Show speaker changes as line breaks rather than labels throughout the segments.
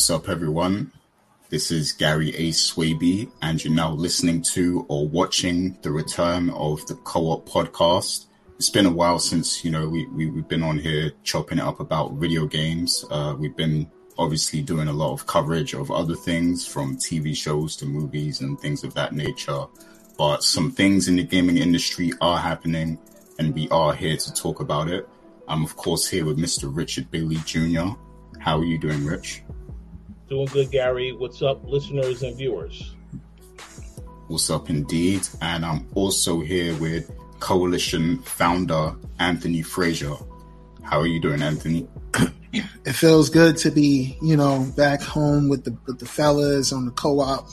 what's up, everyone? This is Gary A. Swaby, and you're now listening to or watching the return of the Co-op podcast. It's been a while since you know we, we have been on here chopping it up about video games. Uh, we've been obviously doing a lot of coverage of other things, from TV shows to movies and things of that nature. But some things in the gaming industry are happening, and we are here to talk about it. I'm of course here with Mr. Richard Bailey Jr. How are you doing, Rich?
Doing good, Gary. What's up, listeners and viewers?
What's up, indeed? And I'm also here with Koalition founder Anthony Frasier. How are you doing, Anthony?
It feels good to be, you know, back home with the with the fellas on the co-op.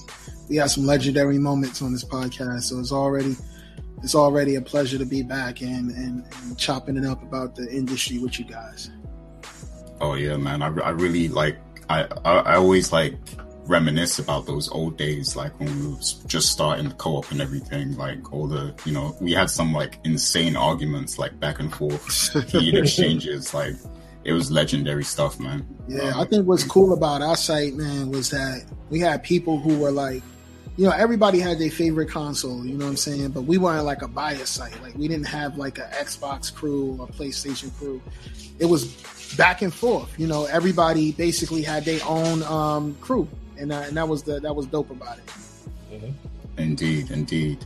We had some legendary moments on this podcast, so it's already it's already a pleasure to be back and, and, and chopping it up about the industry with you guys.
Oh yeah, man. I, I really like I, I, I always like reminisce about those old days, like when we were just starting the co-op and everything. Like all the, you know, we had some like insane arguments, like back and forth, heat exchanges. Like it was legendary stuff, man.
Yeah, um, I think what's cool about our site, man, was that we had people who were like, you know, everybody had their favorite console, you know what I'm saying? But we weren't like a bias site. Like we didn't have like an Xbox crew or PlayStation crew. It was back and forth. You know, everybody basically had their own um, crew, and, uh, and that was the that was dope about it.
Mm-hmm. Indeed, indeed.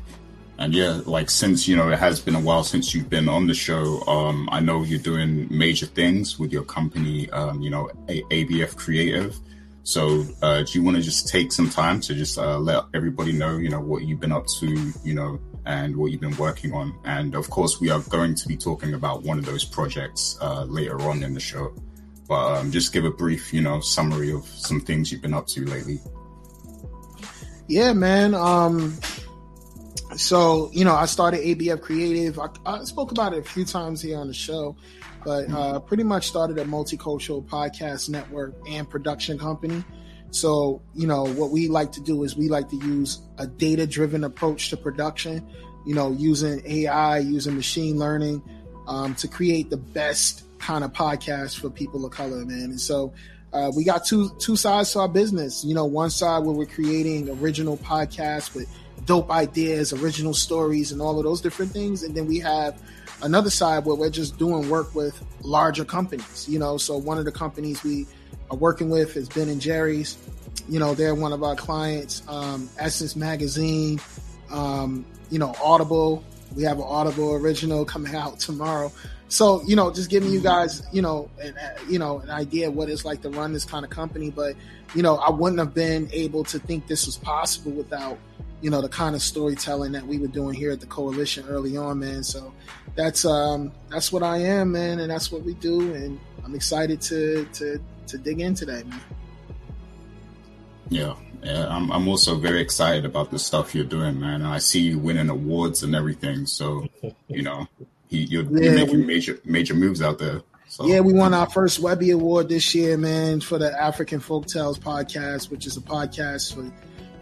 And yeah, like since you know it has been a while since you've been on the show, um, I know you're doing major things with your company, um, you know, a- ABF Creative. So, uh, do you want to just take some time to just uh, let everybody know, you know, what you've been up to, you know, and what you've been working on? And of course, we are going to be talking about one of those projects uh, later on in the show. But um, just give a brief, you know, summary of some things you've been up to lately.
Yeah, man. Um, so you know, I started ABF Creative. I, I spoke about it a few times here on the show but uh, pretty much started a multicultural podcast network and production company. So, you know, what we like to do is we like to use a data driven approach to production, you know, using AI, using machine learning um, to create the best kind of podcast for people of color, man. And so, uh, we got two two sides to our business. You know, one side where we're creating original podcasts with dope ideas, original stories, and all of those different things, and then we have another side where we're just doing work with larger companies. You know, so one of the companies we are working with is Ben and Jerry's. You know, they're one of our clients. Um, Essence Magazine. Um, you know, Audible. We have an Audible original coming out tomorrow. So you know, just giving you guys, you know, an, you know, an idea of what it's like to run this kind of company. But you know, I wouldn't have been able to think this was possible without you know the kind of storytelling that we were doing here at the Koalition early on man so that's um that's what i am man and that's what we do and i'm excited to to to dig into that man
yeah yeah i'm, I'm also very excited about the stuff you're doing man i see you winning awards and everything so you know you're, yeah, you're making we, major major moves out there so.
Yeah, we won our first Webby Award this year, man, for the African Folk Tales podcast, which is a podcast for,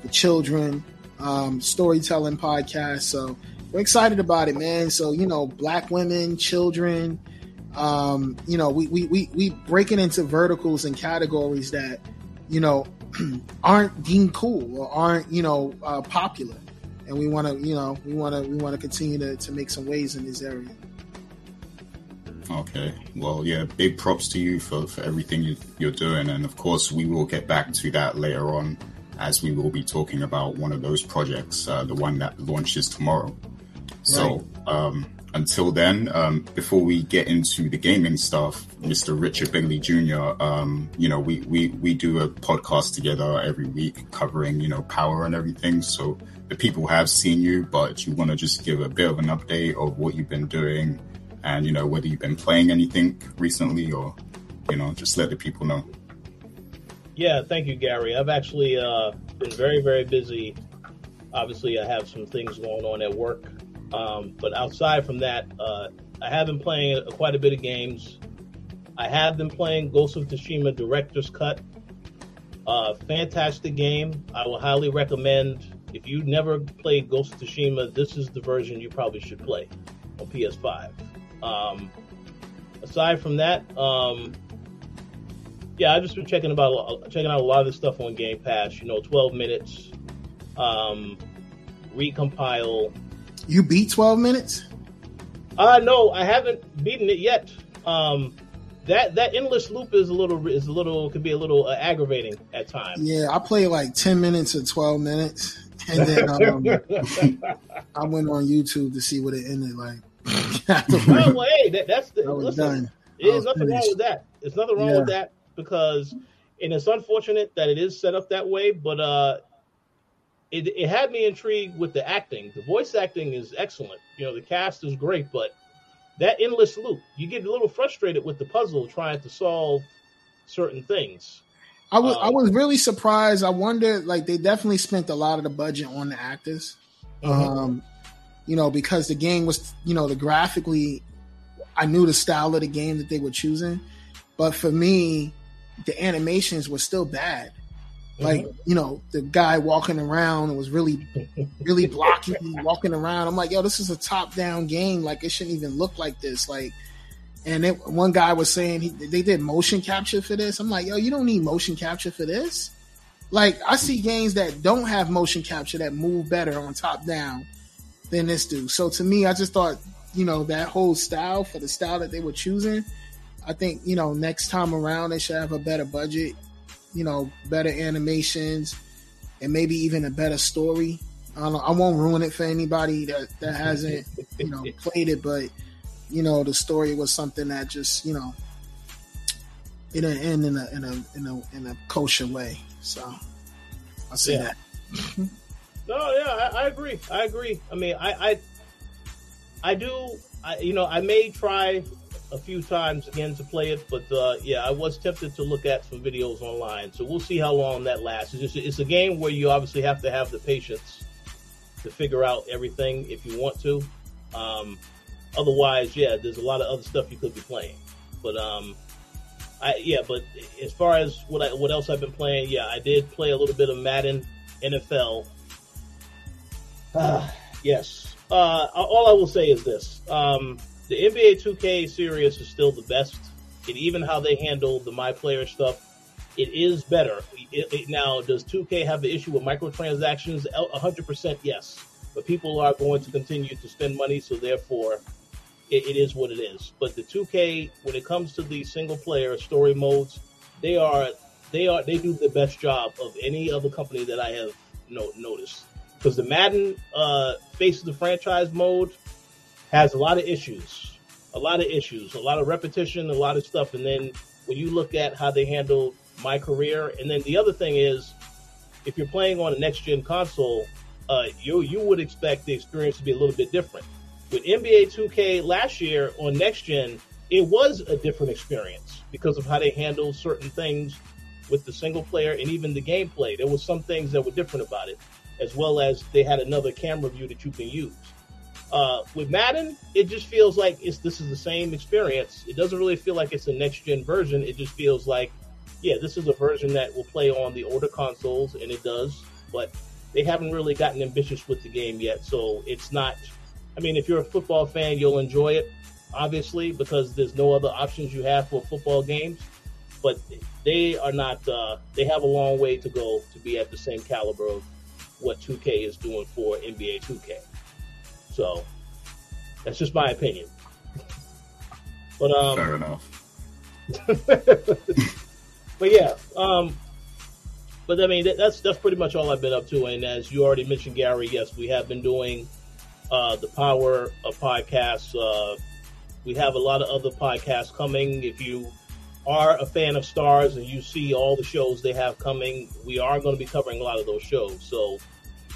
for children um, storytelling podcast. So we're excited about it, man. So you know, black women, children, um, you know, we we we we breaking into verticals and categories that you know aren't deemed cool or aren't you know uh, popular, and we want to you know we want to we want to continue to to make some waves in this area.
Okay. Well, yeah, big props to you for, for everything you, you're doing. And of course, we will get back to that later on as we will be talking about one of those projects, uh, the one that launches tomorrow. Right. So um, until then, um, before we get into the gaming stuff, Mr. Richard Bailey Jr., um, you know, we, we, we do a podcast together every week covering, you know, power and everything. So the people have seen you, but you want to just give a bit of an update of what you've been doing and, you know, whether you've been playing anything recently or, you know, just let the people know.
Yeah, thank you, Gary. I've actually uh, been very, very busy. Obviously, I have some things going on at work, um, but outside from that, uh, I have been playing quite a bit of games. I have been playing Ghost of Tsushima Director's Cut. Uh, fantastic game. I will highly recommend. If you never played Ghost of Tsushima, this is the version you probably should play on PS5. Um, aside from that, um, yeah, I've just been checking about checking out a lot of this stuff on Game Pass. You know, 12 minutes, um, recompile.
You beat 12 minutes?
Uh no, I haven't beaten it yet. Um, that that endless loop is a little is a little could be a little uh, aggravating at times.
Yeah, I played like 10 minutes or 12 minutes, and then um, I went on YouTube to see what it ended like.
oh, well, hey, that, that's the
I was
listen.
done.
There's nothing wrong with that. There's nothing wrong with that because, and it's unfortunate that it is set up that way. But uh, it it had me intrigued with the acting. The voice acting is excellent. You know, the cast is great, but that endless loop, you get a little frustrated with the puzzle trying to solve certain things.
I was I
Um,
was really surprised. I wonder, like they definitely spent a lot of the budget on the actors. Um, you know, because the game was, you know, the graphically, I knew the style of the game that they were choosing, but for me, the animations were still bad. Mm-hmm. Like you know, the guy walking around was really, really blocky, walking around. I'm like, yo, this is a top-down game. Like it shouldn't even look like this. Like, and it, one guy was saying he, they did motion capture for this. I'm like, yo, you don't need motion capture for this. Like I see games that don't have motion capture that move better on top down than this do. So to me, I just thought, you know, that whole style for the style that they were choosing, I think, you know, next time around they should have a better budget, you know, better animations, and maybe even a better story. I don't I won't ruin it for anybody that, that hasn't, you know, played it, but you know, the story was something that just, you know, it didn't end in a in a in a in a kosher way. So I say
Yeah.
that.
No, yeah, I, I agree. I agree. I mean, I, I, I do. I, you know, I may try a few times again to play it, but uh, yeah, I was tempted to look at some videos online. So we'll see how long that lasts. It's just, it's a game where you obviously have to have the patience to figure out everything if you want to. Um, otherwise, yeah, there's a lot of other stuff you could be playing. But um, I yeah, but as far as what I what else I've been playing, yeah, I did play a little bit of Madden NFL. Ah, yes. Uh, all I will say is this: um, the NBA 2K series is still the best, and even how they handle the my player stuff, it is better. It, it- now, does 2K have the issue with microtransactions? Hundred percent, yes. But people are going to continue to spend money, so therefore, it, it is what it is. But the 2K, when it comes to the single player story modes, they are they are they do the best job of any other company that I have no, noticed. Because the Madden uh, Face of the Franchise mode has a lot of issues, a lot of issues, a lot of repetition, a lot of stuff. And then when you look at how they handle my career, and then the other thing is, if you're playing on a next gen console, uh, you you would expect the experience to be a little bit different. With NBA 2K last year on next gen, it was a different experience because of how they handled certain things with the single player and even the gameplay. There was some things that were different about it, as well as they had another camera view that you can use. Uh, with Madden, it just feels like it's this is the same experience. It doesn't really feel like it's a next gen version. It just feels like, yeah, this is a version that will play on the older consoles, and it does. But they haven't really gotten ambitious with the game yet, so it's not. I mean, if you're a football fan, you'll enjoy it, obviously, because there's no other options you have for football games. But they are not. Uh, they have a long way to go to be at the same caliber of what 2K is doing for NBA 2K. So that's just my opinion. But um,
Fair enough.
but yeah, um, but I mean that, that's that's pretty much all I've been up to. And as you already mentioned, Gary, yes, we have been doing uh, the power of podcasts. Uh, we have a lot of other podcasts coming. If you are a fan of Starz and you see all the shows they have coming, we are going to be covering a lot of those shows. So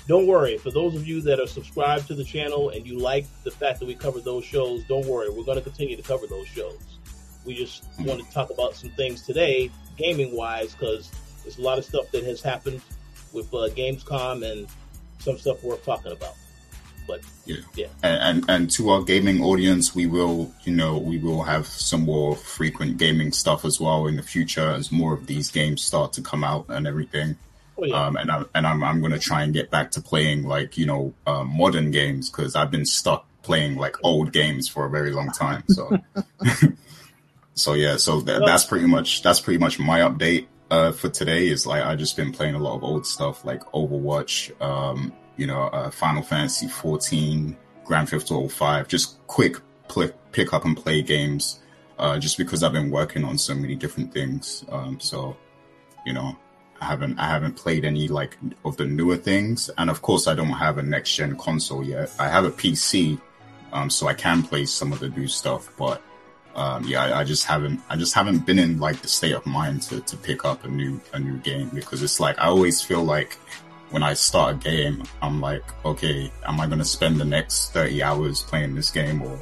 don't worry. For those of you that are subscribed to the channel and you like the fact that we cover those shows, don't worry. We're going to continue to cover those shows. We just want to talk about some things today, gaming wise, because there's a lot of stuff that has happened with uh, Gamescom and some stuff worth talking about. But
Yeah.
yeah,
And, and and to our gaming audience, we will, you know, we will have some more frequent gaming stuff as well in the future as more of these games start to come out and everything.
Oh yeah,
Um, and I and I'm I'm gonna try and get back to playing like you know uh, modern games because I've been stuck playing like old games for a very long time. So so yeah, so tha- that's pretty much that's pretty much my update uh, for today. Is like I just been playing a lot of old stuff like Overwatch, um, you know, uh, Final Fantasy 14, Grand Theft Auto 5, just quick pl- pick up and play games. Uh, just because I've been working on so many different things, um, so you know, I haven't I haven't played any like of the newer things, and of course I don't have a next gen console yet. I have a PC, um, so I can play some of the new stuff, but um, yeah, I, I just haven't I just haven't been in like the state of mind to, to pick up a new a new game because it's like I always feel like when I start a game, I'm like, okay, am I gonna spend the next thirty hours playing this game, or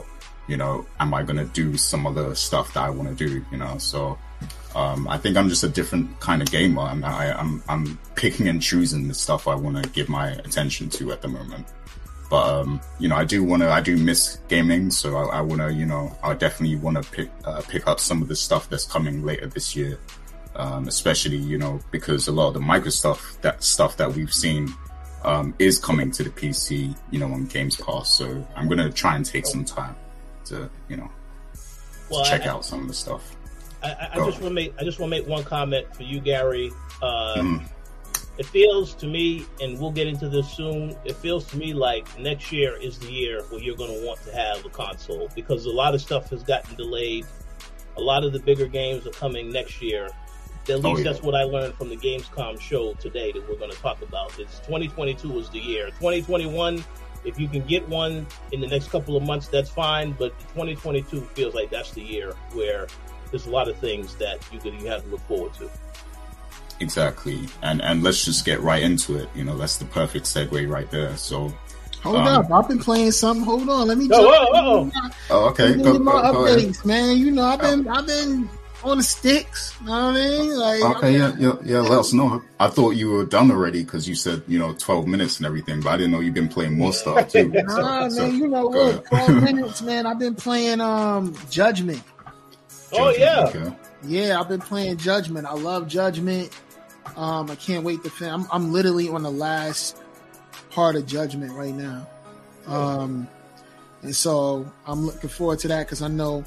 you know, am I gonna do some other stuff that I want to do? You know, so um, I think I'm just a different kind of gamer. I'm, I, I'm I'm picking and choosing the stuff I want to give my attention to at the moment. But um, you know, I do want to. I do miss gaming, so I, I want to. You know, I definitely want to pick uh, pick up some of the stuff that's coming later this year. Um, especially, you know, because a lot of the micro stuff that stuff that we've seen um, is coming to the PC. You know, on Games Pass. So I'm gonna try and take some time to, you know,
well,
check
I,
out some of the stuff.
I, I, just want to make I just want to make one comment for you, Gary. Uh,
Mm.
It feels to me, and we'll get into this soon. It feels to me like next year is the year where you're going to want to have a console because a lot of stuff has gotten delayed. A lot of the bigger games are coming next year. At least
Oh, yeah.
that's what I learned from the Gamescom show today that we're going to talk about. It's 2022 is the year. 2021, if you can get one in the next couple of months, that's fine. But 2022 feels like that's the year where there's a lot of things that you could you have to look forward to.
Exactly. And and let's just get right into it. You know, that's the perfect segue right there. So
Hold
Um,
up, I've been playing something. Hold on, let me.
Oh,
jump
oh,
oh, okay,
Give me
go,
my
go, go ahead.
updates, man. You know, I've been, I've been on the sticks. You know what I mean? Like,
Okay, yeah, yeah, yeah. Let us know. I thought you were done already because you said you know twelve minutes and everything, but I didn't know you've been playing more stuff too.
Nah,
So- so-
man, you know
go
what?
ahead.
Twelve minutes, man. I've been playing um Judgment.
Oh yeah,
Okay.
Yeah, I've been playing Judgment. I love Judgment. Um, I can't wait to finish. I'm, I'm literally on the last part of Judgment right now. Um, and so I'm looking forward to that because I know.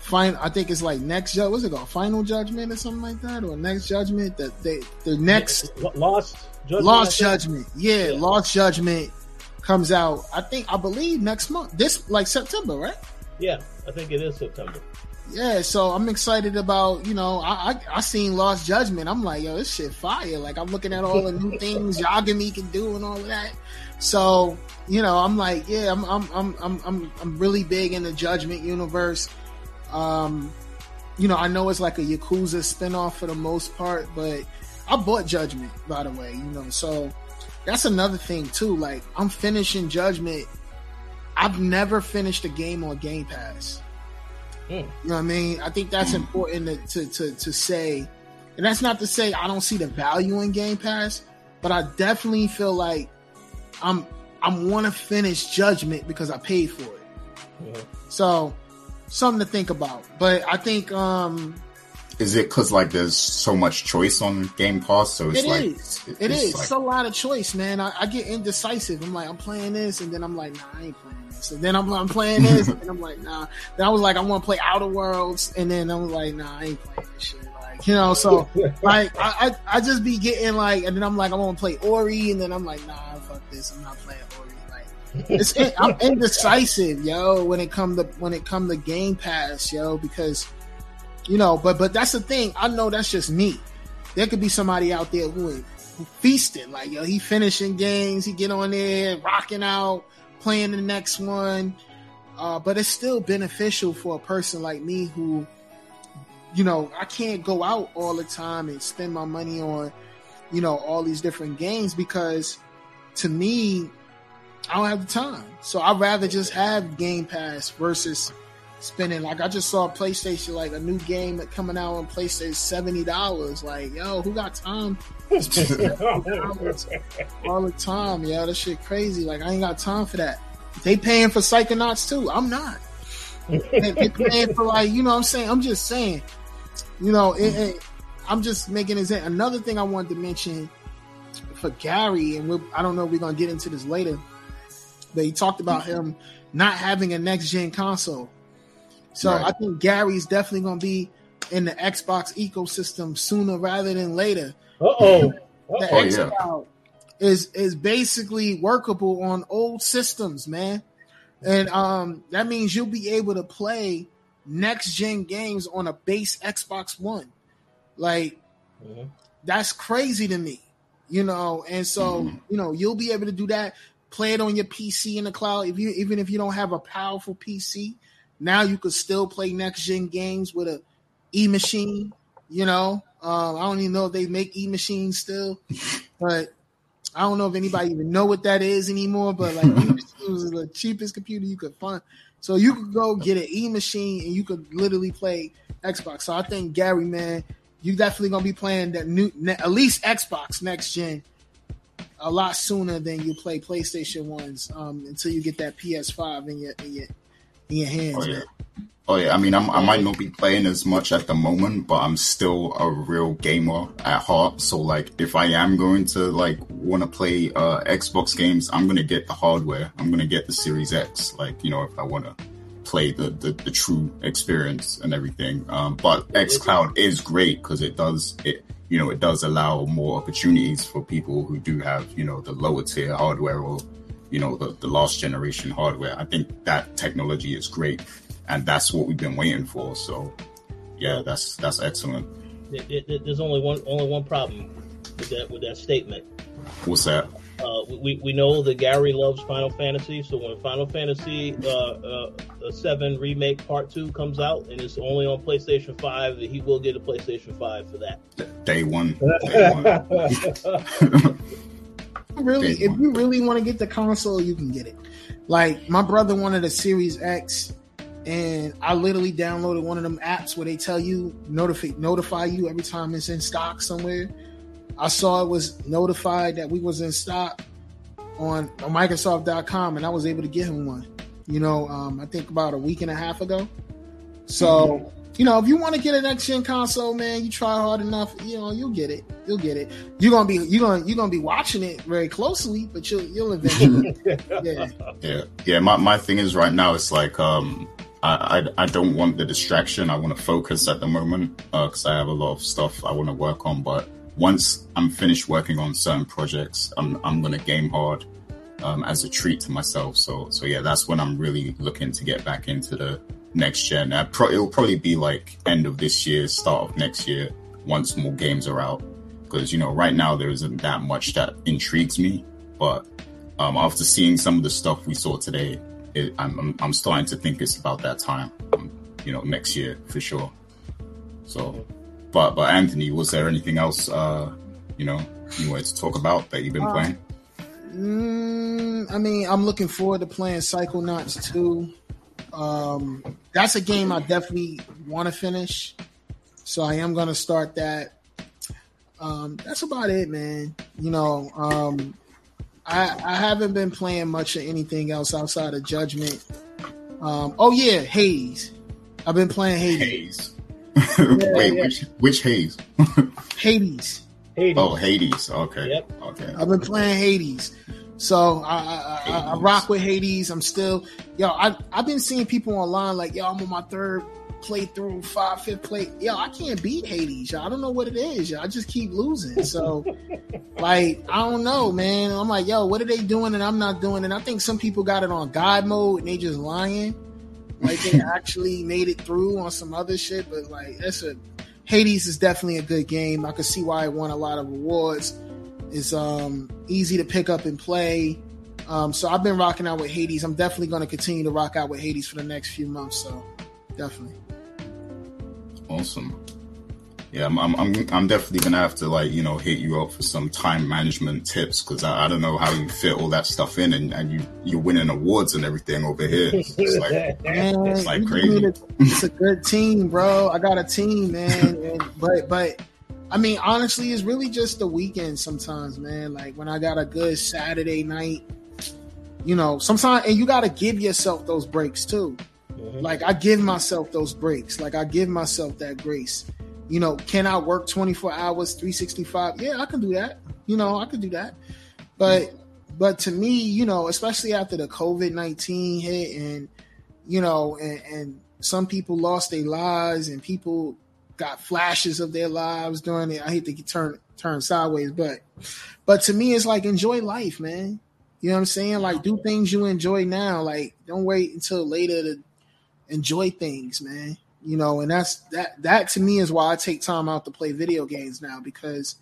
Fine, I think it's like next. Ju- What's it called? Final Judgment or something like that, or next Judgment. That they the next
lost judgment.
Lost Judgment. Yeah,
Yeah.
Lost Judgment comes out. I think I believe next month. This like September, right?
Yeah, I think it is September.
Yeah, so I'm excited about you know I I, I seen Lost Judgment. I'm like yo, this shit fire. Like I'm looking at all the new things Yagami can do and all of that. So you know I'm like yeah I'm I'm I'm I'm I'm, I'm really big in the Judgment universe. Um, you know I know it's like a Yakuza spinoff for the most part, but I bought Judgment by the way. You know so that's another thing too. Like I'm finishing Judgment. I've never finished a game on Game Pass. You know what I mean? I think that's important to, to, to, to say. And that's not to say I don't see the value in Game Pass, but I definitely feel like I'm I'm want to finish Judgment because I paid for it. So something to think about. But I think um
Is it because like there's so much choice on Game Pass? So it's
It
like
is.
it-
It
it's
is.
like-
It's a lot of choice, man. I, I get indecisive. I'm like, I'm playing this, and then I'm like, nah, I ain't playing this. And then I'm, I'm playing this, and I'm like, nah. Then I was like, I want to play Outer Worlds, and then I was like, nah, I ain't playing this shit. Like, you know, so like, I, I, I just be getting like, and then I'm like, I want to play Ori, and then I'm like, nah, fuck this, I'm not playing Ori. Like, it's I'm indecisive, yo. When it come to when it come to Game Pass, yo, because you know, but but that's the thing. I know that's just me. There could be somebody out there who who feasting, like yo, he finishing games, he get on there, rocking out, playing the next one. Uh, but it's still beneficial for a person like me who, you know, I can't go out all the time and spend my money on, you know, all these different games because to me, I don't have the time. So I'd rather just have Game Pass versus spending like I just saw PlayStation like a new game coming out on PlayStation seventy dollars. Like, yo, who got time? all the time, yeah. That shit crazy. Like, I ain't got time for that. They paying for Psychonauts too. I'm not. they, paying for like, you know what I'm saying? I'm just saying. You know, it, mm. it, I'm just making it another thing I wanted to mention for Gary, and I don't know if we're gonna get into this later, but he talked about mm. him not having a next gen console. So right. I think Gary's definitely going to be in the Xbox ecosystem sooner rather than later.
Uh-oh.
The
oh.
xCloud is is basically workable on old systems, man. And um, that means you'll be able to play next gen games on a base Xbox One. Like mm-hmm. that's crazy to me, you know. And so, mm-hmm. you know, you'll be able to do that. Play it on your PC in the cloud. If you even if you don't have a powerful PC, now you could still play next gen games with a e machine. You know, um, I don't even know if they make e machines still, but I don't know if anybody even know what that is anymore. But like, e was the cheapest computer you could find. So you could go get an e machine and you could literally play Xbox. So I think Gary, man, you definitely gonna be playing that new, at least Xbox next gen, a lot sooner than you play PlayStation ones um, until you get that PS5 in your in your in your hands.
Oh yeah. Oh yeah. I mean, I'm, i might not be playing as much at the moment, but I'm still a real gamer at heart. So like, if I am going to like want to play uh, Xbox games, I'm gonna get the hardware. I'm gonna get the Series X. Like, you know, if I want to play the, the, the true experience and everything. Um, but XCloud is great because it does it. You know, it does allow more opportunities for people who do have you know the lower tier hardware or you know the, the last generation hardware. I think that technology is great, and that's what we've been waiting for. So, yeah, that's that's excellent.
It, it, there's only one only one problem with that with that statement.
What's that?
Uh, we, we know that Gary loves Final Fantasy, so when Final Fantasy uh, uh, Seven Remake Part Two comes out and it's only on PlayStation Five, he will get a PlayStation Five for that.
Day one. Day one.
really, if you really want to get the console, you can get it. Like my brother wanted a Series X, and I literally downloaded one of them apps where they tell you notify notify you every time it's in stock somewhere. I saw it was notified that we was in stock on, on Microsoft.com, and I was able to get him one. You know, um, I think about a week and a half ago. So. Mm-hmm you know, if you want to get an next gen console, man, you try hard enough, you know, you'll get it. You'll get it. You're gonna be you're gonna you're gonna be watching it very closely, but you'll you'll eventually.
yeah. Yeah. Yeah. My my thing is right now it's like um I, I, I don't want the distraction. I want to focus at the moment because uh, I have a lot of stuff I want to work on. But once I'm finished working on certain projects, I'm I'm gonna game hard um, as a treat to myself. So so yeah, that's when I'm really looking to get back into the next gen. Uh, pro- it'll probably be like end of this year, start of next year, once more games are out. Because you know, right now there isn't that much that intrigues me. But um, after seeing some of the stuff we saw today, it, I'm, I'm, I'm starting to think it's about that time. Um, you know, next year for sure. So, but but Anthony, was there anything else? Uh, you know, you wanted to talk about that you've been uh, playing?
Mm, I mean, I'm looking forward to playing Psychonauts 2. Um, that's a game I definitely want to finish. So I am going to start that. Um, that's about it, man. You know, um, I, I haven't been playing much of anything else outside of Judgment. Um, oh yeah, Hades. I've been playing Hades.
Hades. yeah, Wait, yeah. which which Hades?
Hades.
Hades.
Oh, Hades. Okay.
Yep.
Okay.
I've been playing Hades. So I, I, I, I, rock with Hades. I'm still, yo, I, I've been seeing people online like, yo, I'm on my third playthrough, five, fifth play. Yo, I can't beat Hades. Yo. I don't know what it is. Yo. I just keep losing. So, like, I don't know, man. I'm like, yo, what are they doing and I'm not doing? And I think some people got it on God mode and they just lying. Like they actually made it through on some other shit. But like, that's a Hades is definitely a good game. I could see why it won a lot of rewards is um, easy to pick up and play. Um, so I've been rocking out with Hades. I'm definitely going to continue to rock out with Hades for the next few months. So definitely.
Awesome. Yeah, I'm, I'm, I'm, I'm definitely gonna have to like you know hit you up for some time management tips because I, I don't know how you fit all that stuff in and, and you you're winning awards and everything over here. It's, it's like
Man,
it's like crazy.
a- it's a good team, bro. I got a team, man. And, but but I mean, honestly, it's really just the weekend sometimes, man. Like when I got a good Saturday night, you know, sometimes and you got to give yourself those breaks too.
Mhm.
Like I give myself those breaks. Like I give myself that grace. You know, can I work 24 hours, 365? Yeah, I can do that. You know, I can do that. But but to me, you know, especially after the COVID-19 hit and you know, and, and some people lost their lives and people got flashes of their lives during it. I hate to turn turn sideways, but but to me it's like enjoy life, man. You know what I'm saying? Like do things you enjoy now. Like don't wait until later to enjoy things, man. You know, and that's that that to me is why I take time out to play video games now because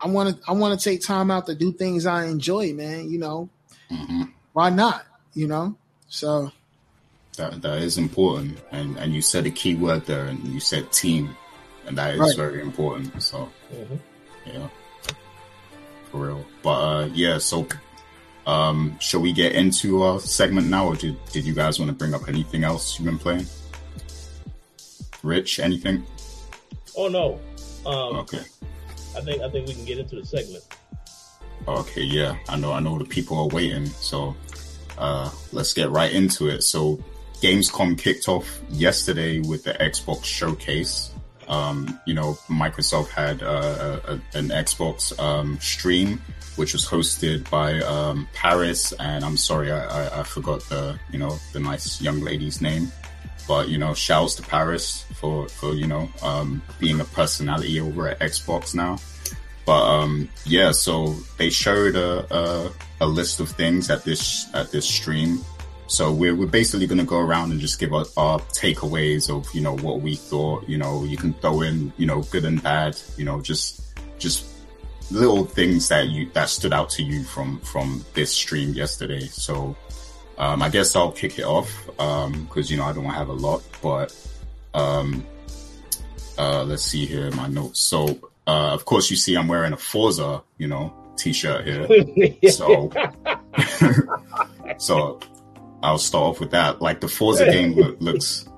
I want to I want to take time out to do things I enjoy, man. You know,
hmm
why not? You know, so
That that is important, and and you said a key word there, and you said team, and that is
Right.
very important. So
Mhm.
yeah, for real. But uh, yeah, so um, shall we get into our segment now, or did did you guys want to bring up anything else you've been playing? Rich, anything?
Oh no. Um,
Okay.
I think I think we can get into the segment.
Okay, yeah, I know. I know the people are waiting, so uh, let's get right into it. So, Gamescom kicked off yesterday with the Xbox showcase. Um, you know, Microsoft had uh, a, an Xbox um, stream, which was hosted by um, Parris, and I'm sorry, I, I, I forgot the you know the nice young lady's name, but you know, shouts to Parris for for you know um, being a personality over at Xbox now. But um, yeah, so they showed a, a a list of things at this at this stream. So we're we're basically going to go around and just give our, our takeaways of you know what we thought. You know, you can throw in you know good and bad. You know, just just little things that you that stood out to you from from this stream yesterday. So um, I guess I'll kick it off because you know I don't have a lot, but um, uh, let's see here my notes. So uh, of course you see I'm wearing a Forza you know t-shirt here. So, so I'll start off with that. Like the Forza game loo- looks,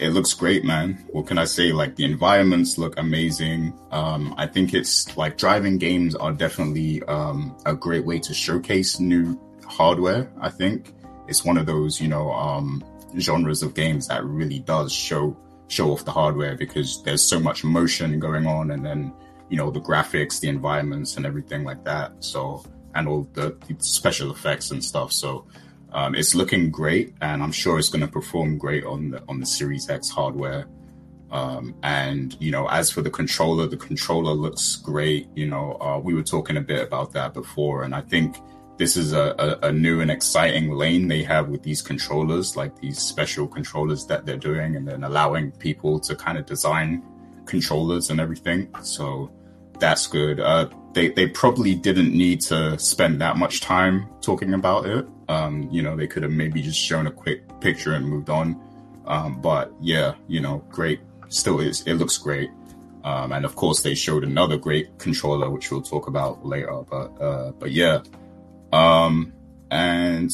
it looks great, man. What can I say? Like the environments look amazing. Um, I think it's like driving games are definitely um, a great way to showcase new hardware. I think it's one of those, you know, um, genres of games that really does show show off the hardware because there's so much motion going on, and then you know the graphics, the environments, and everything like that. So and all the, the special effects and stuff. So um, it's looking great, and I'm sure it's going to perform great on the on the Series X hardware. Um, and you know, as for the controller, the controller looks great. You know, uh, we were talking a bit about that before, and I think this is a, a, a new and exciting lane they have with these controllers, like these special controllers that they're doing, and then allowing people to kind of design controllers and everything. So that's good. Uh, they they probably didn't need to spend that much time talking about it. Um, you know, they could have maybe just shown a quick picture and moved on. Um, but yeah, you know, great. Still is. It looks great. Um, and of course, they showed another great controller, which we'll talk about later. But uh, but yeah, um, and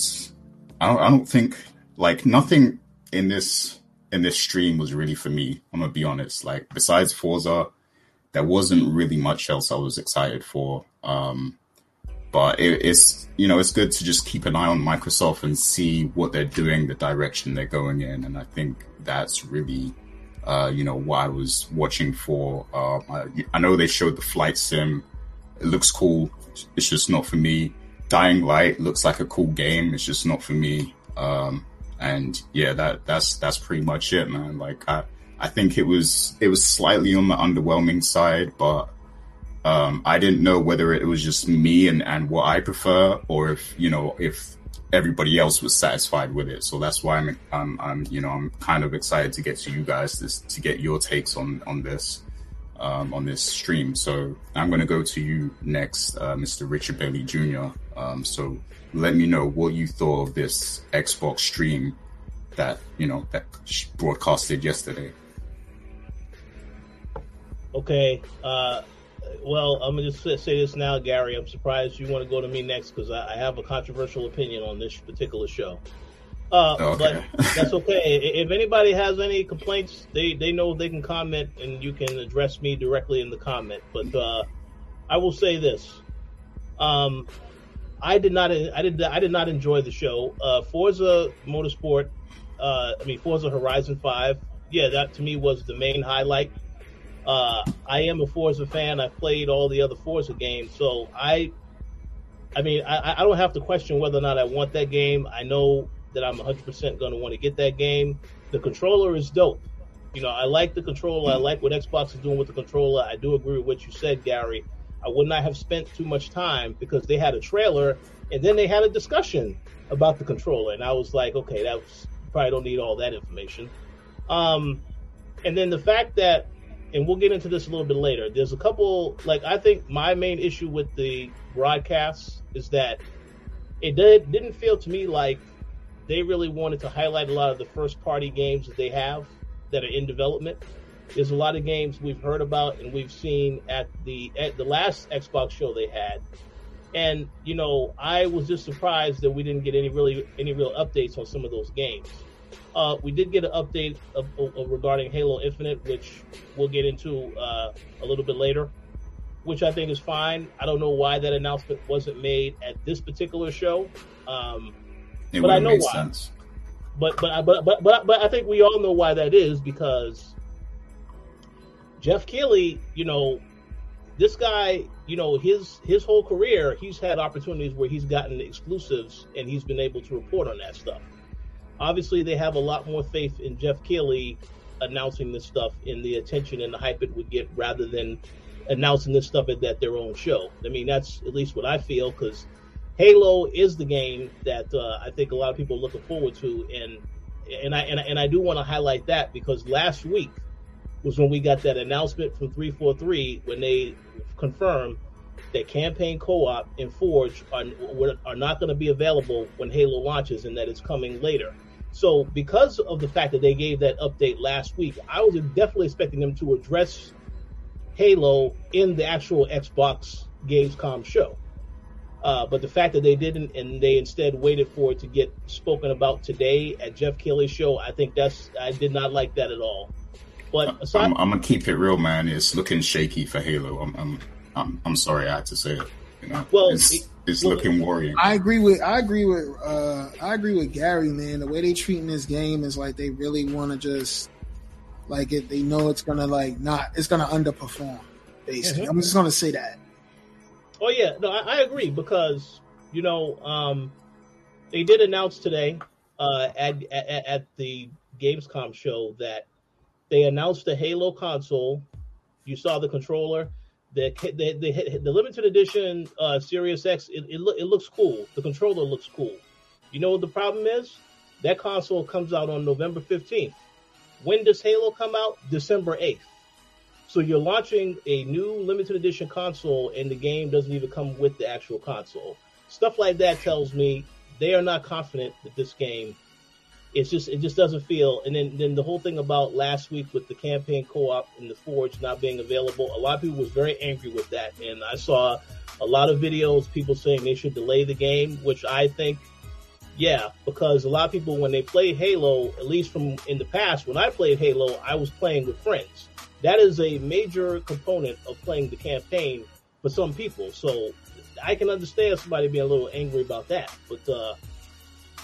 I don't, I don't think like nothing in this in this stream was really for me. I'm gonna be honest. Like besides Forza, there wasn't really much else I was excited for. Um, but it, it's you know it's good to just keep an eye on Microsoft and see what they're doing, the direction they're going in, and I think that's really uh, you know what I was watching for. Uh, I, I know they showed the flight sim; it looks cool. It's just not for me. Dying Light looks like a cool game. It's just not for me. Um, and yeah, that that's that's pretty much it, man. Like I I think it was it was slightly on the underwhelming side, but um, I didn't know whether it was just me and, and what I prefer, or if you know if everybody else was satisfied with it. So that's why I'm I'm, I'm you know I'm kind of excited to get to you guys this, to get your takes on on this um, on this stream. So I'm going to go to you next, uh, Mr. Richard Bailey Jr. Um, so let me know what you thought of this Xbox stream that you know that broadcasted yesterday.
Okay. Uh, well, I'm gonna just say this now, Gary. I'm surprised you want to go to me next because I, I, have a controversial opinion on this particular show. Uh, okay. But that's okay. if anybody has any complaints, they they know they can comment and you can address me directly in the comment. But uh, I will say this: um, I did not I did I did not enjoy the show. Uh, Forza Motorsport, uh, I mean Forza Horizon Five. Yeah, that to me was the main highlight. Uh, I am a Forza fan. I've played all the other Forza games, so I, I mean, I, I don't have to question whether or not I want that game. I know that I'm 100% going to want to get that game. The controller is dope. You know, I like the controller. I like what Xbox is doing with the controller. I do agree with what you said, Gary. I would not have spent too much time because they had a trailer and then they had a discussion about the controller, and I was like, okay, that was probably don't need all that information. Um, and then the fact that and we'll get into this a little bit later. There's a couple, like I think my main issue with the broadcasts is that it did, didn't feel to me like they really wanted to highlight a lot of the first party games that they have that are in development. There's a lot of games we've heard about and we've seen at the at the last Xbox show they had. And you know, I was just surprised that we didn't get any really any real updates on some of those games. Uh, we did get an update of, of, regarding Halo Infinite, which we'll get into uh, a little bit later, which I think is fine. I don't know why that announcement wasn't made at this particular show, um, but I know why. Sense. But but but but but but I think we all know why that is because Jeff Keighley, you know, this guy, you know, his his whole career, he's had opportunities where he's gotten exclusives and he's been able to report on that stuff obviously they have a lot more faith in Jeff Keighley announcing this stuff in the attention and the hype it would get rather than announcing this stuff at, their own show. I mean, that's at least what I feel because Halo is the game that uh, I think a lot of people are looking forward to, and and I and, and I do want to highlight that because last week was when we got that announcement from 343 when they confirmed that campaign co-op and Forge are, are not going to be available when Halo launches, and that it's coming later. So, because of the fact that they gave that update last week, I was definitely expecting them to address Halo in the actual Xbox Gamescom show. Uh, but the fact that they didn't, and they instead waited for it to get spoken about today at Jeff Keighley's show, I think that's I did not like that at all. But
aside, I'm, I'm, gonna keep it real, man. It's looking shaky for Halo. I'm, I'm, I'm, I'm sorry I had to say it. You know, well, it's, it's well, looking worrying.
I agree with I agree with uh, I agree with Gary, man. The way they treating this game is like they really want to just like it. They know it's gonna like not. It's gonna underperform. Basically, mm-hmm. I'm just gonna say that.
Oh yeah, no, I, I agree because you know um, they did announce today uh, at, at at the Gamescom show that they announced the Halo console. You saw the controller the the the, the limited edition uh, Series X it, it, it looks cool. The controller looks cool. You know what the problem is? That console comes out on November 15th. When does Halo come out? December 8th. So you're launching a new limited edition console and the game doesn't even come with the actual console. Stuff like that tells me they are not confident that this game it's just it just doesn't feel. And then then the whole thing about last week with the campaign co-op and the Forge not being available, a lot of people was very angry with that. And I saw a lot of videos people saying they should delay the game, which I think, yeah, because a lot of people when they play Halo, at least from in the past, when I played Halo, I was playing with friends. That is a major component of playing the campaign for some people. So I can understand somebody being a little angry about that, but uh,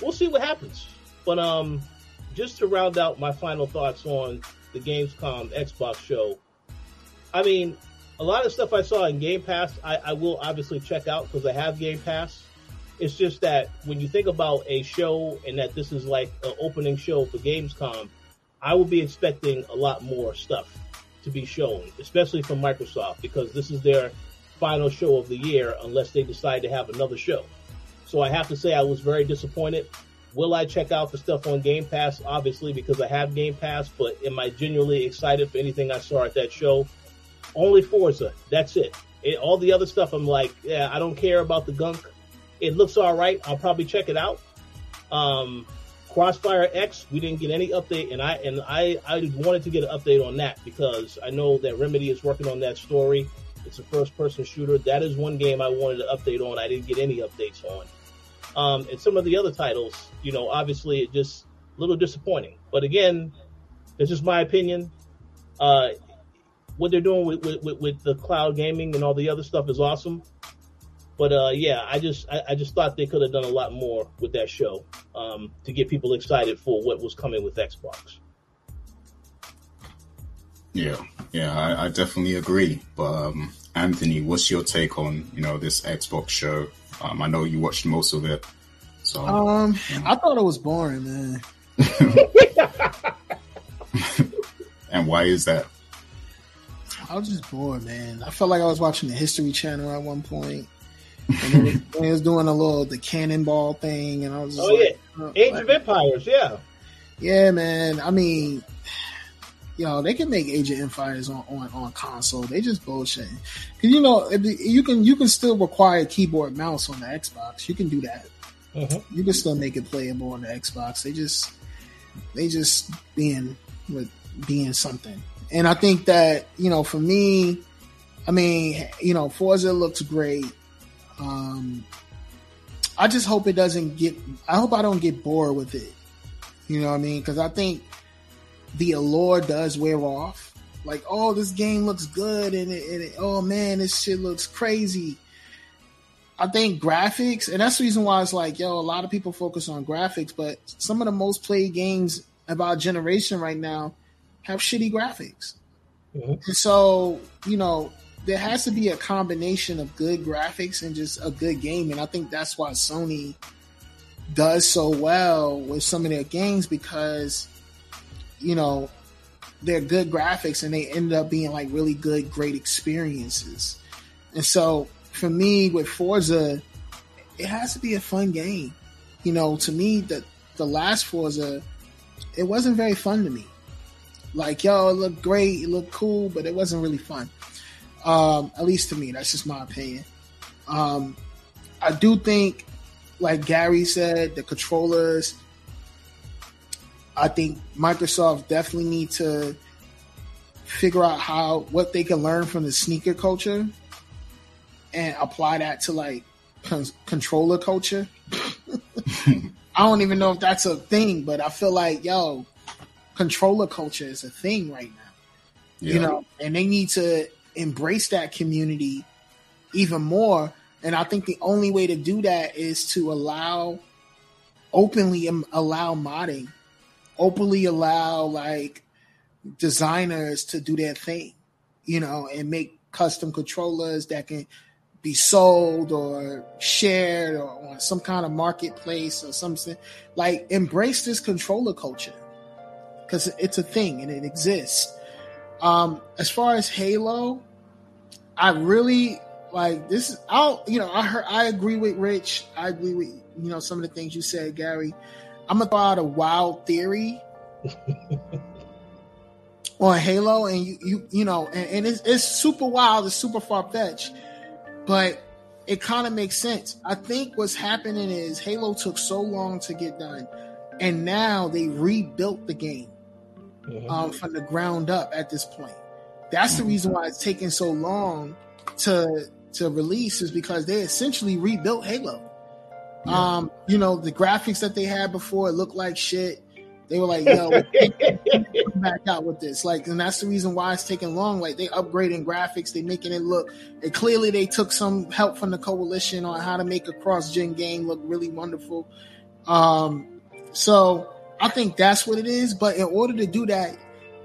we'll see what happens. But um, just to round out my final thoughts on the Gamescom Xbox show, I mean, a lot of stuff I saw in Game Pass, I, I will obviously check out because I have Game Pass. It's just that when you think about a show and that this is like an opening show for Gamescom, I will be expecting a lot more stuff to be shown, especially from Microsoft, because this is their final show of the year unless they decide to have another show. So I have to say I was very disappointed. Will I check out the stuff on Game Pass? Obviously, because I have Game Pass, but am I genuinely excited for anything I saw at that show? Only Forza. That's it. it all the other stuff, I'm like, yeah, I don't care about the gunk. It looks all right. I'll probably check it out. Um, Crossfire X, we didn't get any update, and I and I I wanted to get an update on that because I know that Remedy is working on that story. It's a first person shooter. That is one game I wanted to update on. I didn't get any updates on. Um, and some of the other titles, you know, obviously it just a little disappointing. But again, it's just my opinion. Uh, what they're doing with, with, with, the cloud gaming and all the other stuff is awesome. But uh, yeah, I just I, I, just thought they could have done a lot more with that show um, to get people excited for what was coming with Xbox.
Yeah, yeah, I, I definitely agree. But um, Anthony, what's your take on you know this Xbox show? Um, I know you watched most of it. So,
um, yeah. I thought it was boring, man.
and why is that?
I was just bored, man. I felt like I was watching the History Channel at one point. And it was, it was doing a little the cannonball thing, and I was
oh like, yeah, oh, Age like, of Empires, yeah,
yeah, man. I mean, know, they can make Age of Empires on, on, on console. They just bullshitting. Cause you know, you can you can still require keyboard mouse on the Xbox. You can do that. Mm-hmm. You can still make it playable on the Xbox. They just they just being with being something. And I think that, you know, for me, I mean, you know, Forza looks great. Um, I just hope it doesn't get, I hope I don't get bored with it. You know what I mean? Because I think the allure does wear off. Like, oh, this game looks good, and, it, and it, oh man, this shit looks crazy. I think graphics, and that's the reason why it's like, yo, a lot of people focus on graphics, but some of the most played games of our generation right now have shitty graphics. Mm-hmm. And so, you know, there has to be a combination of good graphics and just a good game. And I think that's why Sony does so well with some of their games because, you know, they're good graphics and they end up being like really good, great experiences. And so for me with Forza, it has to be a fun game. You know, to me, the the last Forza, it wasn't very fun to me. Like, yo, it looked great, it looked cool, but it wasn't really fun. Um, at least to me, that's just my opinion. Um, I do think, like Gary said, the controllers. I think Microsoft definitely need to figure out how what they can learn from the sneaker culture and apply that to like con- controller culture. I don't even know if that's a thing, but I feel like yo, controller culture is a thing right now. Yeah. You know, and they need to embrace that community even more. And I think the only way to do that is to allow openly allow modding, openly allow like designers to do their thing, you know, and make custom controllers that can be sold or shared or on some kind of marketplace or something. Like embrace this controller culture because it's a thing and it exists. Um, as far as Halo, I really like this. I'll you know I heard I agree with Rich. I agree with you know some of the things you said, Gary. I'm gonna throw out a wild theory on Halo, and you you you know, and, and it's, it's super wild, it's super far fetched, but it kind of makes sense. I think what's happening is Halo took so long to get done, and now they rebuilt the game mm-hmm. um, from the ground up at this point. That's the reason why it's taking so long to to release is because they essentially rebuilt Halo. Yeah. Um, you know, the graphics that they had before it looked like shit. They were like, "Yo, back out with this." Like, and that's the reason why it's taking long. Like, they upgrading graphics, they making it look. And clearly, they took some help from the coalition on how to make a cross-gen game look really wonderful. Um, so I think that's what it is. But in order to do that,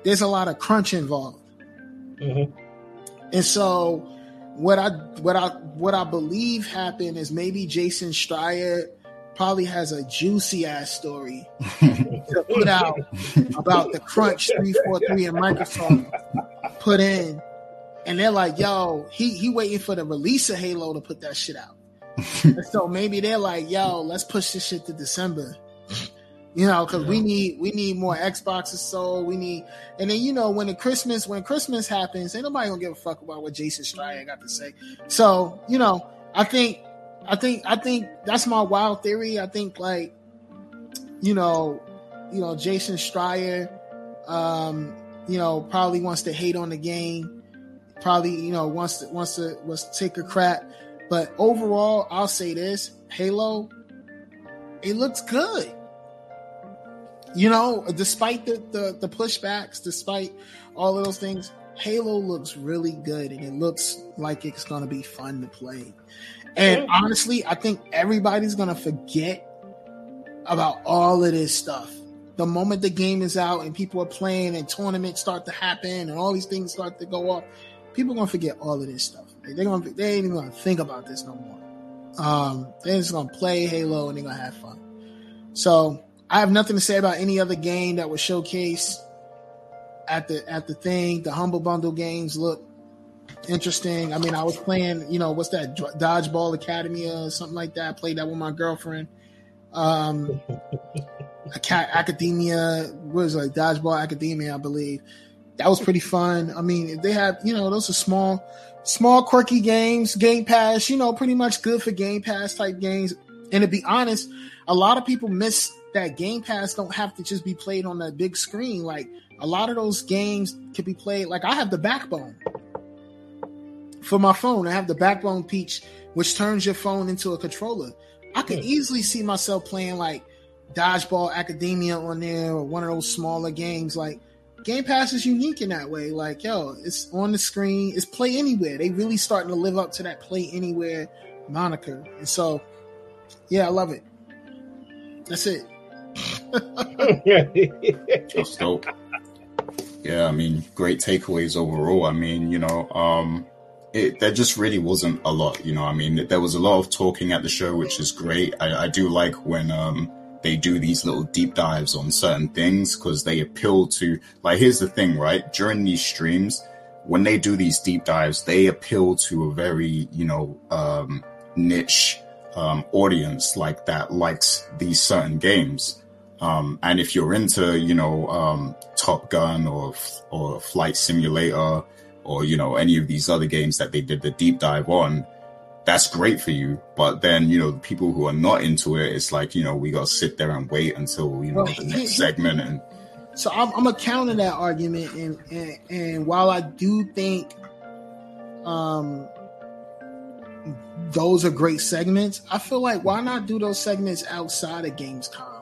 there's a lot of crunch involved. Mm-hmm. And so what I what I what I believe happened is maybe Jason Schreier probably has a juicy ass story to put out about the crunch 343 and Microsoft put in. And they're like, yo, he he waiting for the release of Halo to put that shit out. so maybe they're like, yo, let's push this shit to December. You know, because yeah. we need we need more Xboxes sold. We need, and then you know when the Christmas when Christmas happens, ain't nobody gonna give a fuck about what Jason Schreier got to say. So you know, I think, I think, I think that's my wild theory. I think like you know, you know, Jason Schreier, um, you know, probably wants to hate on the game. Probably, you know, wants to wants to wants to take a crap. But overall, I'll say this: Halo, it looks good. You know, despite the, the the pushbacks, despite all of those things, Halo looks really good, and it looks like it's going to be fun to play. And honestly, I think everybody's going to forget about all of this stuff. The moment the game is out and people are playing and tournaments start to happen and all these things start to go off, people are gonna forget all of this stuff. They're gonna they ain't even gonna think about this no more. Um, they're just gonna play Halo and they're gonna have fun. So I have nothing to say about any other game that was showcased at the at the thing. The Humble Bundle games look interesting. I mean, I was playing, you know, what's that Dodgeball Academy or something like that. I played that with my girlfriend. Um, Academia was like Dodgeball Academia, I believe. That was pretty fun. I mean, they have, you know, those are small, small quirky games. Game Pass, you know, pretty much good for Game Pass type games. And to be honest, a lot of people miss that Game Pass don't have to just be played on a big screen. Like a lot of those games can be played. Like I have the Backbone for my phone. I have the Backbone Peach, which turns your phone into a controller. I could easily see myself playing like Dodgeball Academia on there or one of those smaller games. Like Game Pass is unique in that way. Like, yo, it's on the screen, it's play anywhere. They really starting to live up to that play anywhere moniker. And so, yeah, I love it. That's it.
Just dope. Yeah, I mean, great takeaways overall. I mean, you know, um, it, there just really wasn't a lot, you know. I mean, there was a lot of talking at the show, which is great. I, I do like when um, they do these little deep dives on certain things because they appeal to. Like, here's the thing, right? During these streams, when they do these deep dives, they appeal to a very, you know, um, niche um, audience like that likes these certain games. Um, and if you're into, you know, um, Top Gun or or Flight Simulator or you know any of these other games that they did the deep dive on that's great for you. But then you know the people who are not into it it's like you know we gotta sit there and wait until you know well, the next segment and
so I'm, I'm gonna counter that argument and, and and while i do think um those are great segments i feel like why not do those segments outside of gamescom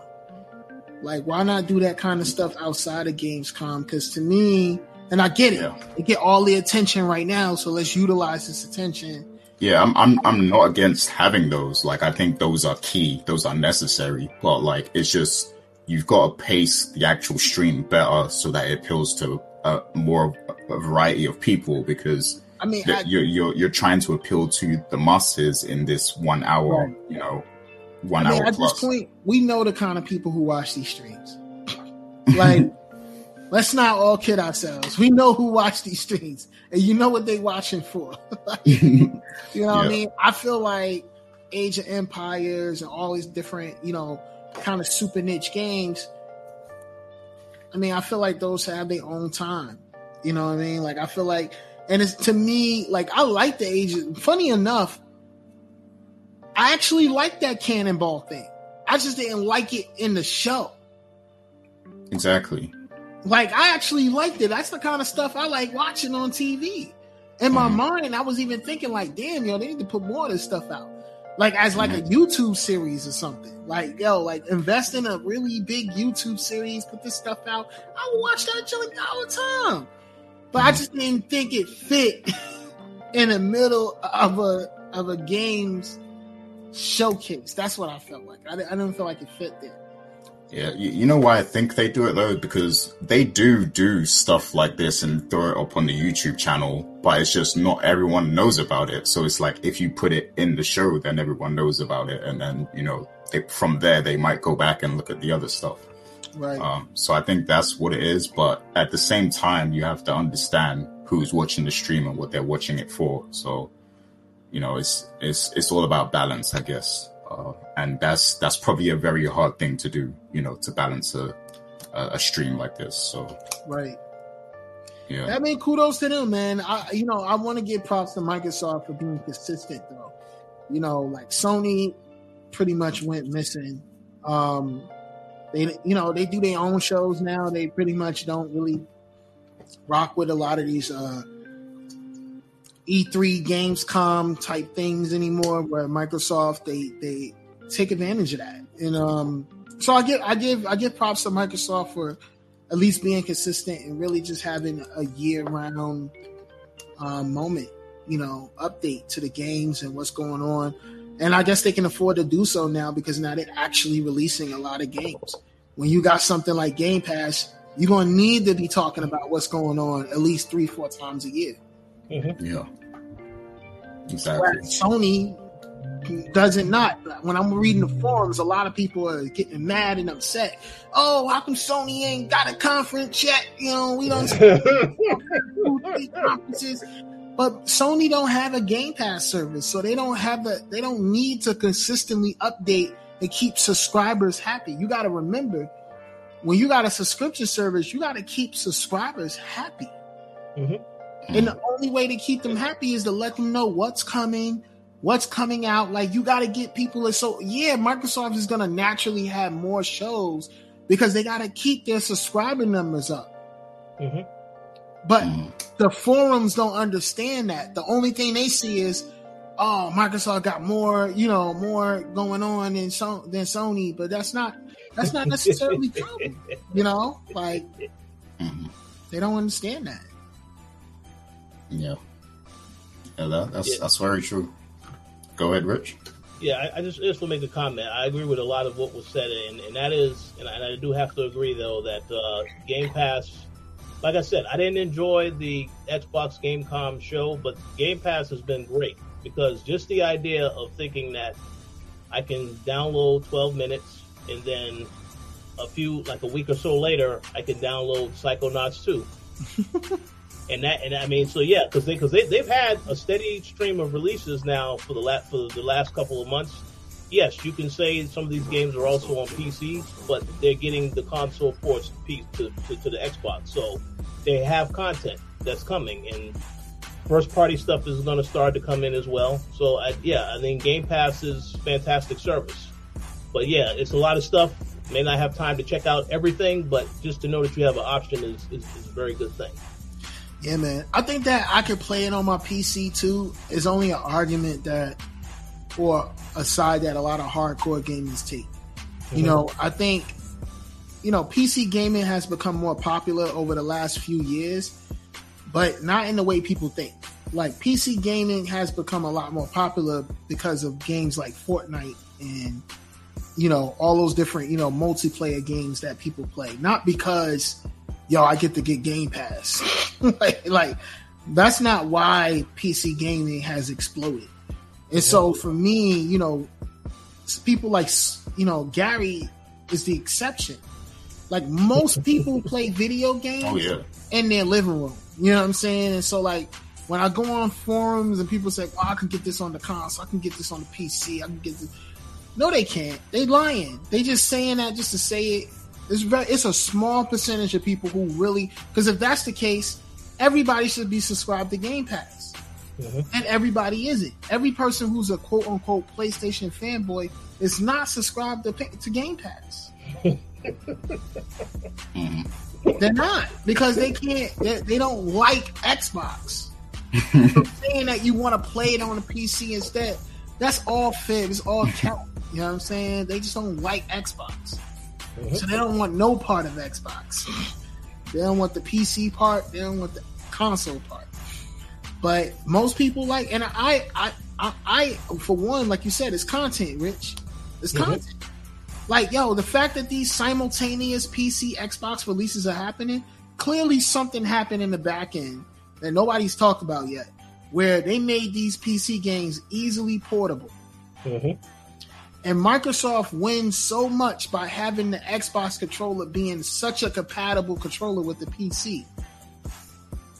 like why not do that kind of stuff outside of gamescom because to me and I get it. Yeah. They get all the attention right now, so let's utilize this attention.
Yeah, I'm I'm I'm not against having those. Like I think those are key, those are necessary. But like it's just you've got to pace the actual stream better so that it appeals to a more a variety of people because I mean I, you're you're you're trying to appeal to the masses in this one hour, right. you know, one I mean,
hour. At plus. this point, we know the kind of people who watch these streams. Like let's not all kid ourselves. We know who watch these streams, and you know what they watching for. you know yeah. what I mean? I feel like Age of Empires and all these different, you know, kind of super niche games. I mean, I feel like those have their own time. You know what I mean? Like I feel like, and it's to me like I like the Age. Funny enough, I actually like that cannonball thing. I just didn't like it in the show.
Exactly.
Like I actually liked it. That's the kind of stuff I like watching on TV. In my mm-hmm. mind, I was even thinking like, damn, yo, they need to put more of this stuff out. Like as like mm-hmm. a YouTube series or something. Like, yo, like invest in a really big YouTube series, put this stuff out. I would watch that joint all the time. But mm-hmm. I just didn't think it fit in the middle of a of a games showcase. That's what I felt like. I, I didn't feel like it fit there.
Yeah, you, you, know why I think they do it though? Because they do do stuff like this and throw it up on the YouTube channel, but it's just not everyone knows about it. So it's like if you put it in the show, then everyone knows about it, and then you know they, from there they might go back and look at the other stuff. Right. Um, so I think that's what it is. But at the same time, you have to understand who's watching the stream and what they're watching it for. So you know, it's it's it's all about balance, I guess. Uh, and that's that's probably a very hard thing to do, you know, to balance a a, stream like this. So
right. Yeah. I mean, kudos to them, man. I, you know, I want to give props to Microsoft for being consistent, though. You know, like Sony pretty much went missing. Um, they you know they do their own shows now. They pretty much don't really rock with a lot of these uh, E3 Gamescom type things anymore. Where Microsoft they they take advantage of that, and um, so I give I give I give props to Microsoft for at least being consistent and really just having a year round um, moment, you know, update to the games and what's going on. And I guess they can afford to do so now because now they're actually releasing a lot of games. When you got something like Game Pass, you're to need to be talking about what's going on at least three, four times a year.
Mm-hmm. Yeah.
Exactly. Whereas Sony does it not. When I'm reading the forums, a lot of people are getting mad and upset. Oh, how come Sony ain't got a conference yet? You know, we don't conferences. But Sony don't have a Game Pass service, so they don't have the they don't need to consistently update and keep subscribers happy. You got to remember when you got a subscription service, you got to keep subscribers happy. Mm-hmm. And the only way to keep them happy is to let them know what's coming, what's coming out. Like you got to get people. So yeah, Microsoft is going to naturally have more shows because they got to keep their subscriber numbers up. Mm-hmm. But mm. the forums don't understand that. The only thing they see is, oh, Microsoft got more, you know, more going on than, so- than Sony. But that's not that's not necessarily true. You know, like mm-hmm. they don't understand that.
Yeah, yeah, that, that's yeah. that's very true. Go ahead, Rich.
Yeah, I, I just just to make a comment. I agree with a lot of what was said, and, and that is, and I, and I do have to agree though that uh, Game Pass like I said, I didn't enjoy the Xbox Gamescom show, but Game Pass has been great because just the idea of thinking that I can download 12 minutes and then a few, like a week or so later, I can download Psychonauts 2. and that, and I mean, so yeah, because they, because they, they've had a steady stream of releases now for the last, for the last couple of months yes, you can say some of these games are also on PC, but they're getting the console ports to, to, to, the Xbox. So they have content that's coming, and first party stuff is going to start to come in as well. So I, yeah, I think Game Pass is fantastic service. But yeah, it's a lot of stuff. May not have time to check out everything, but just to know that you have an option is, is, is a very good thing.
Yeah, man. I think that I could play it on my PC too. Is only an argument that or a side that a lot of hardcore gamers take. Mm-hmm. You know, I think you know PC gaming has become more popular over the last few years, but not in the way people think. Like PC gaming has become a lot more popular because of games like Fortnite and you know all those different you know multiplayer games that people play. Not because yo I get to get Game Pass. like, like that's not why PC gaming has exploded. And so for me, you know, people like you know Gary is the exception. Like most people play video games
oh, yeah.
in their living room. You know what I'm saying? And so like when I go on forums and people say, "Oh, I can get this on the console, I can get this on the PC, I can get this." No, they can't. They lying. They just saying that just to say it. It's very, it's a small percentage of people who really because if that's the case, everybody should be subscribed to Game Pass. Mm-hmm. And everybody isn't. Every person who's a quote unquote PlayStation fanboy is not subscribed to, to Game Pass. They're not because they can't. They, they don't like Xbox. saying that you want to play it on a PC instead, that's all fib. It's all count. You know what I'm saying? They just don't like Xbox, mm-hmm. So they don't want no part of Xbox. They don't want the PC part. They don't want the console part. But most people like, and I, I, I, I for one, like you said, it's content, Rich. It's mm-hmm. content. Like, yo, the fact that these simultaneous PC, Xbox releases are happening, clearly something happened in the back end that nobody's talked about yet, where they made these PC games easily portable. Mm-hmm. And Microsoft wins so much by having the Xbox controller being such a compatible controller with the PC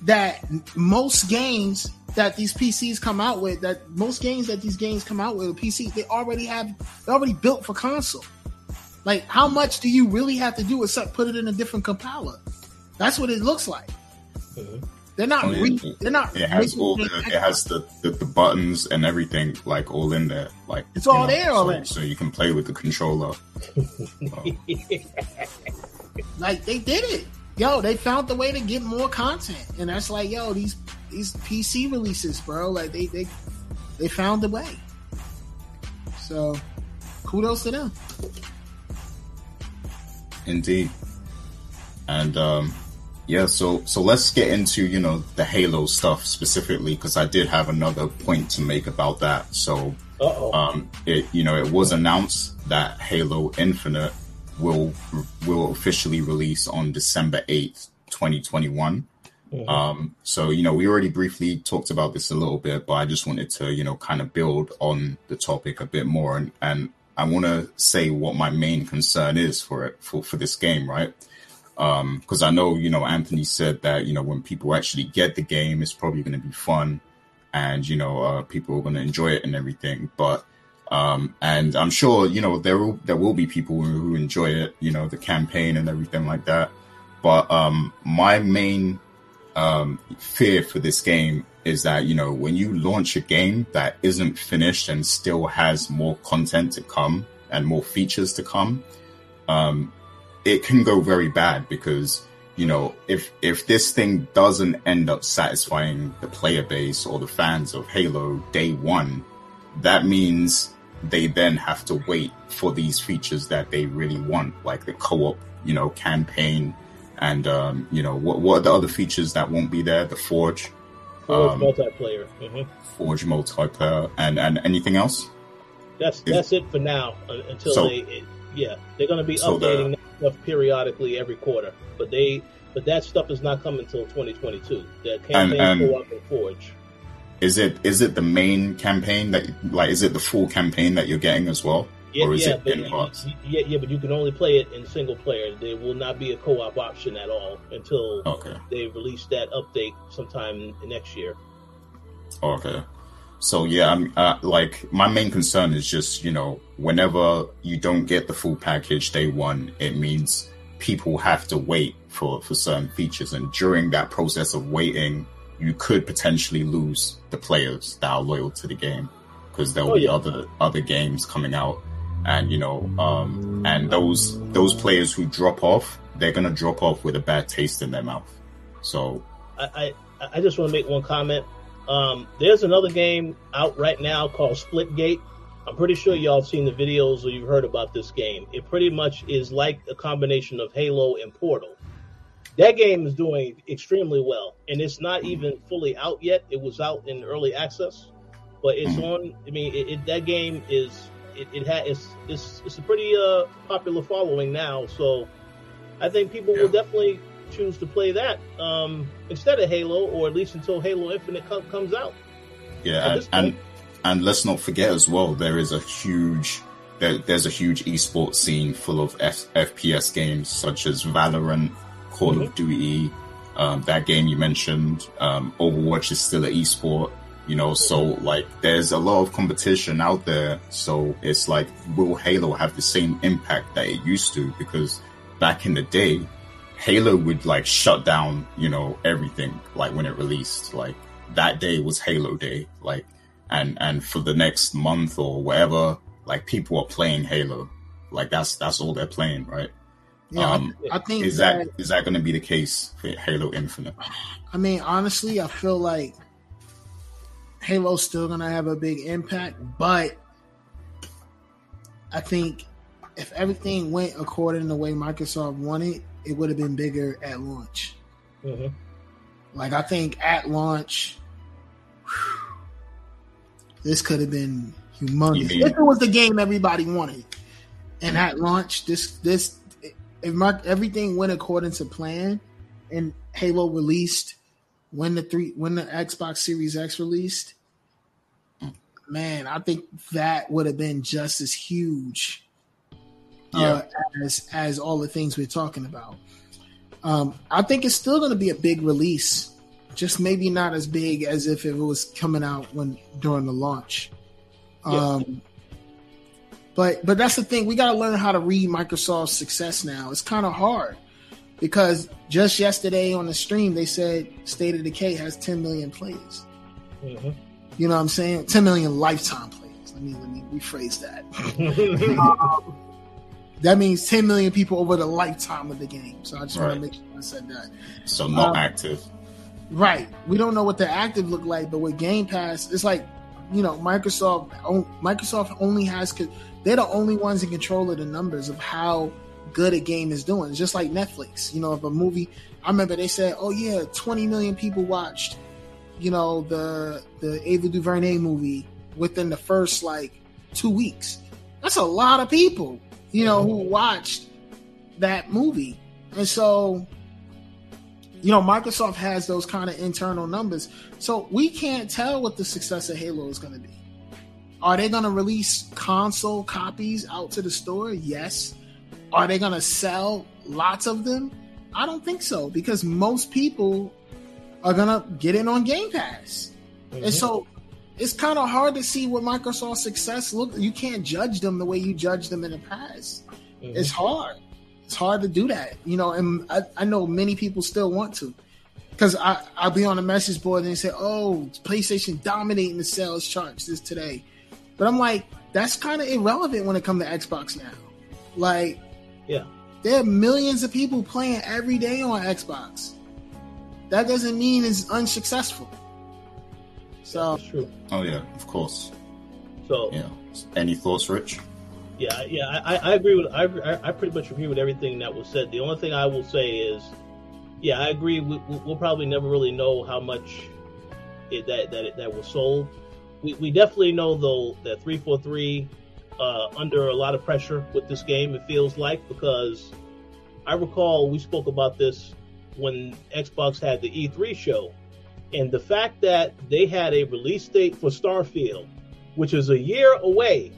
that most games that these PCs come out with, that most games that these games come out with a PC, they already have, they're already built for console. Like, how much do you really have to do except put it in a different compiler? That's what it looks like. Mm-hmm. They're not.
Oh, yeah.
re- they're not.
It has all
the
the, it has the, the, the buttons and everything like all in there. Like
It's all
you
there
so,
already.
So you can play with the controller.
Like they did it. Yo, they found the way to get more content, and that's like, yo, these these PC releases, bro. Like they they they found the way. So, kudos to them.
Indeed. And um yeah, so so let's get into, you know, the Halo stuff specifically because I did have another point to make about that. So
Uh oh.
um it you know, it was announced that Halo Infinite will will officially release on December 8th, 2021. Um, so, you know, we already briefly talked about this a little bit, but I just wanted to, you know, kind of build on the topic a bit more. And, and I want to say what my main concern is for it, for, for this game, right? Um, cause I know, you know, Anthony said that, you know, when people actually get the game, it's probably going to be fun and, you know, uh, people are going to enjoy it and everything. But, um, and I'm sure, you know, there will, there will be people who, who enjoy it, you know, the campaign and everything like that. But, um, my main, um, fear for this game is that you know when you launch a game that isn't finished and still has more content to come and more features to come, um, it can go very bad because you know if if this thing doesn't end up satisfying the player base or the fans of Halo day one, that means they then have to wait for these features that they really want, like the co-op, you know, campaign and um, you know what what are the other features that won't be there? The Forge,
Forge
um,
multiplayer. hmm
Forge multiplayer, and and anything else?
That's that's it for now uh, until
So-
they. Yeah, they're going to be
So
updating that stuff periodically every quarter, but they but that stuff is not coming until 2022. The campaign
and-
co-op and Forge.
Is it is it the main campaign that like is it the full campaign that you're getting as well,
Yeah,
or is
yeah,
it in
you-
parts?
yeah, yeah, but you can only play it in single player. There will not be a co-op option at all until
Okay,
they release that update sometime next year.
okay. So yeah, I'm uh, like my main concern is just you know whenever you don't get the full package day one, it means people have to wait for for certain features, and during that process of waiting, you could potentially lose the players that are loyal to the game because there'll
Oh,
be
yeah.
other other games coming out, and you know, um, and those those players who drop off, they're gonna drop off with a bad taste in their mouth. So
I, I, I just want to make one comment. Um, there's another game out right now called Splitgate. I'm pretty sure y'all have seen the videos or you've heard about this game. It pretty much is like a combination of Halo and Portal. That game is doing extremely well, and it's not even fully out yet. It was out in early access, but it's
Mhm.
on. I mean, it, it, that game is it, it ha, it's, it's it's a pretty uh, popular following now. So I think people will definitely choose to play that um, instead of Halo, or at least until Halo Infinite co- comes out.
Yeah, and, and and let's not forget as well, there is a huge there, there's a huge esports scene full of F, FPS games such as Valorant, Call of Duty, um, that game you mentioned. Um, Overwatch is still an esport, you know. So like, there's a lot of competition out there. So it's like, will Halo have the same impact that it used to? Because back in the day, Halo would like shut down, you know, everything. Like when it released, like that day was Halo Day, like, and and for the next month or whatever, like people are playing Halo, like that's that's all they're playing, right?
Yeah, I-
um,
I, think
is that is that going to be the case for Halo Infinite?
I mean, honestly, I feel like Halo's still gonna have a big impact, but I think if everything went according to the way Microsoft wanted, it would have been bigger at launch.
hmm
Like I think at launch, whew, this could have been humongous.
mean-
If it was the game everybody wanted, and at launch, this this if my, everything went according to plan, and Halo released when the three when the Xbox Series X released, man, I think that would have been just as huge uh, as as all the things we're talking about. Um, I think it's still going to be a big release, just maybe not as big as if it was coming out when during the launch.
Yeah.
Um, but but that's the thing. We got to learn how to read Microsoft's success now. It's kind of hard because just yesterday on the stream they said State of Decay has 10 million players.
Mm-hmm.
You know what I'm saying? 10 million lifetime players. Let me let me rephrase that. um, that means 10 million people over the lifetime of the game. So I just
Right.
want to make sure I said that.
So not
Um,
active.
Right. We don't know what the active look like, but with Game Pass, it's like, you know, Microsoft Microsoft only has they're the only ones in control of the numbers of how good a game is doing. It's just like Netflix. You know, if a movie I remember they said, "Oh yeah, 20 million people watched, you know, the the Ava DuVernay movie within the first like 2 weeks." That's a lot of people, you know, who watched that movie. And so you know, Microsoft has those kind of internal numbers. So we can't tell what the success of Halo is going to be. Are they going to release console copies out to the store? Yes. Are they going to sell lots of them? I don't think so because most people are going to get in on Game Pass.
Mm-hmm.
And so it's kind of hard to see what Microsoft's success look. You can't judge them the way you judged them in the past.
Mhm.
It's hard. It's hard to do that, you know. And I, I know many people still want to, because I I'll be on a message board and they say, "Oh, PlayStation dominating the sales charts this today," but I'm like, that's kind of irrelevant when it comes to Xbox now. Like,
Yeah.
there are millions of people playing every day on Xbox. That doesn't mean it's unsuccessful. So
That's true.
Oh yeah, of course.
So
Yeah. Any thoughts, Rich?
Yeah, yeah, I, I agree with I, I I pretty much agree with everything that was said. The only thing I will say is, yeah, I agree. We, we- we'll probably never really know how much it, that that it, that was sold. We, we definitely know though that three four three uh, under a lot of pressure with this game. It feels like because I recall we spoke about this when Xbox had the E3 show, and the fact that they had a release date for Starfield, which is a year away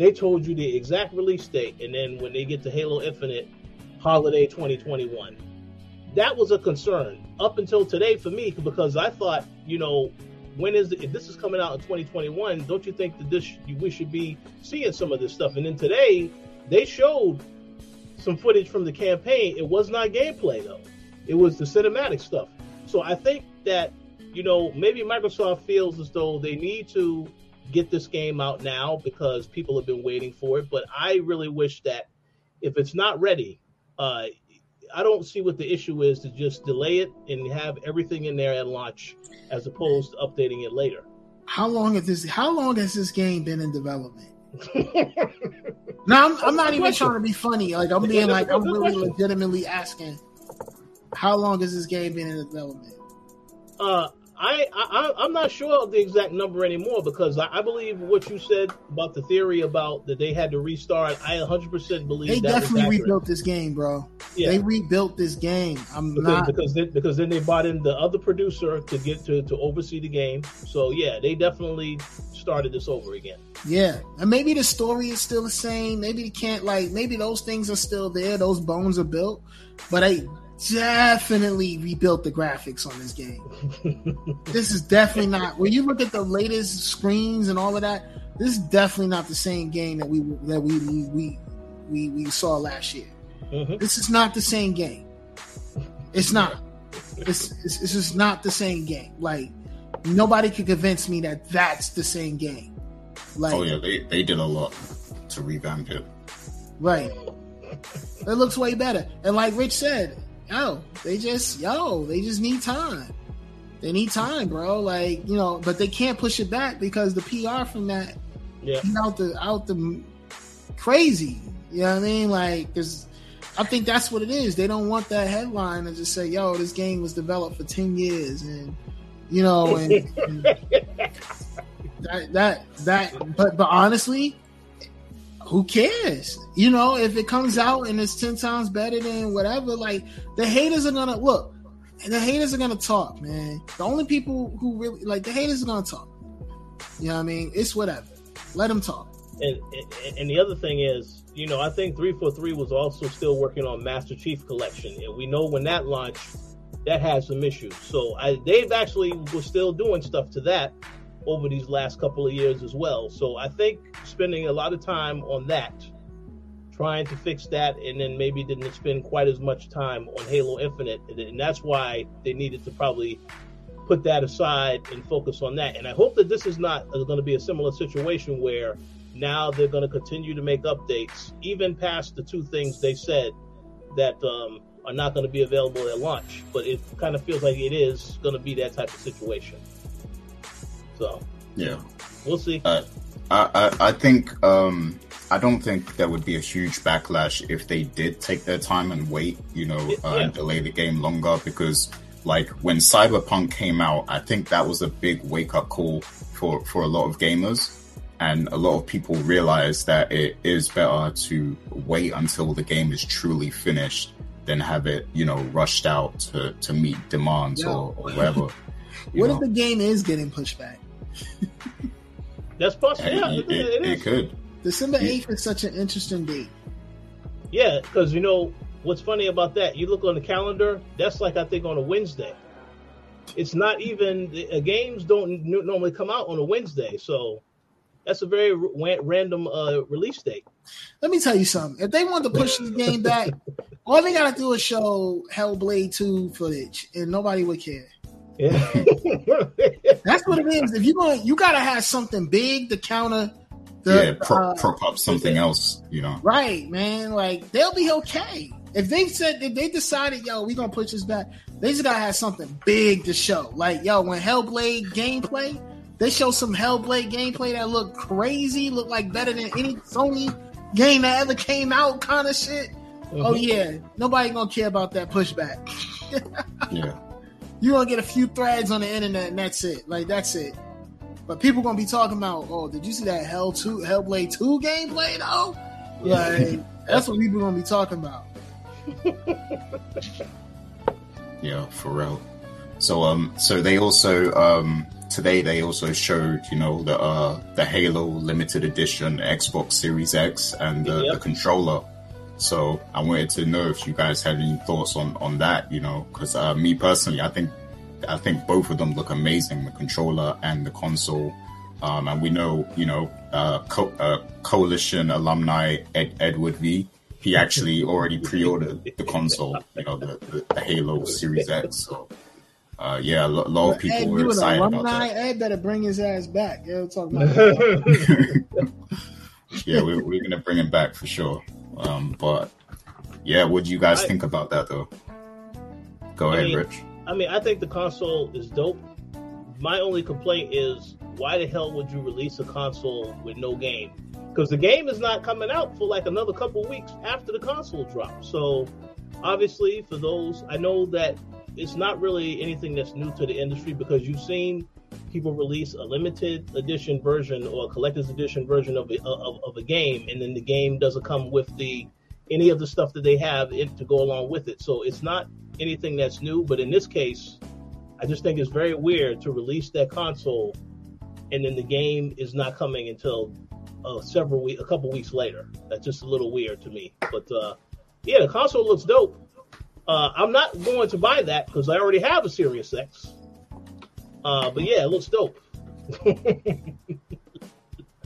they told you the exact release date, and then when they get to Halo Infinite, holiday 2021. That was a concern up until today for me because I thought, you know, when is if this is coming out in 2021, don't you think that this we should be seeing some of this stuff? And then today they showed some footage from the campaign. It was not gameplay though; it was the cinematic stuff. So I think that you know maybe Microsoft feels as though they need to get this game out now because people have been waiting for it. But I really wish that if it's not ready, uh, I don't see what the issue is to just delay it and have everything in there at launch as opposed to updating it later.
how long has this? How long has this game been in development? No, I'm, I'm not even
question.
trying to be funny. Like I'm being like I'm really
question.
legitimately asking. How long has this game been in development?
Uh, I, I I'm not sure of the exact number anymore because I, I believe what you said about the theory about that they had to restart. I 100 percent believe
They definitely rebuilt this game, bro.
Yeah.
They rebuilt this game. I'm
because
not.
because then, because then they bought in the other producer to get to to oversee the game. So yeah, they definitely started this over again.
Yeah, and maybe the story is still the same. Maybe they can't like. Maybe those things are still there. Those bones are built, but I definitely rebuilt the graphics on this game. this is definitely not. When you look at the latest screens and all of that, this is definitely not the same game that we that we we we, we, we saw last year.
Mhm.
This is not the same game. It's not. It's, it's it's just not the same game. Like nobody could convince me that that's the same game. Like
Oh yeah, they, they did a lot to revamp it.
right, it looks way better. And like Rich said, yo, they just yo, they just need time. They need time, bro. Like you know, but they can't push it back because the PR from that
Yeah.
out the out the crazy. You know what I mean? Like, because I think that's what it is. They don't want that headline to just say, "Yo, this game was developed for ten years," and you know, and, and that that that. But but honestly, who cares? You know, if it comes out and it's ten times better than whatever, like the haters are gonna look. The haters are gonna talk, man. The only people who really like the haters are gonna talk. You know what I mean? It's whatever. Let them talk.
And, and and the other thing is, you know, I think 343 was also still working on Master Chief Collection, and we know when that launched, that had some issues. So I, they've actually was still doing stuff to that over these last couple of years as well. So I think spending a lot of time on that, trying to fix that, and then maybe didn't spend quite as much time on Halo Infinite, and that's why they needed to probably put that aside and focus on that. And I hope that this is not going to be a similar situation where now they're going to continue to make updates, even past the two things they said that um, are not going to be available at launch. But it kind of feels like it is going to be that type of situation. So
yeah,
we'll see.
Uh, I, I, I think um, I don't think there would be a huge backlash if they did take their time and wait, you know, uh, yeah. and delay the game longer because like when Cyberpunk came out, I think that was a big wake up call for, for a lot of gamers. And a lot of people realized that it is better to wait until the game is truly finished than have it, you know, rushed out to, to meet demands or, or, whatever.
what know? if the game is getting pushed back?
That's possible. Yeah,
it, it, it, could.
December 8th is such an interesting date.
Yeah, because, you know, what's funny about that? You look on the calendar. That's like I think on a Wednesday. It's not even uh, games don't normally come out on a Wednesday, so that's a very random uh, release date.
Let me tell you something. If they want to push the game back, all they gotta do is show Hellblade Two footage, and nobody would care. Yeah. that's what it is. If you're going, you gotta have something big to counter
the, yeah, pro, uh, prop up something else, you know.
Right, man. Like they'll be okay. If they said if they decided, yo, we gonna push this back, they just gotta have something big to show. Like, yo, when Hellblade gameplay, they show some Hellblade gameplay that look crazy, look like better than any Sony game that ever came out, kind of shit. Mm-hmm. Oh yeah, nobody gonna care about that pushback.
yeah,
you gonna get a few threads on the internet, and that's it. Like that's it. But people gonna be talking about, oh, did you see that Hell two Hellblade two gameplay though? Like that's what people gonna be talking about.
yeah, for real. So um, so they also um today they also showed you know the uh the Halo limited edition Xbox Series X and the, yep. the controller. So I wanted to know if you guys had any thoughts on on that. You know, because uh, me personally, I think I think both of them look amazing, the controller and the console. Um, and we know, you know, uh, Co- uh, Koalition alumni Ed- Edward V he actually already pre-ordered the console, you know, the, the, the Halo Series X. So, uh, yeah, a lot of people Ed, were excited about that.
Ed better bring his ass back. Yeah, we're talking
about yeah, we, we're gonna bring him back for sure. Um, but yeah, what do you guys I, think about that though? Go I ahead,
mean,
Rich.
I mean, I think the console is dope. My only complaint is why the hell would you release a console with no game? because the game is not coming out for like another couple weeks after the console drop. So obviously, for those, I know that it's not really anything that's new to the industry because you've seen people release a limited edition version or a collector's edition version of a, of, of a game, and then the game doesn't come with the any of the stuff that they have it, to go along with it. So it's not anything that's new, but in this case, I just think it's very weird to release that console and then the game is not coming until uh, several weeks, a couple weeks later. That's just a little weird to me. But uh, yeah, the console looks dope. Uh, I'm not going to buy that because I already have a Series X. Uh, but yeah, it looks dope.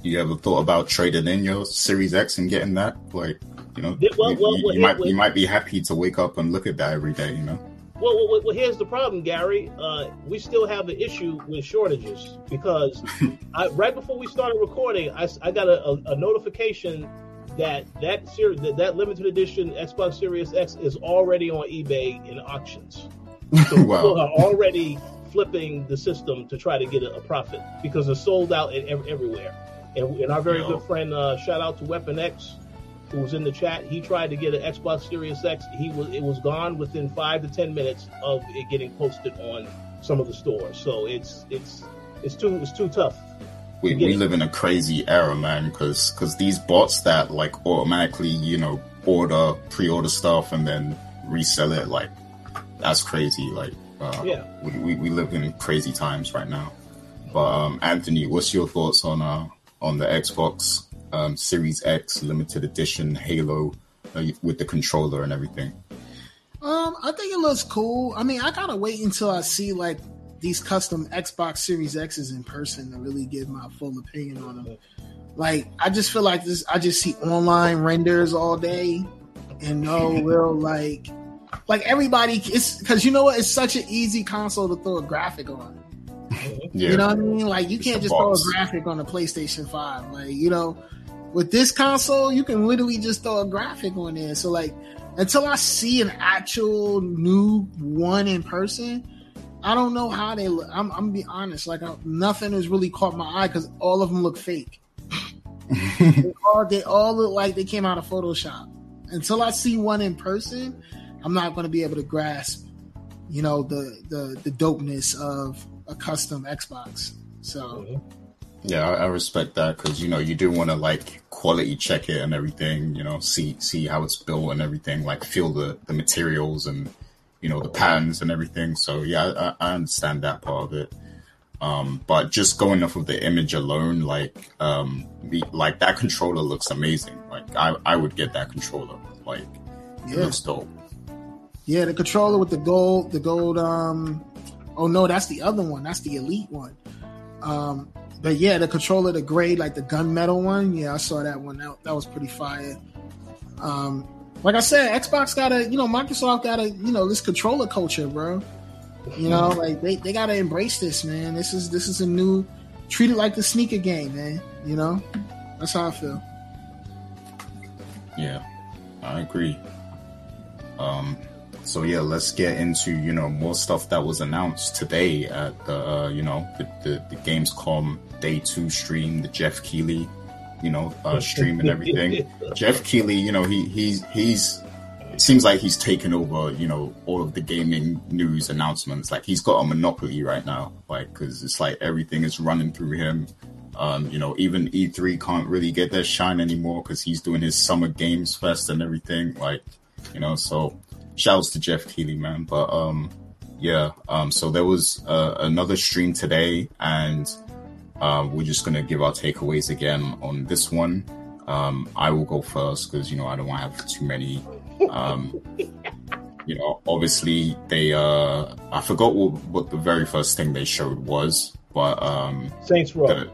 you ever thought about trading in your Series X and getting that? Like, you know,
well, well,
you, you, might you might be happy to wake up and look at that every day. You know.
Well, well, well, here's the problem, Gary. Uh, we still have an issue with shortages because I, right before we started recording, I, I got a, a, a, notification that that, ser- that that limited edition Xbox Series X is already on eBay in auctions. So wow. people are already flipping the system to try to get a, a profit because it's sold out in, everywhere. And, and, our very good friend, uh, shout out to Weapon X, who was in the chat, he tried to get an Xbox Series X. He was it was gone within five to ten minutes of it getting posted on some of the stores. So it's it's it's too it's too tough.
We, we live in a crazy era, man, because because these bots that like automatically you know order pre-order stuff and then resell it like that's crazy. Like uh, yeah, we, we, we live in crazy times right now. But um, Anthony, what's your thoughts on uh on the Xbox um, Series X limited edition Halo uh, with the controller and everything?
Um, I think it looks cool. I mean, I gotta wait until I see like these custom Xbox Series X's in person to really give my full opinion on them. like I just feel like this. I just see online renders all day, and no real like, like everybody. It's because you know what? It's such an easy console to throw a graphic on.
Yeah.
You know what I mean? Like you
It's
can't just throw a graphic on a PlayStation Five. Like you know, with this console, you can literally just throw a graphic on there. So like, until I see an actual new one in person, I don't know how they look. I'm, I'm gonna be honest. Like I, nothing has really caught my eye because all of them look fake. they all they all look like they came out of Photoshop. Until I see one in person, I'm not going to be able to grasp, you know, the the the dopeness of a custom Xbox. So
Yeah, I, I respect that because you know you do want to like quality check it and everything. You know, see see how it's built and everything. Like feel the the materials and you know the patterns and everything. So yeah, I, I understand that part of it. Um, but just going off of the image alone, like um, the, like that controller looks amazing. Like I I would get that controller. Like it looks dope.
Yeah, the controller with the gold, the gold. Um, oh no, that's the other one. That's the elite one. Um, but yeah, the controller, the gray, like the gunmetal one. Yeah, I saw that one. That, that was pretty fire. Um, like I said, Xbox got a, you know, Microsoft got a, you know, this controller culture, bro. You know, like they, they got to embrace this, man. This is this is a new, treat it like the sneaker game, man. You know, that's how I feel.
Yeah, I agree. Um, so yeah, let's get into you know more stuff that was announced today at the uh, you know the, the the Gamescom Day Two stream, the Jeff Keighley, you know, uh, stream and everything. Jeff Keighley, you know, he he's he's it seems like he's taken over, you know, all of the gaming news announcements. Like he's got a monopoly right now, like because it's like everything is running through him. Um, you know, even E3 can't really get their shine anymore because he's doing his Summer Games Fest and everything. Like, you know, so shouts to Jeff Keighley, man. But um, yeah, um, so there was uh, another stream today, and uh, we're just gonna give our takeaways again on this one. Um, I will go first because you know I don't want to have too many. Um, you know, obviously they uh, I forgot what, what the very first thing they showed was, but um,
Saints Row.
the,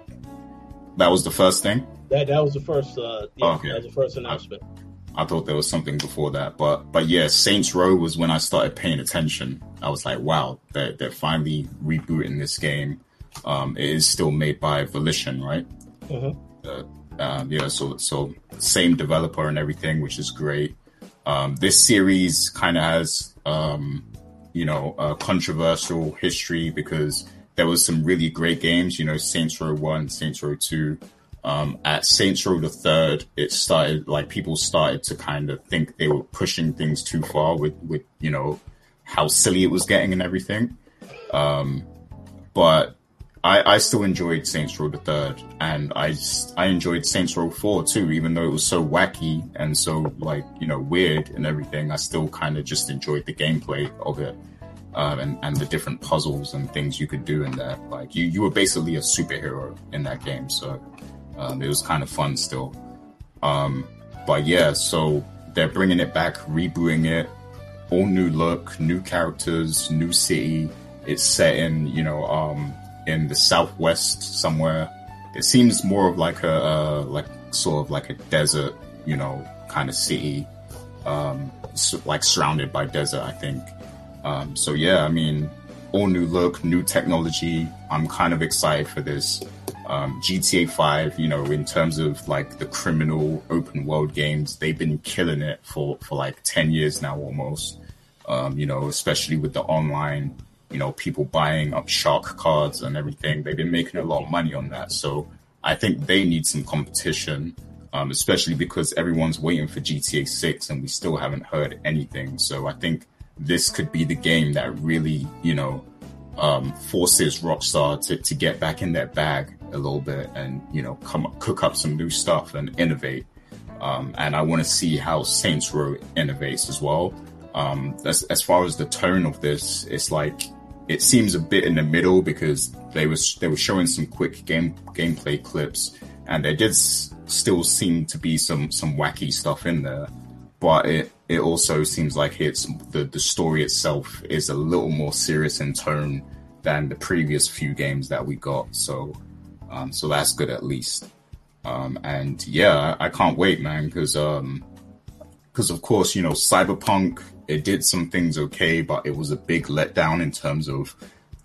that was the first thing.
That that was the first. Uh, yeah,
Okay.
that was the first announcement.
I thought there was something before that, but but yeah, Saints Row was when I started paying attention. I was like, wow, they're they're finally rebooting this game. Um, it is still made by Volition, right?
Mhm.
Uh, um, yeah, so so same developer and everything, which is great. Um, this series kind of has um, you know a controversial history because there was some really great games. You know, Saints Row One, Saints Row Two um, at Saints Row the Third, it started like people started to kind of think they were pushing things too far with with you know how silly it was getting and everything. Um, but I, I still enjoyed Saints Row the Third, and I I enjoyed Saints Row Four too, even though it was so wacky and so like you know weird and everything. I still kind of just enjoyed the gameplay of it. Um, and, and the different puzzles and things you could do in that. Like you, you were basically a superhero in that game. So, um, it was kind of fun still. Um, but yeah, so they're bringing it back, rebooting it, all new look, new characters, new city. It's set in, you know, um, in the southwest somewhere. It seems more of like a, uh, like sort of like a desert, you know, kind of city, um, s- like surrounded by desert, I think. Um, so yeah, I mean, all new look, new technology. I'm kind of excited for this. Um, GTA 5, you know, in terms of like the criminal open world games, they've been killing it for, for like 10 years now almost. Um, you know, especially with the online, you know, people buying up shark cards and everything. They've been making a lot of money on that. So I think they need some competition, um, especially because everyone's waiting for GTA 6 and we still haven't heard anything. So I think this could be the game that really, you know, um, forces Rockstar to, to get back in their bag a little bit and, you know, come cook up some new stuff and innovate. Um, and I want to see how Saints Row innovates as well. Um, as, as far as the tone of this, it's like, it seems a bit in the middle because they was they were showing some quick game gameplay clips and there did s- still seem to be some some wacky stuff in there but it it also seems like it's the the story itself is a little more serious in tone than the previous few games that we got. So um, so that's good at least. Um, and yeah, I, can't wait, man, because um, because of course, you know, Cyberpunk it did some things okay, but it was a big letdown in terms of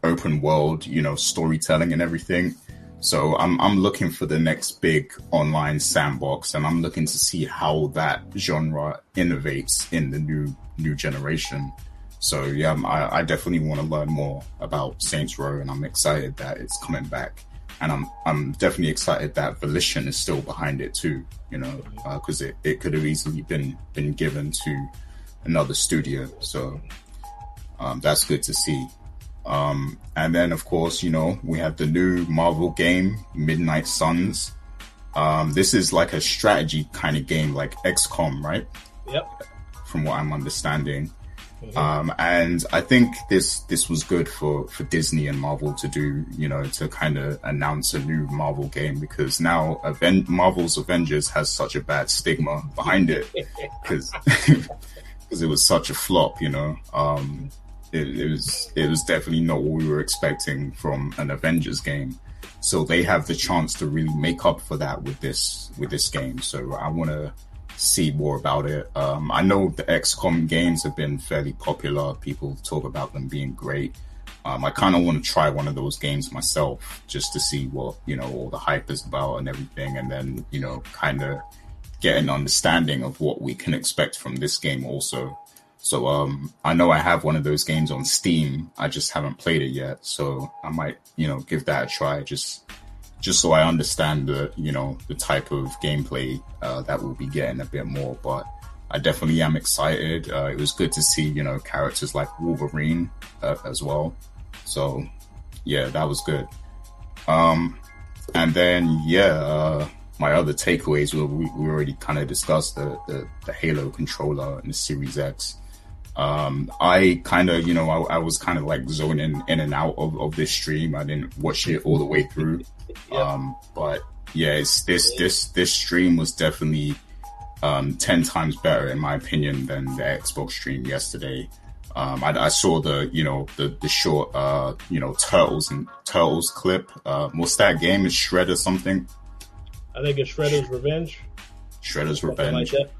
open world, you know, storytelling and everything. So I'm I'm looking for the next big online sandbox, and I'm looking to see how that genre innovates in the new new generation. So yeah, I, I definitely want to learn more about Saints Row, and I'm excited that it's coming back. And I'm I'm definitely excited that Volition is still behind it too. You know, because uh, it, it could have easily been been given to another studio. So um, that's good to see. Um, and then, of course, you know, we have the new Marvel game, Midnight Suns. Um, this is like a strategy kind of game, like XCOM, right?
Yep.
From what I'm understanding. Mm-hmm. Um, and I think this this was good for for Disney and Marvel to do, you know, to kind of announce a new Marvel game because now Aven- Marvel's Avengers has such a bad stigma behind it because because it was such a flop, you know. Um, it, it, was it was definitely not what we were expecting from an Avengers game. So they have the chance to really make up for that with this with this game. So I want to see more about it. Um, I know the XCOM games have been fairly popular. People talk about them being great. Um, I kind of want to try one of those games myself just to see what you know all the hype is about and everything, and then you know kind of get an understanding of what we can expect from this game also. So um, I know I have one of those games on Steam. I just haven't played it yet, so I might, you know, give that a try just just so I understand the, you know, the type of gameplay uh, that we'll be getting a bit more. But I definitely am excited. Uh, it was good to see, you know, characters like Wolverine uh, as well. So yeah, that was good. Um, and then yeah, uh, my other takeaways were we, we already kind of discussed the, the, the Halo controller and the Series X. Um, I kind of, you know, I, I was kind of like zoning in and out of, of this stream. I didn't watch it all the way through. Um, but yeah, it's this, this, this stream was definitely, um, 10 times better in my opinion than the Xbox stream yesterday. Um, I, I, saw the, you know, the, the short, uh, you know, Turtles and Turtles clip. Uh, what's that game? Is Shredder something?
I think it's Shredder's Revenge.
Shredder's Something Revenge. Like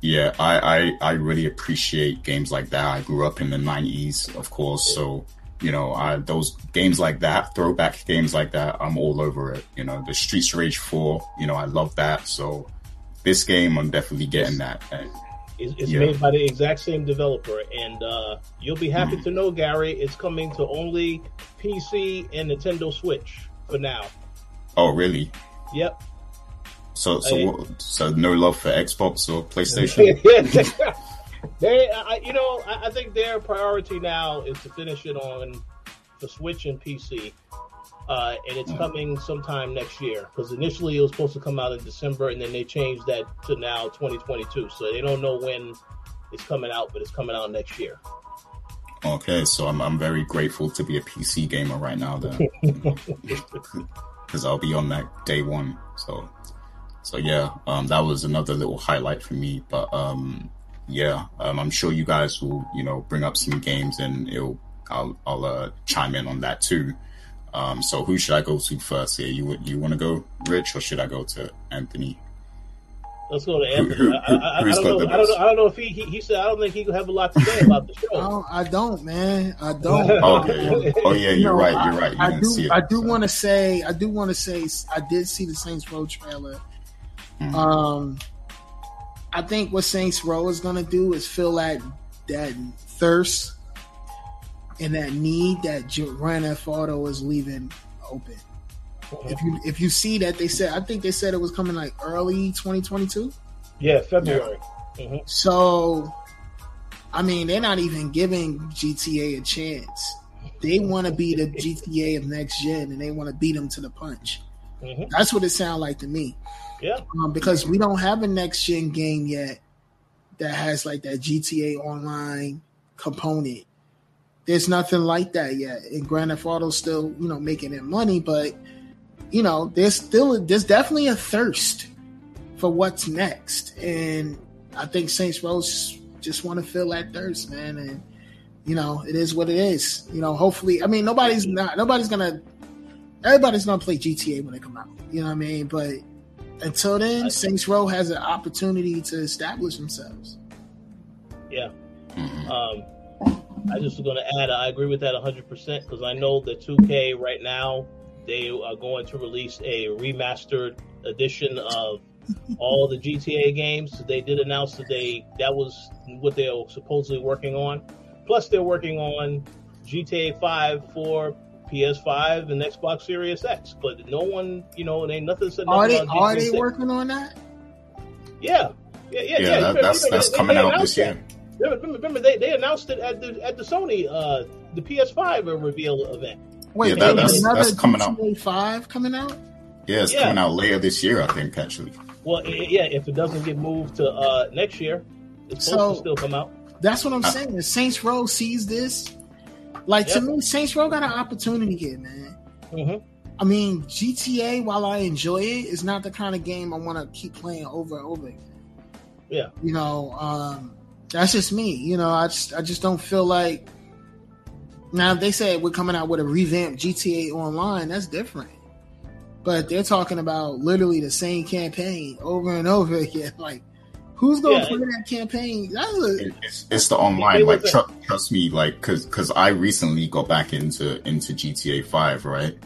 yeah, I, I, I really appreciate games like that. I grew up in the 90s, of course. So, you know, I, those games like that, throwback games like that, I'm all over it. You know, the Streets Rage 4, you know, I love that. So this game, I'm definitely getting that. And,
it's, it's yeah. made by the exact same developer. And uh, you'll be happy mm. to know, Gary, it's coming to only PC and Nintendo Switch for now.
Oh, really?
Yep.
So, so, what, so no love for Xbox or PlayStation.
they, I, you know, I, I, think their priority now is to finish it on the Switch and PC, uh, and it's mm. coming sometime next year. Because initially it was supposed to come out in December, and then they changed that to now 2022. So they don't know when it's coming out, but it's coming out next year.
Okay, so I'm I'm very grateful to be a PC gamer right now, then, because I'll be on that day one. So so yeah, um, that was another little highlight for me. But um, yeah, um, I'm sure you guys will, you know, bring up some games and it'll, I'll, I'll uh, chime in on that too. Um, so who should I go to first here? You you want to go Rich or should I go to Anthony?
Let's go to Anthony. Who, who, I, I, I, don't know, I, don't know, I don't know. if he, he, he said I don't think he could have a lot to say about the show.
no, I don't, man. I don't.
okay. Oh yeah, you're right. You're right. You
I, do. I do want to say. I do want to say. I did see the Saints Row trailer. Mm-hmm. Um, I think what Saints Row is going to do is fill that that thirst and that need that Grand Theft Auto is leaving open. Mm-hmm. If you if you see that they said, I think they said it was coming like early 2022.
Yeah, February. Yeah. Mm-hmm.
So, I mean, they're not even giving GTA a chance. They want to be the GTA of next gen, and they want to beat them to the punch. Mm-hmm. That's what it sounds like to me.
Yeah.
Um, because we don't have a next gen game yet that has like that GTA Online component. There's nothing like that yet. And Grand Theft Auto still, you know, making it money, but you know, there's still there's definitely a thirst for what's next. And I think Saints Row just want to fill that thirst, man. And you know, it is what it is. You know, hopefully, I mean, nobody's not nobody's gonna everybody's gonna play GTA when they come out. You know what I mean? But until then, Saints Row has an opportunity to establish themselves.
Yeah. Um, I just was going to add, I agree with that 100% because I know that 2K right now, they are going to release a remastered edition of all the GTA games. They did announce that they that was what they were supposedly working on. Plus, they're working on GTA 5 for PS5 and Xbox Series X. But no one, you know, it ain't nothing said.
Are they
about
are they working on that?
Yeah. Yeah, yeah,
Yeah,
yeah.
that,
Remember-
that's
remember
that's
they-
coming
they
out this year.
Remember, remember they, they announced it at the at the Sony uh the PS5 reveal event.
Wait,
Yeah, that- that's- that's coming out.
GTA Five coming out.
Yeah, it's
Yeah.
coming out later this year, I think. Actually,
Well, i- yeah, if it doesn't get moved to uh next year, it's supposed
So-
to still come out.
That's what I'm
Uh,
saying. If Saints Row sees this, like to me, Saints Row got an opportunity here, man.
hmm
I mean, GTA, while I enjoy it, is not the kind of game I want to keep playing over and over again.
Yeah.
You know, um, that's just me. You know, I just I just don't feel like. Now, if they say we're coming out with a revamped GTA Online, that's different. But they're talking about literally the same campaign over and over again. Like, who's going to
Yeah,
play that campaign? That's a,
it's, it's the online.
It
Like,
was a-
tr- trust me, like, because because I recently got back into into GTA Five, right?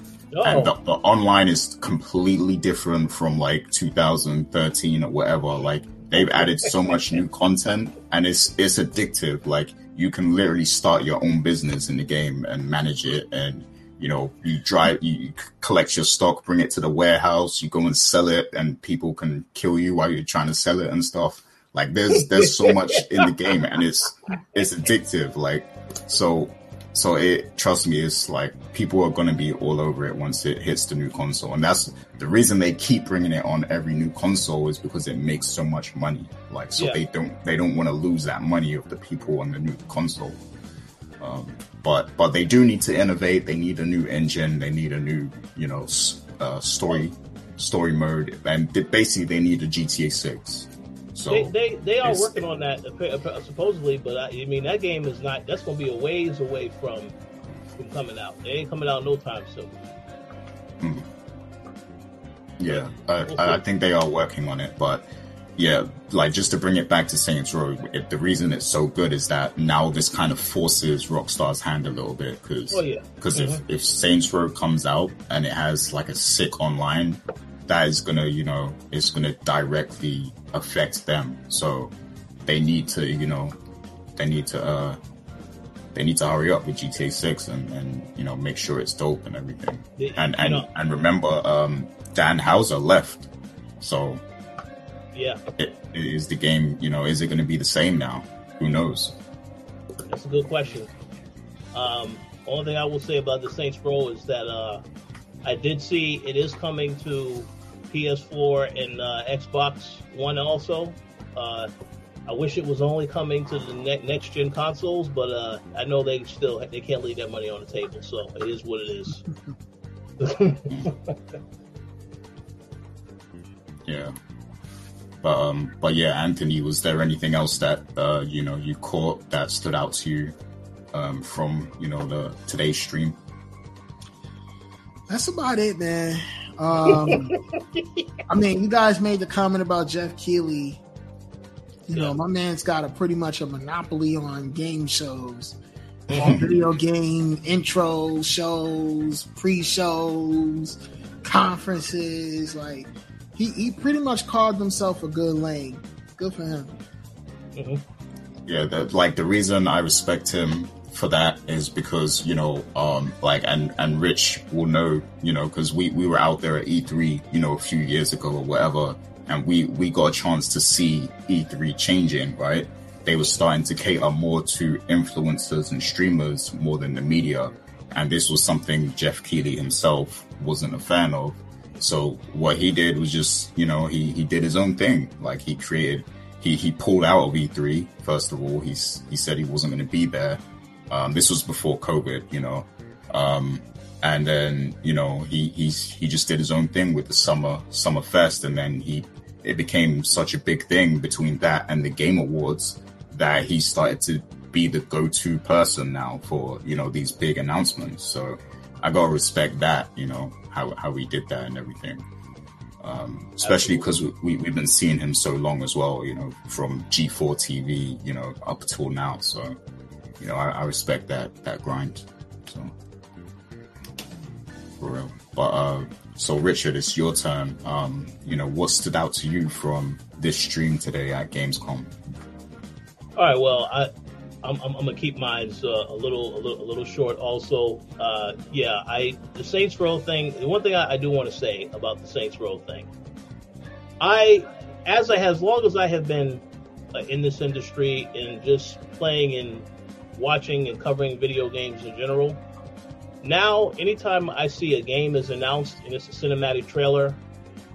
and the,
Oh,
the online is completely different from like 2013 or whatever. Like they've added so much new content, and it's it's addictive. Like you can literally start your own business in the game and manage it, and you know you drive, you collect your stock, bring it to the warehouse, you go and sell it, and people can kill you while you're trying to sell it and stuff. Like there's there's so much in the game, and it's it's addictive. Like so so it trust me, it's like people are gonna be all over it once it hits the new console, and that's the reason they keep bringing it on every new console is because it makes so much money. Like so
Yeah.
they don't they don't want to lose that money of the people on the new console. Um, but but they do need to innovate. They need a new engine. They need a new you know uh, story story mode, and basically they need a GTA Six. So
they, they they are working on that supposedly, but I, I mean that game is not. That's going to be a ways away from from coming out. They ain't coming out no time soon.
Yeah, I, I I think they are working on it, but yeah, like just to bring it back to Saints Row, it, the reason it's so good is that now this kind of forces Rockstar's hand a little bit because
Oh yeah,
if if Saints Row comes out and it has like a sick online, that is gonna you know it's gonna directly affect them. So they need to you know they need to uh they need to hurry up with GTA Six and and you know make sure it's dope and everything.
They-
And
you
and
know,
and remember, um, Dan Houser left, so
yeah,
Is the game you know is it going to be the same now? Who knows?
that's a good question. Um, only thing I will say about the Saints Row is that uh, I did see it is coming to PS4 and uh, Xbox One also. Uh, I wish it was only coming to the ne- next gen consoles, but uh, I know they still they can't leave that money on the table, so it is what it is.
Yeah. But um, but yeah, Anthony, was there anything else that uh, you know you caught that stood out to you um, from you know the today's stream?
That's about it, man. Um, I mean, you guys made the comment about Jeff Keighley. You know, my man's got a pretty much a monopoly on game shows, on video game intro shows, pre-shows, conferences. Like, he he pretty much carved himself a good lane. Good for him.
Yeah, the, like the reason I respect him for that is because you know, um, like and and Rich will know, you know, because we we were out there at E3, you know, a few years ago or whatever, and we we got a chance to see E3 changing, right? They were starting to cater more to influencers and streamers more than the media, and this was something Jeff Keighley himself wasn't a fan of. So what he did was just, you know, he he did his own thing. Like he created he he pulled out of E3 first of all. He's he said he wasn't going to be there. Um, this was before COVID, you know, um, and then you know he he's he just did his own thing with the summer summer fest, and then he it became such a big thing between that and the Game Awards that he started to be the go-to person now for you know these big announcements. So I gotta respect that, you know how how he did that and everything. Um, especially because we, we've been seeing him so long as well, you know, from G4 TV, you know, up till now. So, you know, I, I respect that, that grind. So, for real. But, uh, so Richard, it's your turn. Um, you know, what stood out to you from this stream today at Gamescom?
All right. Well, I, I'm, I'm, I'm gonna keep mine uh, a little, a little, a little short. Also, uh, yeah, I the Saints Row thing. The one thing I, I do want to say about the Saints Row thing, I, as I as long as I have been uh, in this industry and just playing and watching and covering video games in general, now anytime I see a game is announced and it's a cinematic trailer,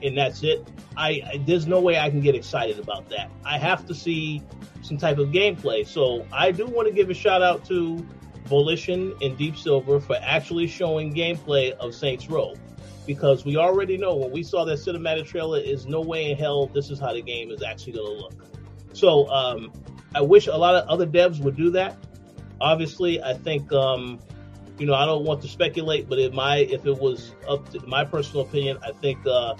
and that's it, I, I there's no way I can get excited about that. I have to see some type of gameplay. So I do want to give a shout out to Volition and Deep Silver for actually showing gameplay of Saints Row. Because we already know when we saw that cinematic trailer, is no way in hell this is how the game is actually going to look. So um, I wish a lot of other devs would do that. Obviously, I think um, you know I don't want to speculate, but if my if it was up to my personal opinion, I think uh,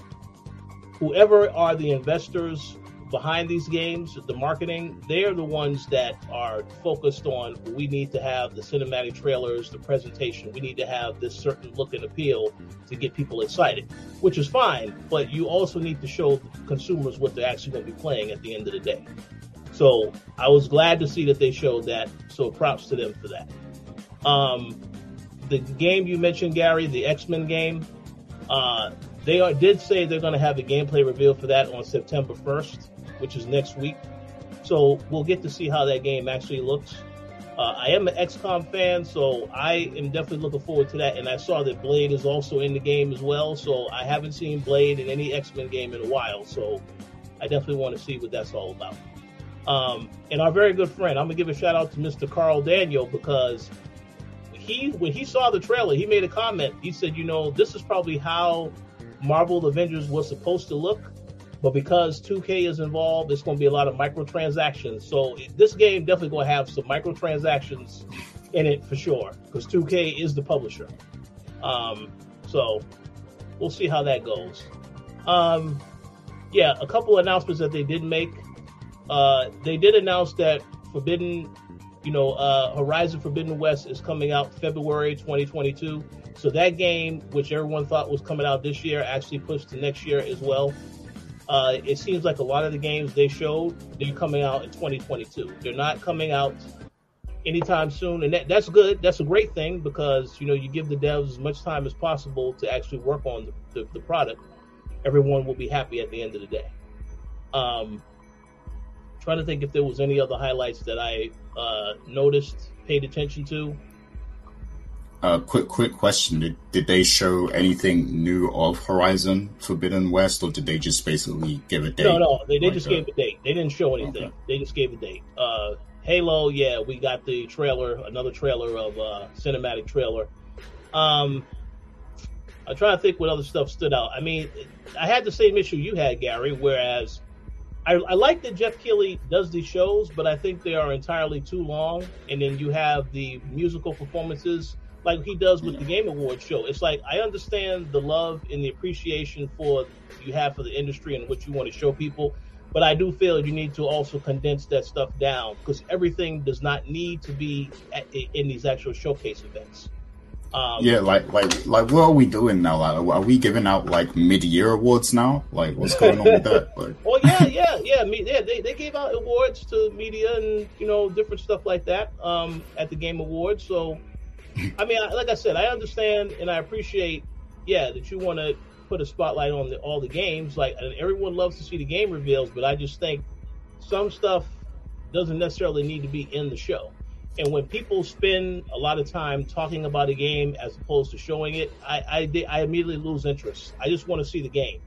whoever are the investors behind these games, the marketing, they're the ones that are focused on we need to have the cinematic trailers, the presentation, we need to have this certain look and appeal to get people excited, which is fine, but you also need to show consumers what they're actually going to be playing at the end of the day. So I was glad to see that they showed that. So props to them for that. Um, the game you mentioned, Gary, the X Men game, uh, they are, did say they're going to have a gameplay reveal for that on September 1st which is next week. So we'll get to see how that game actually looks. Uh, I am an XCOM fan, so I am definitely looking forward to that. And I saw that Blade is also in the game as well. So I haven't seen Blade in any X Men game in a while. So I definitely want to see what that's all about. Um, and our very good friend, I'm gonna give a shout out to Mr. Carl Daniel because he, when he saw the trailer, he made a comment. He said, "You know, this is probably how Marvel Avengers was supposed to look." But because 2K is involved, it's going to be a lot of microtransactions. So this game definitely going to have some microtransactions in it for sure, because 2K is the publisher. Um, so we'll see how that goes. Um, yeah, a couple announcements that they did make. Uh, they did announce that Forbidden, you know, uh, Horizon Forbidden West is coming out February 2022. So that game, which everyone thought was coming out this year, actually pushed to next year as well. Uh, it seems like a lot of the games they showed they're coming out in 2022. They're not coming out anytime soon, and that, that's good. That's a great thing because you know you give the devs as much time as possible to actually work on the, the, the product. Everyone will be happy at the end of the day. Um, trying to think if there was any other highlights that I uh, noticed, paid attention to.
Uh, quick, quick question: did, did they show anything new of Horizon Forbidden West, or did they just basically give a date?
No, no, they, they like just gave a date. They didn't show anything. Okay. They just gave a date. Uh, Halo, yeah, we got the trailer, another trailer of uh, cinematic trailer. Um, I'm trying to think what other stuff stood out. I mean, I had the same issue you had, Gary. Whereas I, I like that Jeff Keighley does these shows, but I think they are entirely too long. And then you have the musical performances like he does with the Game Awards show. It's like I understand the love and the appreciation for you have for the industry and what you want to show people, but I do feel you need to also condense that stuff down because everything does not need to be at, in these actual showcase events.
Um, yeah, like like like what are we doing now? Like, are we giving out like mid-year awards now? Like, what's going on with that? Like,
well, yeah, yeah, yeah. Me, yeah, they, they gave out awards to media and you know different stuff like that um, at the Game Awards. So I mean, like I said, I understand and I appreciate, yeah, that you want to put a spotlight on the, all the games. Like, and everyone loves to see the game reveals, but I just think some stuff doesn't necessarily need to be in the show. And when people spend a lot of time talking about a game as opposed to showing it, I, I, I immediately lose interest. I just want to see the game.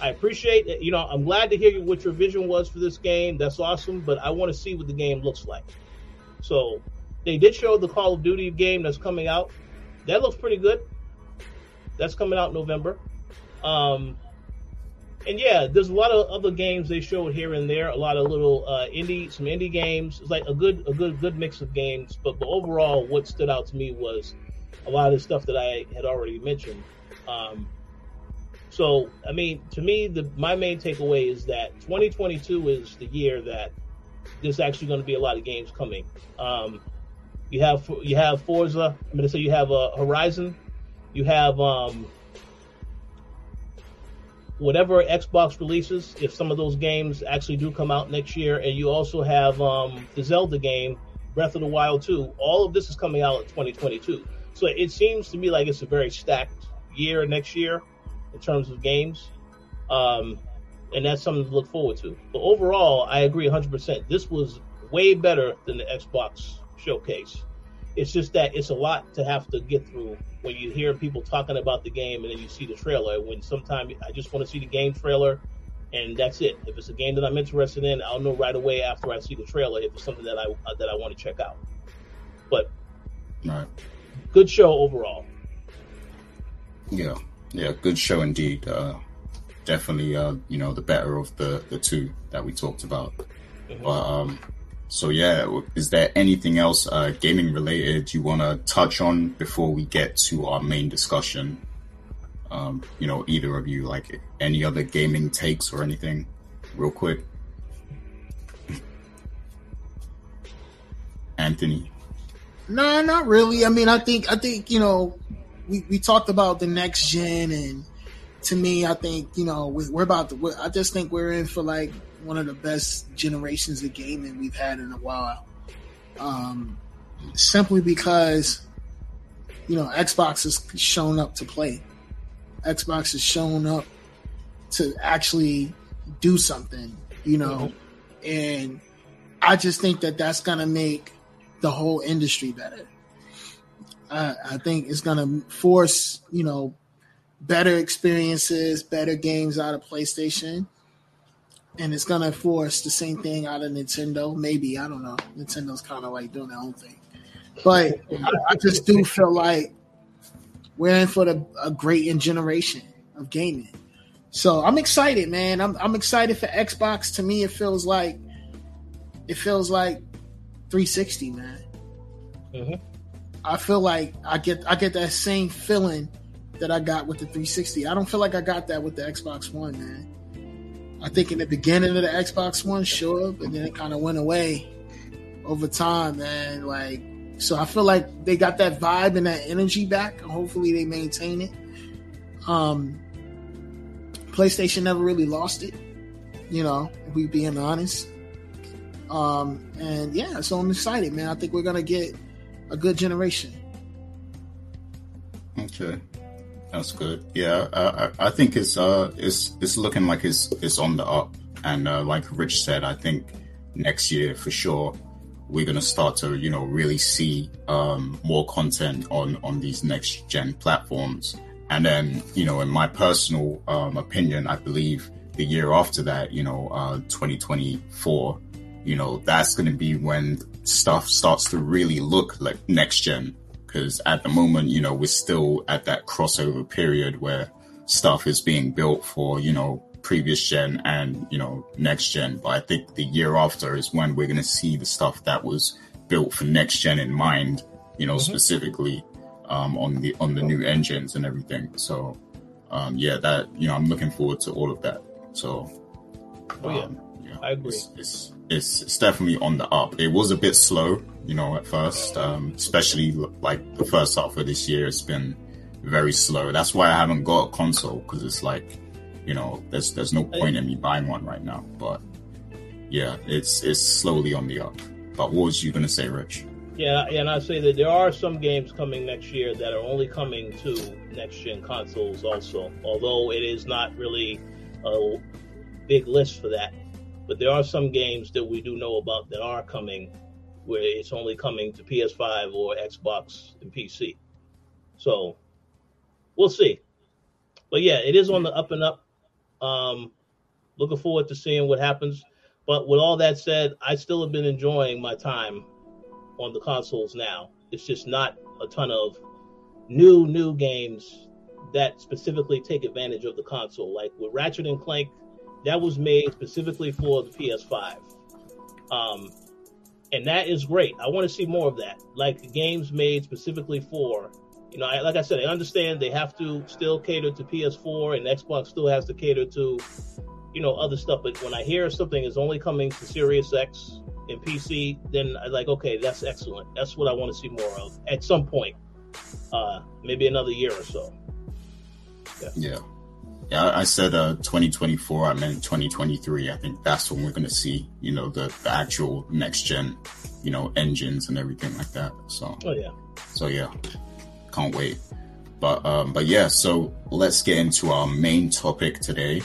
I appreciate it. You know, I'm glad to hear what your vision was for this game. That's awesome, but I want to see what the game looks like. So they did show the Call of Duty game that's coming out. That looks pretty good. That's coming out in November. Um, and yeah, there's a lot of other games they showed here and there. A lot of little uh, indie, some indie games. It's like a good, a good, good mix of games. But, but overall, what stood out to me was a lot of the stuff that I had already mentioned. Um, So, I mean, to me, the my main takeaway is that 2022 is the year that there's actually going to be a lot of games coming. Um, you have you have Forza. I'm to say you have uh, Horizon. You have um, whatever Xbox releases. If some of those games actually do come out next year, and you also have um, the Zelda game, Breath of the Wild 2. All of this is coming out in 2022. So it seems to me like it's a very stacked year next year in terms of games. Um, and that's something to look forward to. But overall, I agree 100%. This was way better than the Xbox showcase. It's just that it's a lot to have to get through when you hear people talking about the game and then you see the trailer. When sometimes I just want to see the game trailer and that's it. If it's a game that I'm interested in, I'll know right away after I see the trailer if it's something that I uh, that I want to check out. But
right.
good show overall.
Yeah, yeah, good show indeed. Uh, definitely, uh, you know, the better of the the two that we talked about. Mm-hmm. But um, so yeah, is there anything else uh, gaming related you want to touch on before we get to our main discussion? Um, you know, either of you, like any other gaming takes or anything, real quick. Anthony.
No, not really. I mean, I think I think you know, we, we talked about the next gen, and to me, I think you know we, are about to. I just think we're in for like one of the best generations of gaming we've had in a while. Um, simply because you know Xbox has shown up to play. Xbox has shown up to actually do something, you know, mm-hmm. and I just think that that's gonna make the whole industry better. I, I think it's gonna force, you know, better experiences, better games out of PlayStation. And it's gonna force the same thing out of Nintendo. Maybe I don't know. Nintendo's kind of like doing their own thing, but I, I just do feel like we're in for the, a great generation of gaming. So I'm excited, man. I'm I'm excited for Xbox. To me, it feels like it feels like 360, man. Mm-hmm. I feel like I get I get that same feeling that I got with the 360. I don't feel like I got that with the Xbox One, man. I think in the beginning of the Xbox One, sure, but then it kind of went away over time, man. Like so I feel like they got that vibe and that energy back. and Hopefully they maintain it. Um, PlayStation never really lost it, you know, if we being honest. Um, and yeah, so I'm excited, man. I think we're gonna get a good generation.
Okay, that's good. Yeah, I, I think it's uh, it's it's looking like it's it's on the up, and uh, like Rich said, I think next year for sure we're to start to, you know, really see um, more content on on these next gen platforms. And then, you know, in my personal um, opinion, I believe the year after that, you know, uh, 2024, you know, that's to be when stuff starts to really look like next gen. Because at the moment, you know, we're still at that crossover period where stuff is being built for, you know, previous gen and you know next gen. But i think the year after is when we're going to see the stuff that was built for next gen in mind you know mm-hmm. specifically um, on the on the new engines and everything. So um, yeah that you know i'm looking forward to all of that. So
oh, yeah. Um, yeah i agree.
it's, it's, it's, it's definitely on the up. It was a bit slow you know at first um, especially like the first half of this year it's been very slow that's why i haven't got a console because it's like you know, there's there's no point in me buying one right now. But yeah, it's it's slowly on the up. But what was you gonna say, Rich?
Yeah, and I say that there are some games coming next year that are only coming to next gen consoles also. Although it is not really a big list for that. But there are some games that we do know about that are coming where it's only coming to PS5 or Xbox and PC. So we'll see. But yeah, it is on the up and up. Um, looking forward to seeing what happens. But with all that said, I still have been enjoying my time on the consoles now. It's just not a ton of new new games that specifically take advantage of the console. Like with Ratchet and Clank, that was made specifically for the PS5. Um, and that is great. I want to see more of that. Like games made specifically for You know, I, like I said, I understand they have to still cater to PS4 and Xbox still has to cater to, you know, other stuff. But when I hear something is only coming to Series X and PC, then I like, okay, that's excellent. That's what I want to see more of at some point. Uh, maybe another year or so.
Yeah. Yeah. Yeah, I said uh, 2024. I meant 2023. I think that's when we're going to see, you know, the, the actual next gen, you know, engines and everything like that. So,
oh yeah,
so yeah, can't wait. But um, but yeah, so let's get into our main topic today.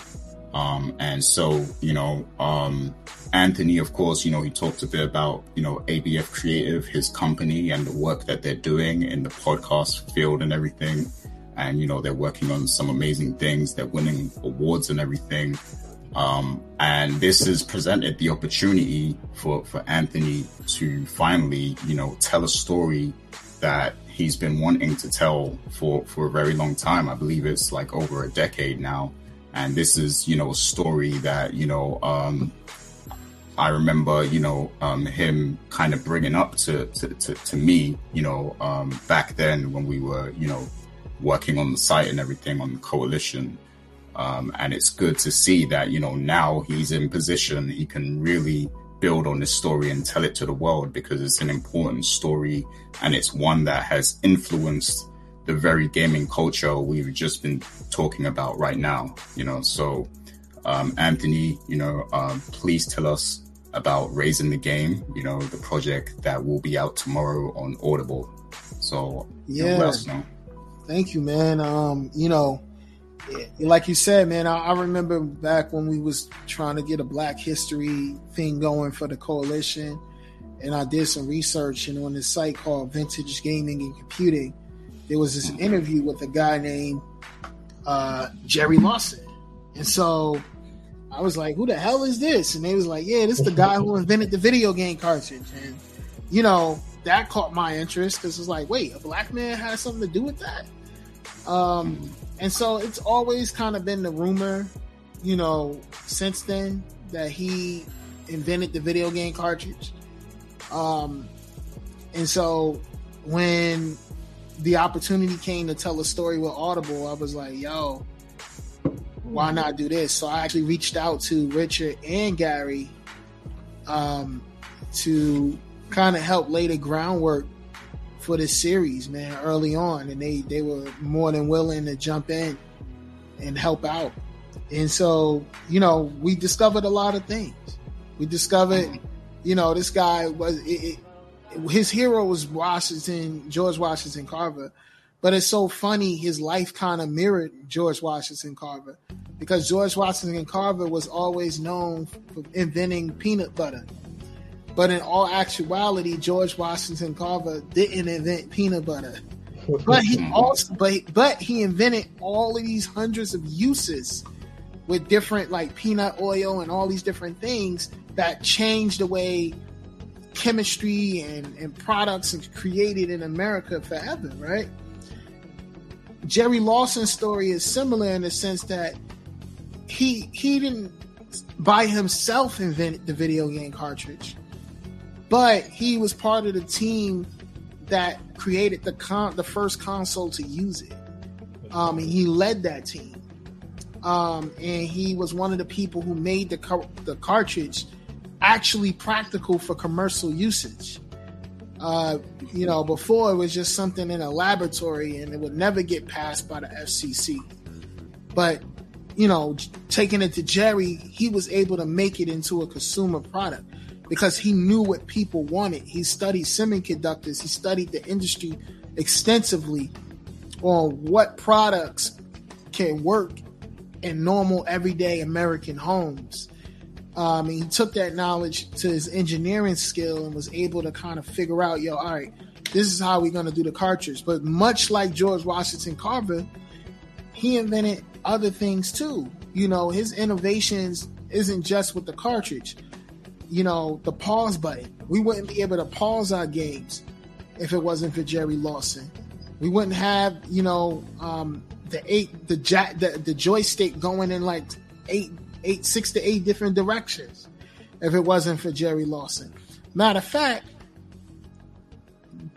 Um, and so you know, um, Anthony, of course, you know, he talked a bit about you know ABF Creative, his company, and the work that they're doing in the podcast field and everything and you know they're working on some amazing things. They're winning awards and everything. Um, and this has presented the opportunity for for Anthony to finally, you know, tell a story that he's been wanting to tell for for a very long time. I believe it's like over a decade now. And this is, you know, a story that you know. Um, I remember, you know, um, him kind of bringing up to, to, to, to me, you know, um, back then when we were, you know, working on the site and everything on the Koalition. Um, and it's good to see that, you know, now he's in position, he can really build on this story and tell it to the world because it's an important story and it's one that has influenced the very gaming culture we've just been talking about right now, you know. So, um, Anthony, you know, um, please tell us about Raising the Game, you know, the project that will be out tomorrow on Audible. So,
yeah. You know, Thank you, man. Um, you know, like you said, man, I, I, remember back when we was trying to get a Black History thing going for the Koalition, and I did some research, and on this site called Vintage Gaming and Computing, there was this interview with a guy named uh, Jerry Lawson, and so I was like, "Who the hell is this?" And they was like, "Yeah, this is the guy who invented the video game cartridge," and you know that caught my interest because it's like, wait, a black man has something to do with that. Um, and so it's always kind of been the rumor, you know, since then that he invented the video game cartridge. Um, and so when the opportunity came to tell a story with Audible, I was like, yo, why not do this? So I actually reached out to Richard and Gary um, to kind of help lay the groundwork for this series, man, early on, and they they were more than willing to jump in and help out. And so, you know, we discovered a lot of things. We discovered, you know, this guy was it, it, his hero was Washington George Washington Carver, but it's so funny his life kind of mirrored George Washington Carver because George Washington Carver was always known for inventing peanut butter but in all actuality, George Washington Carver didn't invent peanut butter. But he also but but he invented all of these hundreds of uses with different like peanut oil and all these different things that changed the way chemistry and, and products are created in America forever, right? Jerry Lawson's story is similar in the sense that he he didn't by himself invent the video game cartridge but he was part of the team that created the con- the first console to use it. Um, and he led that team. Um, and he was one of the people who made the car- the cartridge actually practical for commercial usage. Uh, you know, before it was just something in a laboratory and it would never get passed by the FCC. But you know, taking it to Jerry, he was able to make it into a consumer product because he knew what people wanted. He studied semiconductors, he studied the industry extensively on what products can work in normal, everyday American homes. Um, and he took that knowledge to his engineering skill and was able to kind of figure out, yo, all right, this is how we're going to do the cartridge. But much like George Washington Carver, he invented other things too. You know, his innovations isn't just with the cartridge you know, the pause button. We wouldn't be able to pause our games if it wasn't for Jerry Lawson. We wouldn't have, you know, um, the eight, the jack, the, the joystick going in like eight, eight, six to eight different directions if it wasn't for Jerry Lawson. Matter of fact,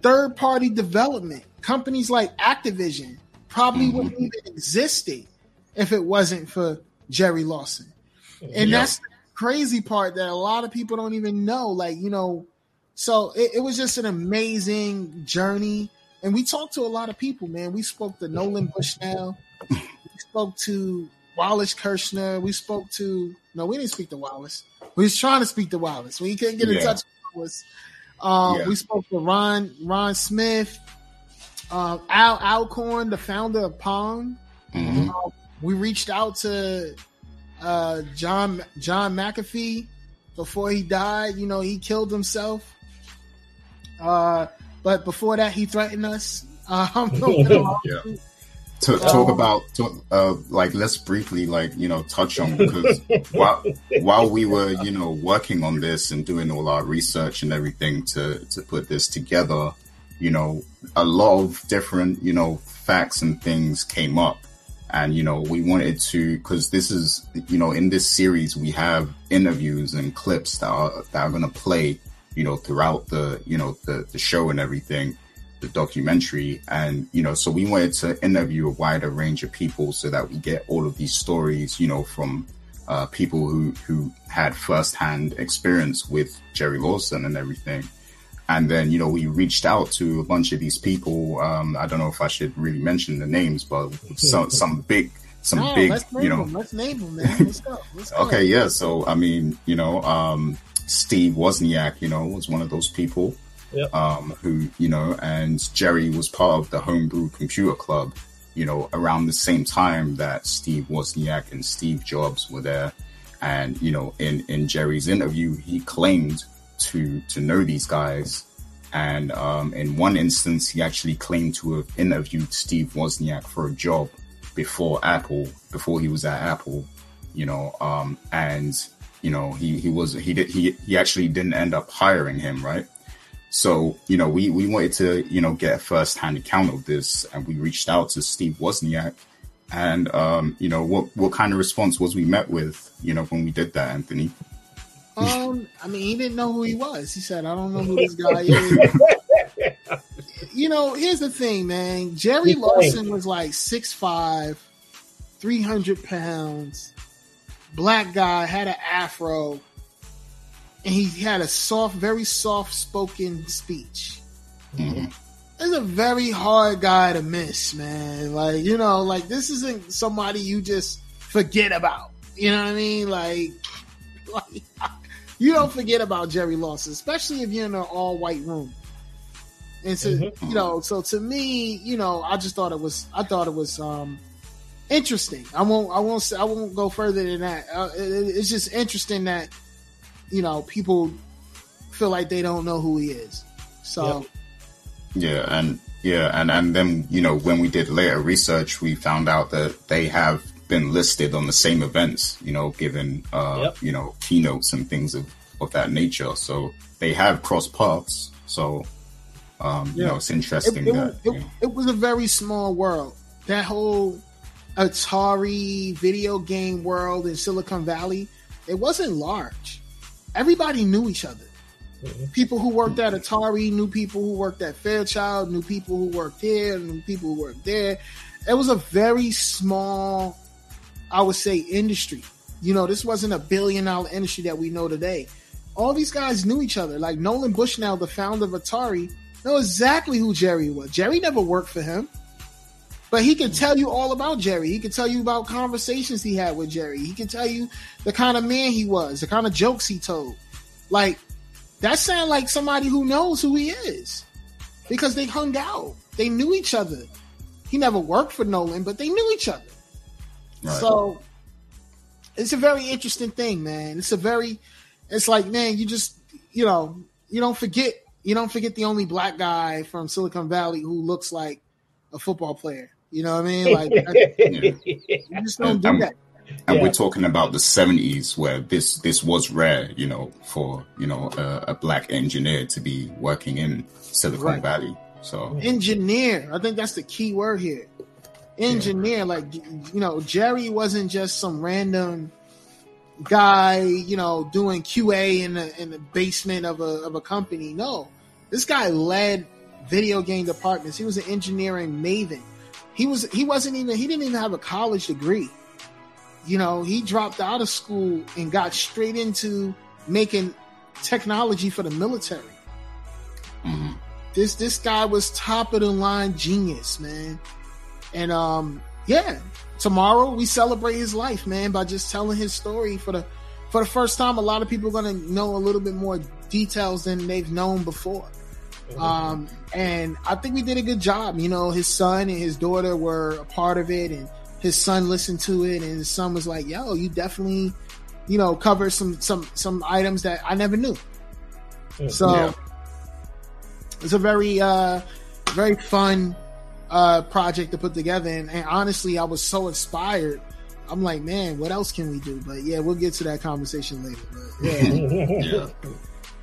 third party development companies like Activision probably
Mhm.
wouldn't even existed if it wasn't for Jerry Lawson. And
Yeah.
that's the crazy part that a lot of people don't even know. Like, you know, so it, it was just an amazing journey. And we talked to a lot of people, man. We spoke to Nolan Bushnell. we spoke to Wallace Kirschner. We spoke to no, we didn't speak to Wallace. We was trying to speak to Wallace. We couldn't get in
Yeah.
touch with Wallace. Um,
Yeah.
We spoke to Ron Ron Smith, uh, Al Alcorn, the founder of Pong.
Mhm.
Uh, we reached out to uh, John John McAfee before he died. You know, he killed himself. Uh, but before that, he threatened us. Um,
Yeah. To talk
Um,
about, talk, uh, like, let's briefly, like, you know, touch on because while while we were, you know, working on this and doing all our research and everything to to put this together, you know, a lot of different, you know, facts and things came up, and you know, we wanted to because this is, you know, in this series we have interviews and clips that are that are going to play, you know, throughout the, you know, the the show and everything the documentary. And you know so we wanted to interview a wider range of people so that we get all of these stories you know from uh, people who who had firsthand experience with Jerry Lawson and everything and then you know we reached out to a bunch of these people um, I don't know if I should really mention the names but some some big some
no,
big you know
them. Let's name them, man. Let's go. Let's go.
Okay, yeah. So I mean, you know, um, Steve Wozniak, you know, was one of those people.
Yep.
Um, who, you know, and Jerry was part of the Homebrew Computer Club, you know, around the same time that Steve Wozniak and Steve Jobs were there. And, you know, in, in Jerry's interview, he claimed to, to know these guys. And, um, in one instance, he actually claimed to have interviewed Steve Wozniak for a job before Apple, before he was at Apple, you know, um, and, you know, he, he was, he did, he, he actually didn't end up hiring him, right? So, you know, we, we wanted to, you know, get a first hand account of this and we reached out to Steve Wozniak and, um, you know, what, what kind of response was we met with, you know, when we did that, Anthony?
Um, I mean, he didn't know who he was. He said, "I don't know who this guy is." you know, here's the thing, man. Jerry. Lawson was like 6'5", 300 pounds, black guy, had an afro, and he had a soft, very soft spoken speech.
Mhm.
It's a very hard guy to miss, man. Like, you know, like this isn't somebody you just forget about. You know what I mean? Like, like you don't forget about Jerry Lawson, especially if you're in an all white room. And so,
Mhm.
you know, so to me, you know, I just thought it was, I thought it was um interesting. I won't, I won't, say, I won't go further than that. Uh, it, it's just interesting that you know people feel like they don't know who he is. So.
Yeah, and yeah, and and then you know when we did later research, we found out that they have been listed on the same events. You know, given uh,
Yep.
you know keynotes and things of of that nature. So they have crossed paths. So um, you know, it's interesting
it,
that.
was- it,
you know,
it was a very small world. That whole Atari video game world in Silicon Valley, it wasn't large. Everybody knew each other.
Mhm.
People who worked at Atari knew people who worked at Fairchild, knew people who worked here, knew people who worked there. It was a very small, I would say, industry. You know, this wasn't a billion dollar industry that we know today. All these guys knew each other. Like Nolan Bushnell, the founder of Atari, know exactly who Jerry was. Jerry never worked for him, but he can tell you all about Jerry. He can tell you about conversations he had with Jerry. He can tell you the kind of man he was, the kind of jokes he told. Like that sounds like somebody who knows who he is because they hung out. They knew each other. He never worked for Nolan, but they knew each other.
Right.
So it's a very interesting thing, man. It's a very, it's like, man, you just, you know, you don't forget, you don't forget the only black guy from Silicon Valley who looks like a football player. You know what I mean? Like, you just don't do that.
and
Yeah.
we're talking about the 70s where this this was rare you know for you know a, a black engineer to be working in silicon
Right.
valley so
Engineer. I think that's the key word here. Engineer. Like, you know, Jerry wasn't just some random guy, you know, doing QA in the in the basement of a of a company. No, this guy led video game departments. He was an engineering maven. He was he wasn't even he didn't even have a college degree. You know, he dropped out of school and got straight into making technology for the military.
Mhm.
This this guy was top of the line genius, man. And um yeah, tomorrow we celebrate his life, man, by just telling his story for the for the first time. A lot of people are gonna know a little bit more details than they've known before. Um, and I think we did a good job. You know, his son and his daughter were a part of it, and his son listened to it, and his son was like, "Yo, you definitely, you know, covered some some some items that I never knew." So
Yeah.
it's a very uh very fun uh project to put together, and, and honestly, I was so inspired. I'm like, man, what else can we do? But yeah, we'll get to that conversation later. Yeah,
yeah.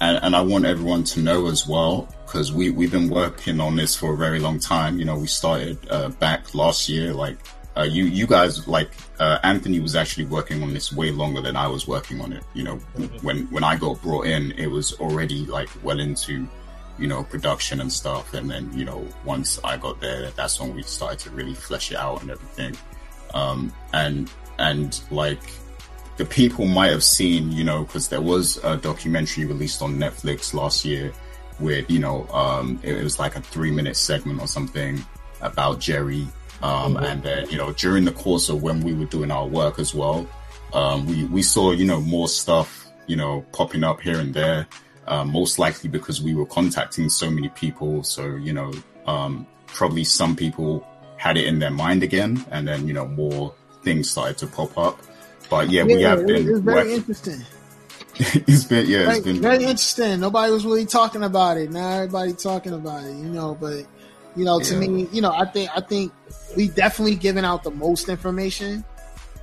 And, and I want everyone to know as well, because we, we've been working on this for a very long time. You know, we started uh, back last year. Like, uh, you, you guys, like, uh, Anthony was actually working on this way longer than I was working on it. You know, when, when I got brought in, it was already like well into, you know, production and stuff. And then, you know, once I got there, that's when we started to really flesh it out and everything. Um, and, and like, the people might have seen, you know, because there was a documentary released on Netflix last year where, you know, um, it, was like a three minute segment or something about Jerry. Um, and then, you know, during the course of when we were doing our work as well, um, we, we saw, you know, more stuff, you know, popping up here and there. Uh, most likely because we were contacting so many people. So, you know, um, probably some people had it in their mind again. And then, you know, more things started to pop up. But yeah, we have been.
it's very
working-
interesting.
it's been yeah, it's been
very interesting. Nobody was really talking about it. Now everybody talking about it, you know. But you know, to
Yeah.
me, you know, I think I think we definitely given out the most information.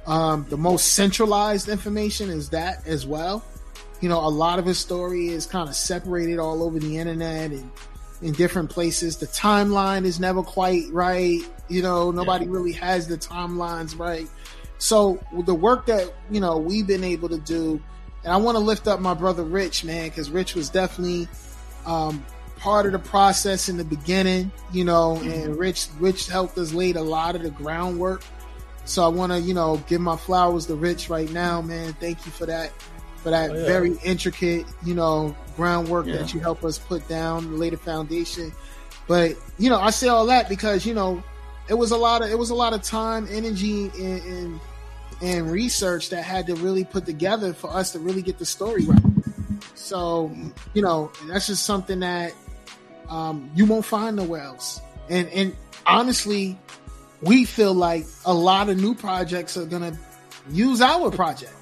Um, the most centralized information is that as well. You know, a lot of his story is kind of separated all over the internet and in different places. The timeline is never quite right. You know, nobody really has the timelines right. So the work that you know we've been able to do, and I want to lift up my brother Rich, man, because Rich was definitely um, part of the process in the beginning, you know, and Rich Rich helped us lay a lot of the groundwork. So I want to, you know, give my flowers to Rich right now, man. Thank you for that, for that
Oh, yeah.
very intricate, you know, groundwork
Yeah.
that you help us put down, lay the foundation. But you know, I say all that because you know, it was a lot of it was a lot of time, energy, and, and and research that had to really put together for us to really get the story right. So, you know, that's just something that um, you won't find nowhere else. And and honestly, we feel like a lot of new projects are gonna use our project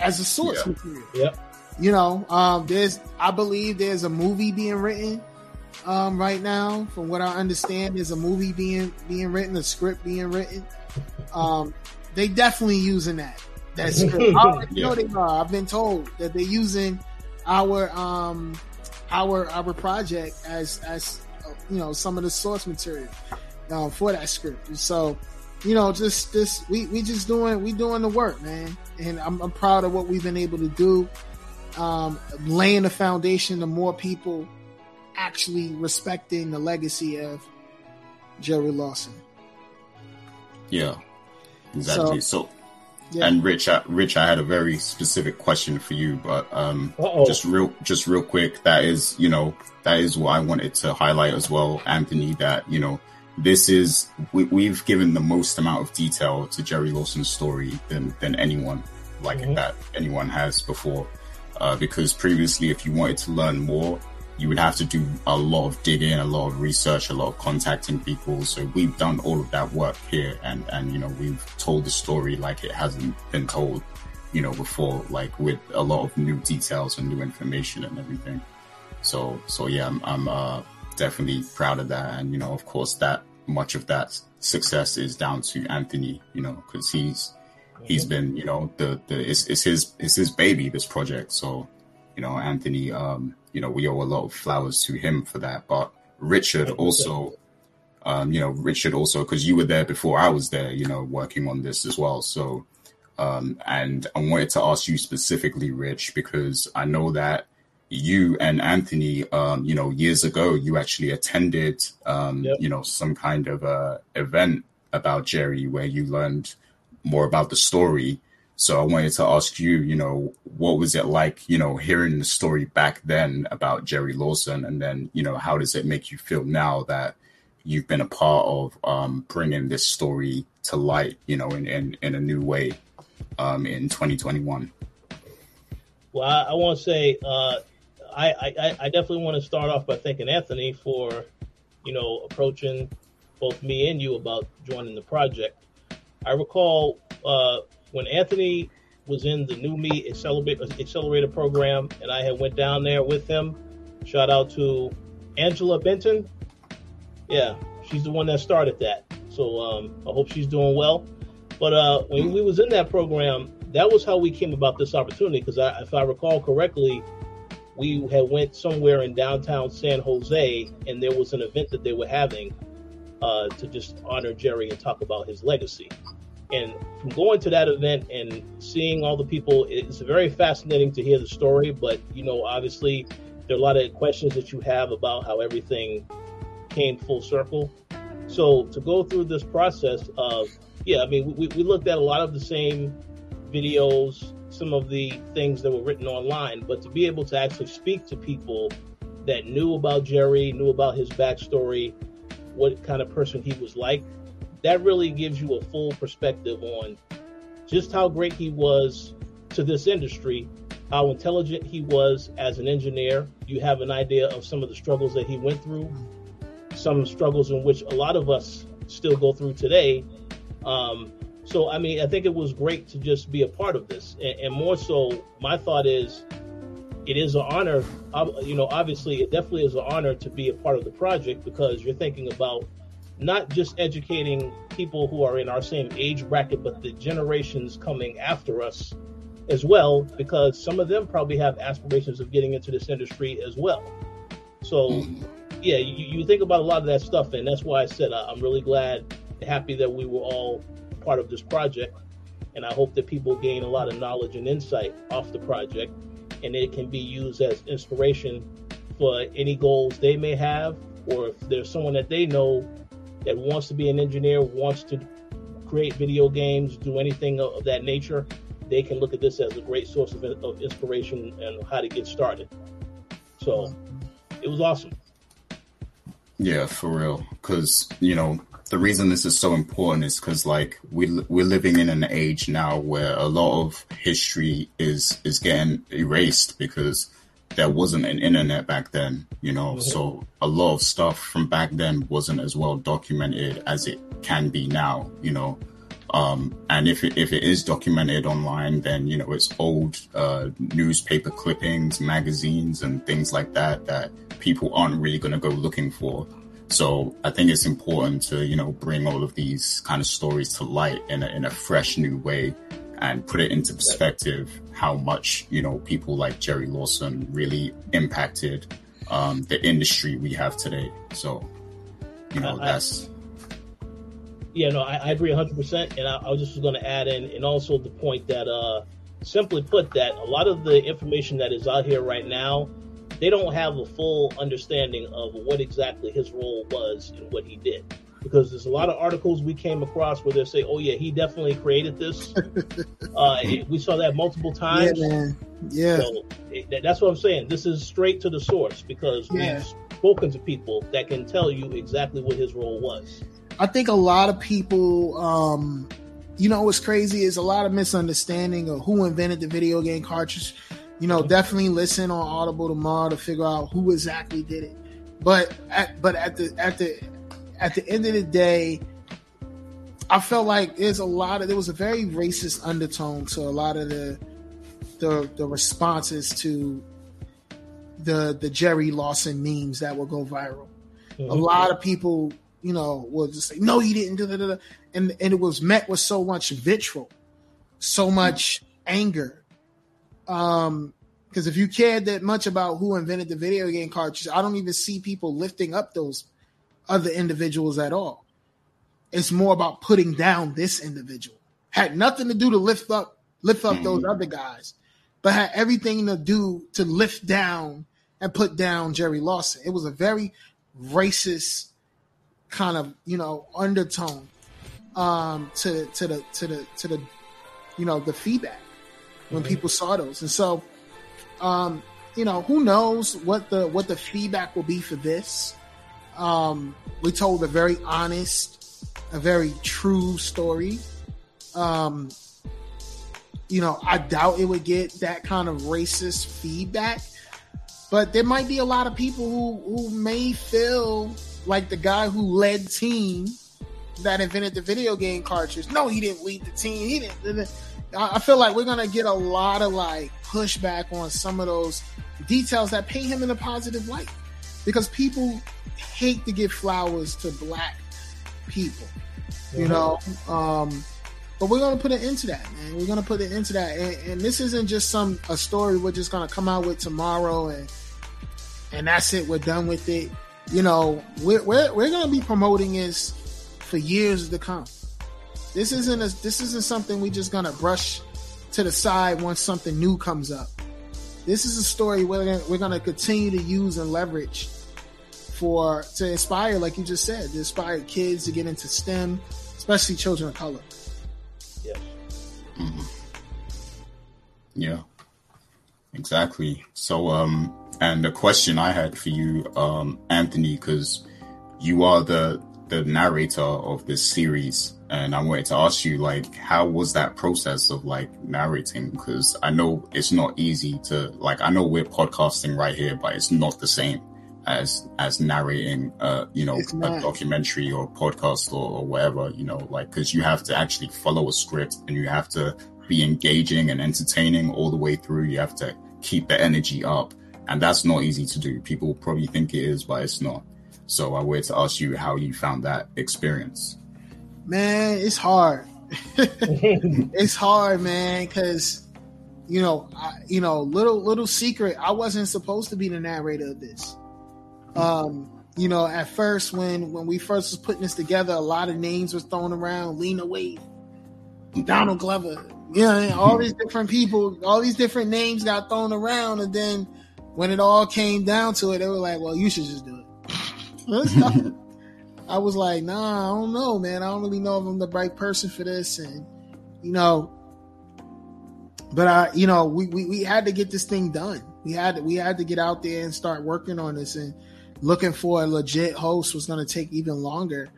as a source
Yeah.
material.
Yep.
You know, um, there's I believe there's a movie being written um, right now. From what I understand, there's a movie being being written, a script being written. Um, they definitely using that that script. I already know
Yeah.
they are. I've been told that they're using our um our our project as as uh, you know some of the source material uh, for that script. And so, you know, just this we we just doing we doing the work, man. And I'm, I'm proud of what we've been able to do. Um, laying the foundation to more people actually respecting the legacy of Jerry Lawson.
yeah, exactly.
So-
So,
Yeah.
and Rich, I, Rich, I had a very specific question for you, but um,
Uh-oh.
just real, just real quick. That is, you know, that is what I wanted to highlight as well, Anthony. That you know, this is we, we've given the most amount of detail to Jerry Lawson's story than than anyone like
Mhm.
that anyone has before. Uh, because previously, if you wanted to learn more, you would have to do a lot of digging, a lot of research, a lot of contacting people. So we've done all of that work here, and and you know we've told the story like it hasn't been told, you know, before, like with a lot of new details and new information and everything. So so yeah, I'm, I'm uh, definitely proud of that, and you know, of course, that much of that success is down to Anthony, you know, because he's he's been, you know, the the it's, it's his it's his baby, this project. So you know, Anthony, um, you know, we owe a lot of flowers to him for that. But Richard also, um, you know, Richard also, because you were there before I was there, you know, working on this as well. So, um, and I wanted to ask you specifically, Rich, because I know that you and Anthony, um, you know, years ago, you actually attended, um,
Yep.
you know, some kind of uh, event about Jerry where you learned more about the story. So I wanted to ask you, you know, what was it like, you know, hearing the story back then about Jerry Lawson, and then, you know, how does it make you feel now that you've been a part of um, bringing this story to light, you know, in in, in a new way um, in 2021?
Well, I, I want to say uh, I, I, I definitely want to start off by thanking Anthony for, you know, approaching both me and you about joining the project. I recall uh, when Anthony was in the New Me Accelerator program, and I had went down there with him. Shout out to Angela Benton. Yeah, she's the one that started that. So um, I hope she's doing well. But uh, when we was in that program, that was how we came about this opportunity. Because if I recall correctly, we had went somewhere in downtown San Jose, and there was an event that they were having uh, to just honor Jerry and talk about his legacy. And from going to that event and seeing all the people, it's very fascinating to hear the story. But you know, obviously, there are a lot of questions that you have about how everything came full circle. So to go through this process of, yeah, I mean, we, we looked at a lot of the same videos, some of the things that were written online, but to be able to actually speak to people that knew about Jerry, knew about his backstory, what kind of person he was like, that really gives you a full perspective on just how great he was to this industry, how intelligent he was as an engineer. You have an idea of some of the struggles that he went through, some struggles in which a lot of us still go through today. Um, so, I mean, I think it was great to just be a part of this. And, and more so, my thought is it is an honor. You know, obviously, it definitely is an honor to be a part of the project because you're thinking about not just educating people who are in our same age bracket, but the generations coming after us as well, because some of them probably have aspirations of getting into this industry as well. So, mm-hmm. yeah, you, you think about a lot of that stuff, and that's why I said I- I'm really glad, happy that we were all part of this project, and I hope that people gain a lot of knowledge and insight off the project, and it can be used as inspiration for any goals they may have, or if there's someone that they know that wants to be an engineer, wants to create video games, do anything of that nature, they can look at this as a great source of, of inspiration and how to get started. So it was awesome.
Yeah, for real. Because you know the reason this is so important is because like we we're living in an age now where a lot of history is is getting erased because there wasn't an internet back then. You know, so a lot of stuff from back then wasn't as well documented as it can be now. You know. Um, and if it, if it is documented online, then you know it's old uh, newspaper clippings, magazines, and things like that that people aren't really going to go looking for. So I think it's important to you know bring all of these kind of stories to light in a, in a fresh new way and put it into perspective how much you know people like Jerry Lawson really impacted um, the industry we have today. So you know
I-
that's
Yeah, no, I, I agree 100%. And I, I was just going to add in, and also the point that, uh, simply put, that a lot of the information that is out here right now, they don't have a full understanding of what exactly his role was and what he did. Because there's a lot of articles we came across where they say, oh, yeah, he definitely created this. uh, we saw that multiple
Yeah,
times.
man. Yeah.
So it, that's what I'm saying. This is straight to the source because
Yeah.
we've spoken to people that can tell you exactly what his role was.
I think a lot of people, um, you know, what's crazy is a lot of misunderstanding of who invented the video game cartridge. You know, definitely listen on Audible tomorrow to figure out who exactly did it. But at, but at the at the at the end of the day, I felt like there's a lot of there was a very racist undertone to a lot of the the the responses to the the Jerry Lawson memes that will go viral a mm-hmm. lot of people, you know, will just say, "No, he didn't." Da, da, da. And and it was met with so much vitriol, so much anger. Um, because if you cared that much about who invented the video game cartridge, I don't even see people lifting up those other individuals at all. It's more about putting down this individual. Had nothing to do to lift up lift up those other guys. but had everything to do to lift down and put down Jerry Lawson. It was a very racist kind of you know undertone um, to to the to the to the you know the feedback when mm-hmm. people saw those, and so um, you know who knows what the what the feedback will be for this. Um, we told a very honest, a very true story. Um, you know, I doubt it would get that kind of racist feedback, but there might be a lot of people who who may feel like the guy who led team that invented the video game cartridge. No, he didn't lead the team. He didn't. I feel like we're gonna get a lot of like pushback on some of those details that paint him in a positive light because people hate to give flowers to black people, you know. Um, but we're gonna put an end to that, man. We're gonna put an end to that, and, and this isn't just some a story we're just gonna come out with tomorrow and and that's it. We're done with it. You know, we're we're, we're gonna be promoting this for years to come. This isn't a, this isn't something we just gonna brush to the side once something new comes up. This is a story we're gonna, we're gonna continue to use and leverage for to inspire, like you just said, to inspire kids to get into STEM, especially children of color.
Yeah.
Mm-hmm. Yeah. Exactly. So, um, and the question I had for you, um, Anthony, because you are the the narrator of this series, and I wanted to ask you, like, how was that process of like narrating? Because I know it's not easy to like. I know we're podcasting right here, but it's not the same as as narrating, uh, you know, a documentary or podcast or, or whatever. You know, like because you have to actually follow a script and you have to be engaging and entertaining all the way through. You have to keep the energy up, and that's not easy to do. People probably think it is, but it's not. So I wanted to ask you how you found that experience.
Man, it's hard. it's hard, man, because you know, I, you know, little little secret. I wasn't supposed to be the narrator of this. Um, you know, at first when when we first was putting this together, a lot of names was thrown around. Lena Waithe, Donald Glover, you know, all these different people, all these different names got thrown around, and then when it all came down to it, they were like, "Well, you should just do it." I was like, nah, I don't know, man. I don't really know if I'm the right person for this. And, you know, but I, you know, we, we, we had to get this thing done. We had to, we had to get out there and start working on this and looking for a legit host was going to take even longer.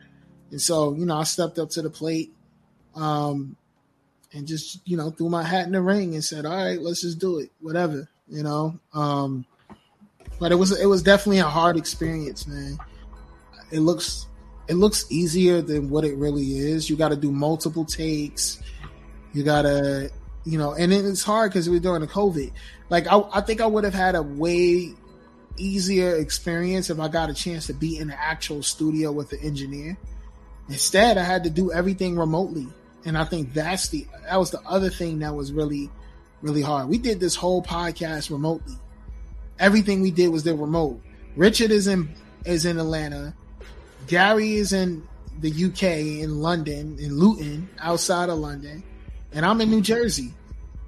And so, you know, I stepped up to the plate, um, and just, you know, threw my hat in the ring and said, all right, let's just do it, whatever, you know? Um, but it was, it was definitely a hard experience, man it looks it looks easier than what it really is. You got to do multiple takes. You got to, you know, and it's hard because we're during the COVID. Like, I, I think I would have had a way easier experience if I got a chance to be in the actual studio with the engineer. Instead, I had to do everything remotely. And I think that's the, that was the other thing that was really, really hard. We did this whole podcast remotely. Everything we did was the remote. Richard is in, is in Atlanta. Gary is in the UK, in London, in Luton, outside of London, and I'm in New Jersey.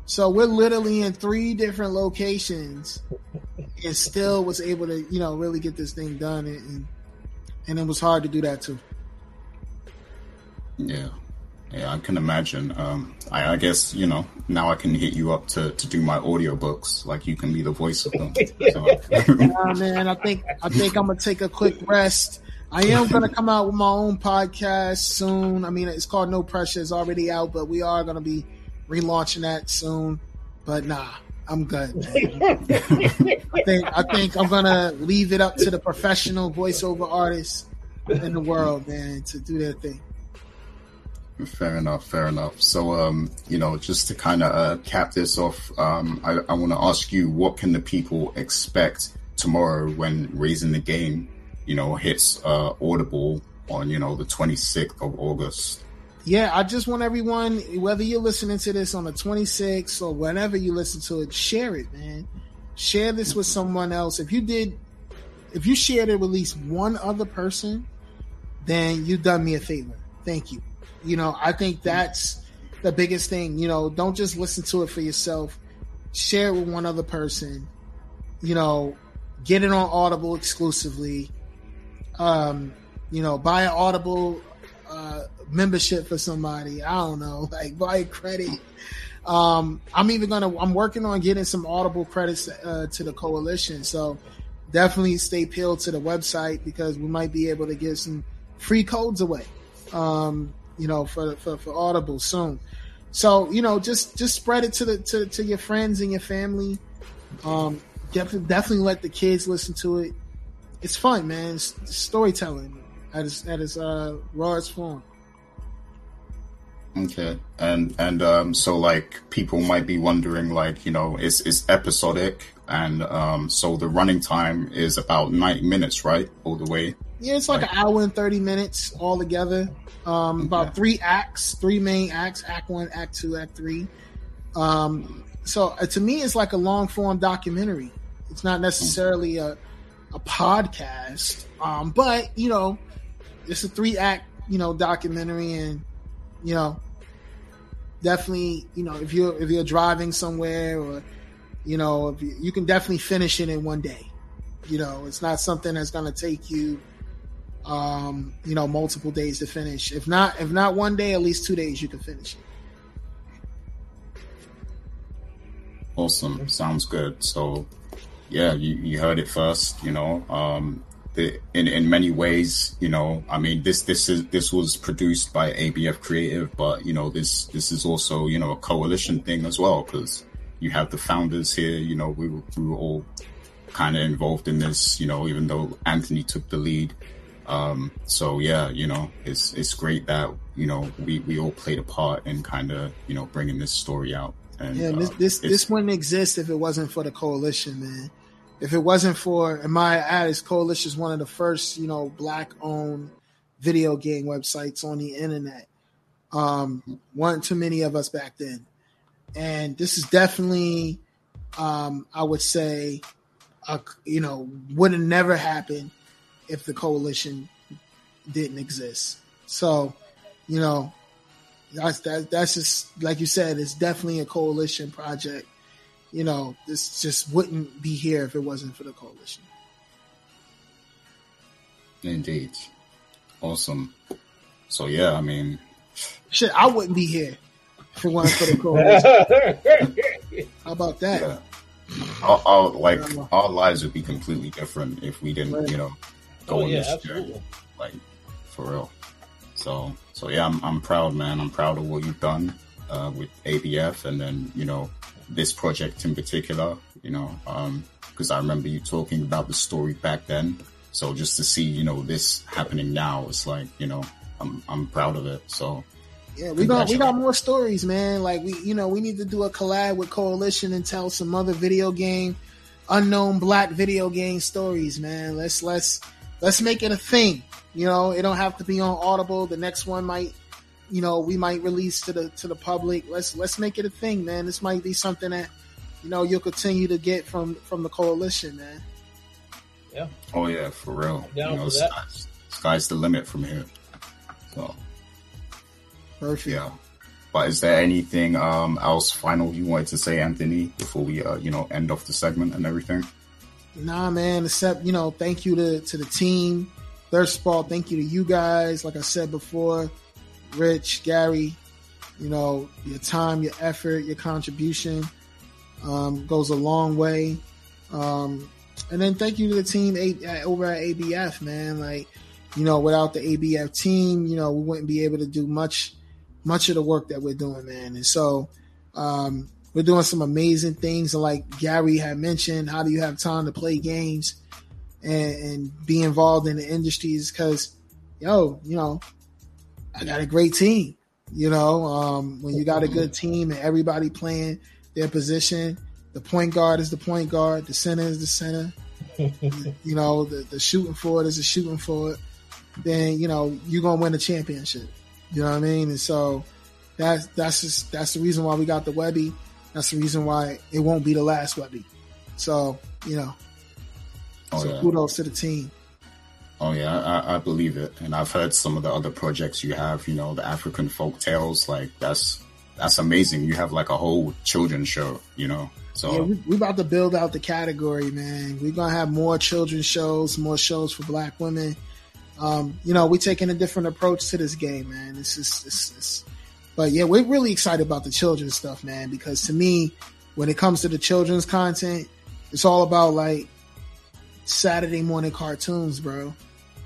So we're literally in three different locations, and still was able to, you know, really get this thing done, and and it was hard to do that too.
Yeah, yeah, I can imagine. Um, I, I, guess you know now I can hit you up to, to do my audiobooks. Like you can be the voice of them. So.
nah, man, I think I think I'm gonna take a quick rest I am going to come out with my own podcast soon. I mean, it's called No Pressure. It's already out, but we are going to be relaunching that soon. But nah, I'm good. I think I think I'm gonna leave it up to the professional voiceover artists in the world, man, to do their thing.
Fair enough, fair enough. So, um, you know, just to kind of uh, cap this off, um, I, I want to ask you, what can the people expect tomorrow when raising the game you know, hits uh, Audible on, you know, the 26th of August.
Yeah, I just want everyone, whether you're listening to this on the 26th or whenever you listen to it, share it, man. Share this with someone else. If you did, if you shared it with at least one other person, then you've done me a favor. Thank you. You know, I think that's the biggest thing. You know, don't just listen to it for yourself. share it with one other person. You know, get it on Audible exclusively. Um, you know, buy an Audible uh, membership for somebody. I don't know, like buy credit. Um, I'm even gonna. I'm working on getting some Audible credits uh, to the Koalition. So definitely stay peeled to the website because we might be able to get some free codes away. Um, you know, for, for for Audible soon. So you know, just just spread it to the to, to your friends and your family. Um, definitely definitely let the kids listen to it. It's fun, man. It's, storytelling at its at its uh, rawest form.
Okay, and and um, so like people might be wondering, like you know, it's it's episodic, and um, so the running time is about ninety minutes, right, all the way.
Yeah, it's like, like an hour and thirty minutes all together. Um, about three acts, three main acts: Act One, Act Two, Act Three. Um, so uh, to me, it's like a long form documentary. It's not necessarily a a podcast, um, but you know, it's a three act you know documentary, and you know definitely, you know, if you're if you're driving somewhere or you know, you, you, can definitely finish it in one day. You know, it's not something that's going to take you um, you know, multiple days to finish. If not if not one day, at least 2 days you can finish it.
Awesome. Sounds good. So, yeah, you, you heard it first, you know. Um, in in many ways, you know, I mean, this this is this was produced by ABF Creative, but you know, this this is also you know a Koalition thing as well because you have the founders here. You know, we were, we were all kind of involved in this. You know, even though Anthony took the lead. Um, so yeah, you know, it's it's great that you know we we all played a part in kind of you know bringing this story out.
And, yeah, this uh, this, this wouldn't exist if it wasn't for the Koalition, man if it wasn't for Amaya Addis, Koalition is one of the first, you know, black owned video game websites on the internet. Um, weren't too many of us back then. And this is definitely, um, I would say, a, you know, would have never happened if the Koalition didn't exist. So, you know, that's that, that's just like you said, it's definitely a Koalition project you know, this just wouldn't be here if it wasn't for the Koalition.
Indeed. Awesome. So yeah, I mean
shit, I wouldn't be here if it wasn't for the Koalition. How about that? Yeah.
Our, our, like our lives would be completely different if we didn't, right. you know, go oh, on yeah, this absolutely. journey. Like for real. So so yeah, I'm I'm proud, man. I'm proud of what you've done uh, with ABF, and then you know this project in particular, you know, um, because um, I remember you talking about the story back then. So just to see, you know, this happening now, it's like, you know, I'm I'm proud of it. So
yeah, we got we got more stories, man. Like we, you know, we need to do a collab with Koalition and tell some other video game, unknown black video game stories, man. Let's let's let's make it a thing. You know, it don't have to be on Audible. The next one might you know we might release to the to the public. Let's let's make it a thing, man. This might be something that you know you'll continue to get from from the Koalition, man.
Yeah.
Oh yeah, for real. You know, sky's, sky's the limit from here. So.
Perfect.
Yeah. But is there anything um, else final you wanted to say, Anthony, before we uh, you know end off the segment and everything?
Nah, man. Except you know, thank you to to the team, Thirst Ball. Thank you to you guys. Like I said before, Rich, Gary, you know, your time, your effort, your contribution um, goes a long way. Um, and then thank you to the team over at ABF, man. Like, you know, without the ABF team, you know, we wouldn't be able to do much, much of the work that we're doing, man. And so, um, we're doing some amazing things. And like Gary had mentioned, how do you have time to play games and, and be involved in the industries? Because, yo, you know, I got a great team. You know, um, when you got a good team and everybody playing their position, the point guard is the point guard, the center is the center. you know, the, the shooting forward is the shooting forward. Then you know you're gonna win the championship. You know what I mean? And so that's that's just that's the reason why we got the Webby. That's the reason why it won't be the last Webby. So you know, oh, so yeah. kudos to the team.
Oh yeah, I, I, believe it, and I've heard some of the other projects you have. You know, the African folk tales, like that's that's amazing. You have like a whole children's show, you know. So
yeah, we, we about to build out the category, man. We're gonna have more children's shows, more shows for Black women. Um, you know, we're taking a different approach to this game, man. Just, it's, it's, but yeah, we're really excited about the children's stuff, man. Because to me, when it comes to the children's content, it's all about like Saturday morning cartoons, bro.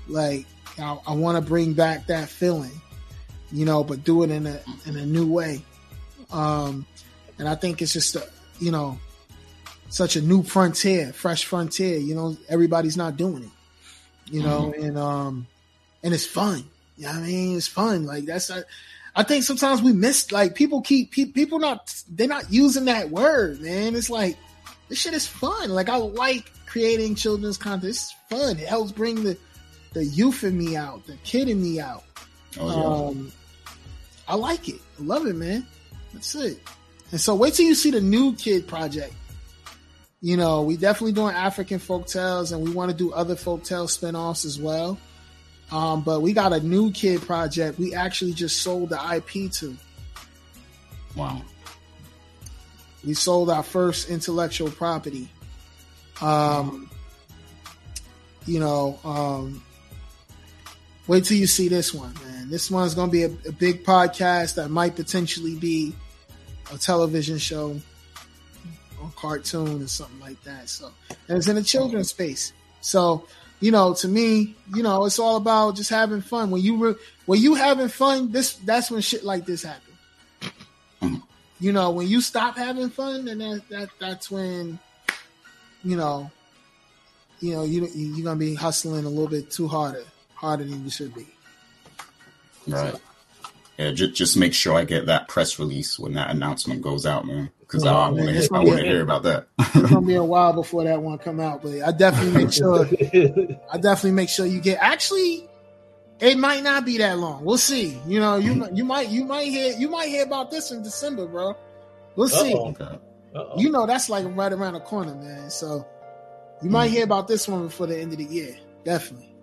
Like I, I want to bring back that feeling, you know, but do it in a in a new way. Um, and I think it's just a, you know such a new frontier, fresh frontier. You know, everybody's not doing it. You know, mm-hmm. and um, and it's fun. You know I mean, it's fun. Like that's. A, I think sometimes we miss like people keep people not they're not using that word, man. It's like this shit is fun. Like I like creating children's content. It's fun. It helps bring the the youth in me out, the kid in me out. Oh, yeah. Um, I like it. I love it, man. That's it. And so wait till you see the new kid project. You know, we definitely doing African folk tales and we want to do other folk tale spinoffs as well. Um, but we got a new kid project we actually just sold the IP to.
Wow.
We sold our first intellectual property. Um, you know, um, wait till you see this one, man. This one's going to be a, a, big podcast that might potentially be a television show or cartoon or something like that. So, and it's in the children's space. So, you know, to me, you know, it's all about just having fun. When you re- when you having fun, this that's when shit like this happens. You know, when you stop having fun, then that, that that's when, you know, you know you you're gonna be hustling a little bit too harder, harder than you should be.
Right. So, yeah, just just make sure I get that press release when that announcement goes out, man. Because yeah, I want to I want to hear about that.
it's gonna be a while before that one come out, but I definitely make sure. I definitely make sure you get. Actually, it might not be that long. We'll see. You know, you you might you might hear you might hear about this in December, bro. We'll see. Okay. You know, that's like right around the corner, man. So you might hmm. hear about this one before the end of the year. Definitely.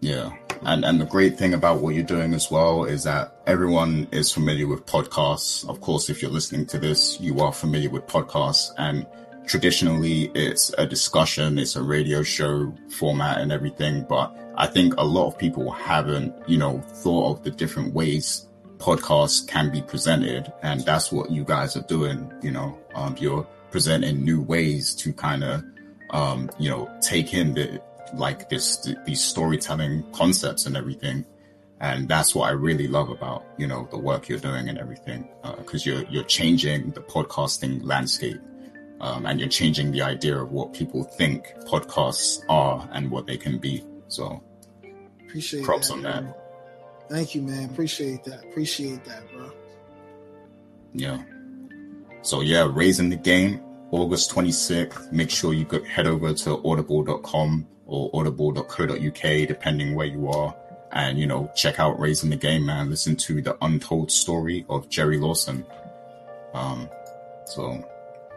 Yeah. And and the great thing about what you're doing as well is that everyone is familiar with podcasts. Of course, if you're listening to this, you are familiar with podcasts and traditionally it's a discussion, it's a radio show format and everything, but I think a lot of people haven't, you know, thought of the different ways podcasts can be presented. And that's what you guys are doing, you know, um, you're presenting new ways to kind of, um, you know, take in the, like this these storytelling concepts and everything and that's what I really love about you know the work you're doing and everything because uh, you're you're changing the podcasting landscape um, and you're changing the idea of what people think podcasts are and what they can be. So
appreciate
props
that,
on
man. Thank you, man. Appreciate that. Appreciate that, bro.
Yeah. So yeah, raising the game August 26th. Make sure you go, head over to audible.com or audible.co.uk, depending where you are. And, you know, check out Raising the Game, man. Listen to the untold story of Jerry Lawson. Um, so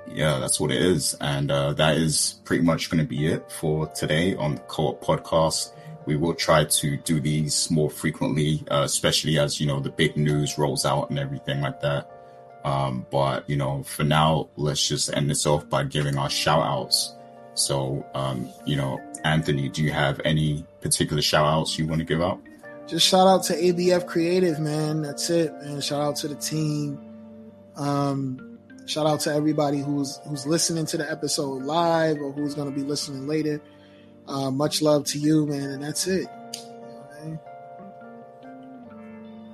yeah, that's what it is. And, uh, that is pretty much going to be it for today on the co-op podcast. We will try to do these more frequently, uh, especially as, you know, the big news rolls out and everything like that. Um, but, you know, for now, let's just end this off by giving our shout outs. So, um, you know, Anthony, do you have any particular shout outs you want to give out?
Just shout out to ABF Creative, man. That's it, And Shout out to the team. Um, shout out to everybody who's who's listening to the episode live or who's going to be listening later. Uh, much love to you, man, and that's it.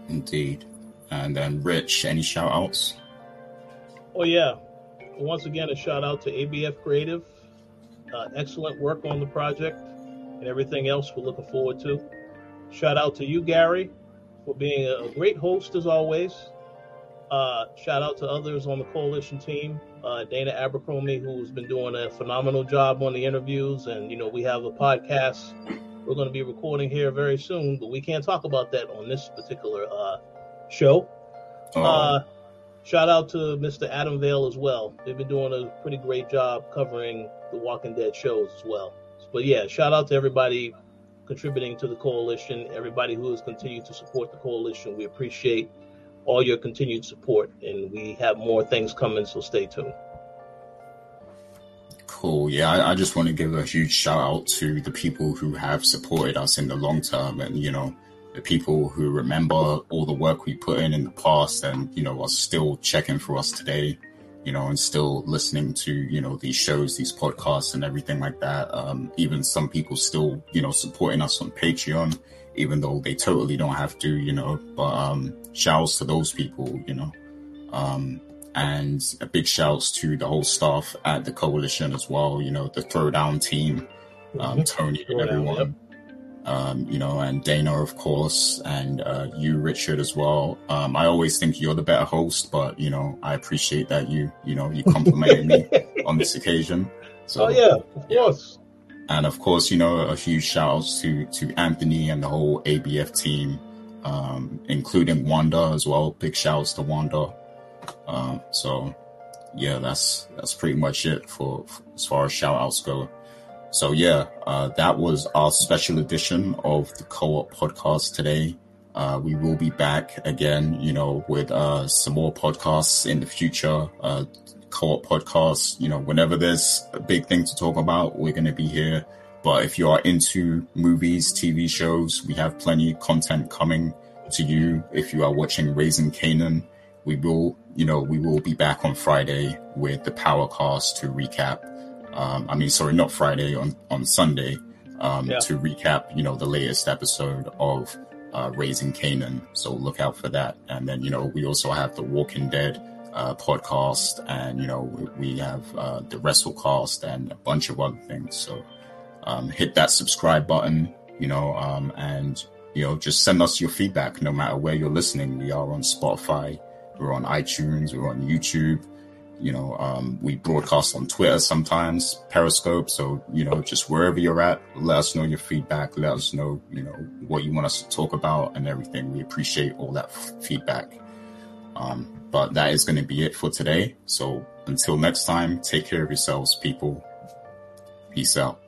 Indeed. And then, Rich, any shout outs?
Oh, yeah. Once again, a shout out to ABF Creative. Uh, excellent work on the project and everything else we're looking forward to. Shout out to you, Gary, for being a, great host as always. Uh, shout out to others on the Koalition team, uh, Dana Abercrombie, who's been doing a phenomenal job on the interviews. And, you know, we have a podcast we're going to be recording here very soon, but we can't talk about that on this particular uh, show. Oh. Shout out to Mr. Adam Vale as well. They've been doing a pretty great job covering the Walking Dead shows as well. But yeah, shout out to everybody contributing to the Koalition, everybody who has continued to support the Koalition. We appreciate all your continued support. And we have more things coming, so stay tuned.
Cool. Yeah, I, I, just want to give a huge shout out to the people who have supported us in the long term and, you know, the people who remember all the work we put in in the past and, you know, are still checking for us today, you know, and still listening to, you know, these shows, these podcasts and everything like that. Um, even some people still, you know, supporting us on Patreon, even though they totally don't have to, you know, but, um, shouts to those people, you know, um, and a big shouts to the whole staff at the Koalition as well, you know, the throwdown team, um, mm-hmm. Tony and everyone um, you know, and Dana, of course, and uh, you, Richard, as well. Um, I always think you're the better host, but you know, I appreciate that you, you know, you complimented me on this occasion.
So, oh yeah, of course.
And of course, you know, a huge shout out to to Anthony and the whole ABF team, um, including Wanda as well. Big shouts to Wanda. Um, so, yeah, that's that's pretty much it for, for as far as shout outs go. So yeah, uh, that was our special edition of the co-op podcast today. Uh, we will be back again, you know, with uh, some more podcasts in the future. Co-op podcasts, you know, whenever there's a big thing to talk about, we're going to be here. But if you are into movies, TV shows, we have plenty of content coming to you. If you are watching Raising Kanan, we will, you know, we will be back on Friday with the Powercast to recap um, I mean, sorry, not Friday on on Sunday um, yeah. to recap, you know, the latest episode of uh, Raising Kanan. So look out for that. And then, you know, we also have the Walking Dead uh, podcast, and you know, we have uh, the WrestleCast and a bunch of other things. So um, hit that subscribe button, you know, um, and you know, just send us your feedback. No matter where you're listening, we are on Spotify, we're on iTunes, we're on YouTube you know, um, we broadcast on Twitter sometimes, Periscope. So, you know, just wherever you're at, let us know your feedback. Let us know, you know, what you want us to talk about and everything. We appreciate all that f- feedback. Um, but that is going to be it for today. So until next time, take care of yourselves, people. Peace out.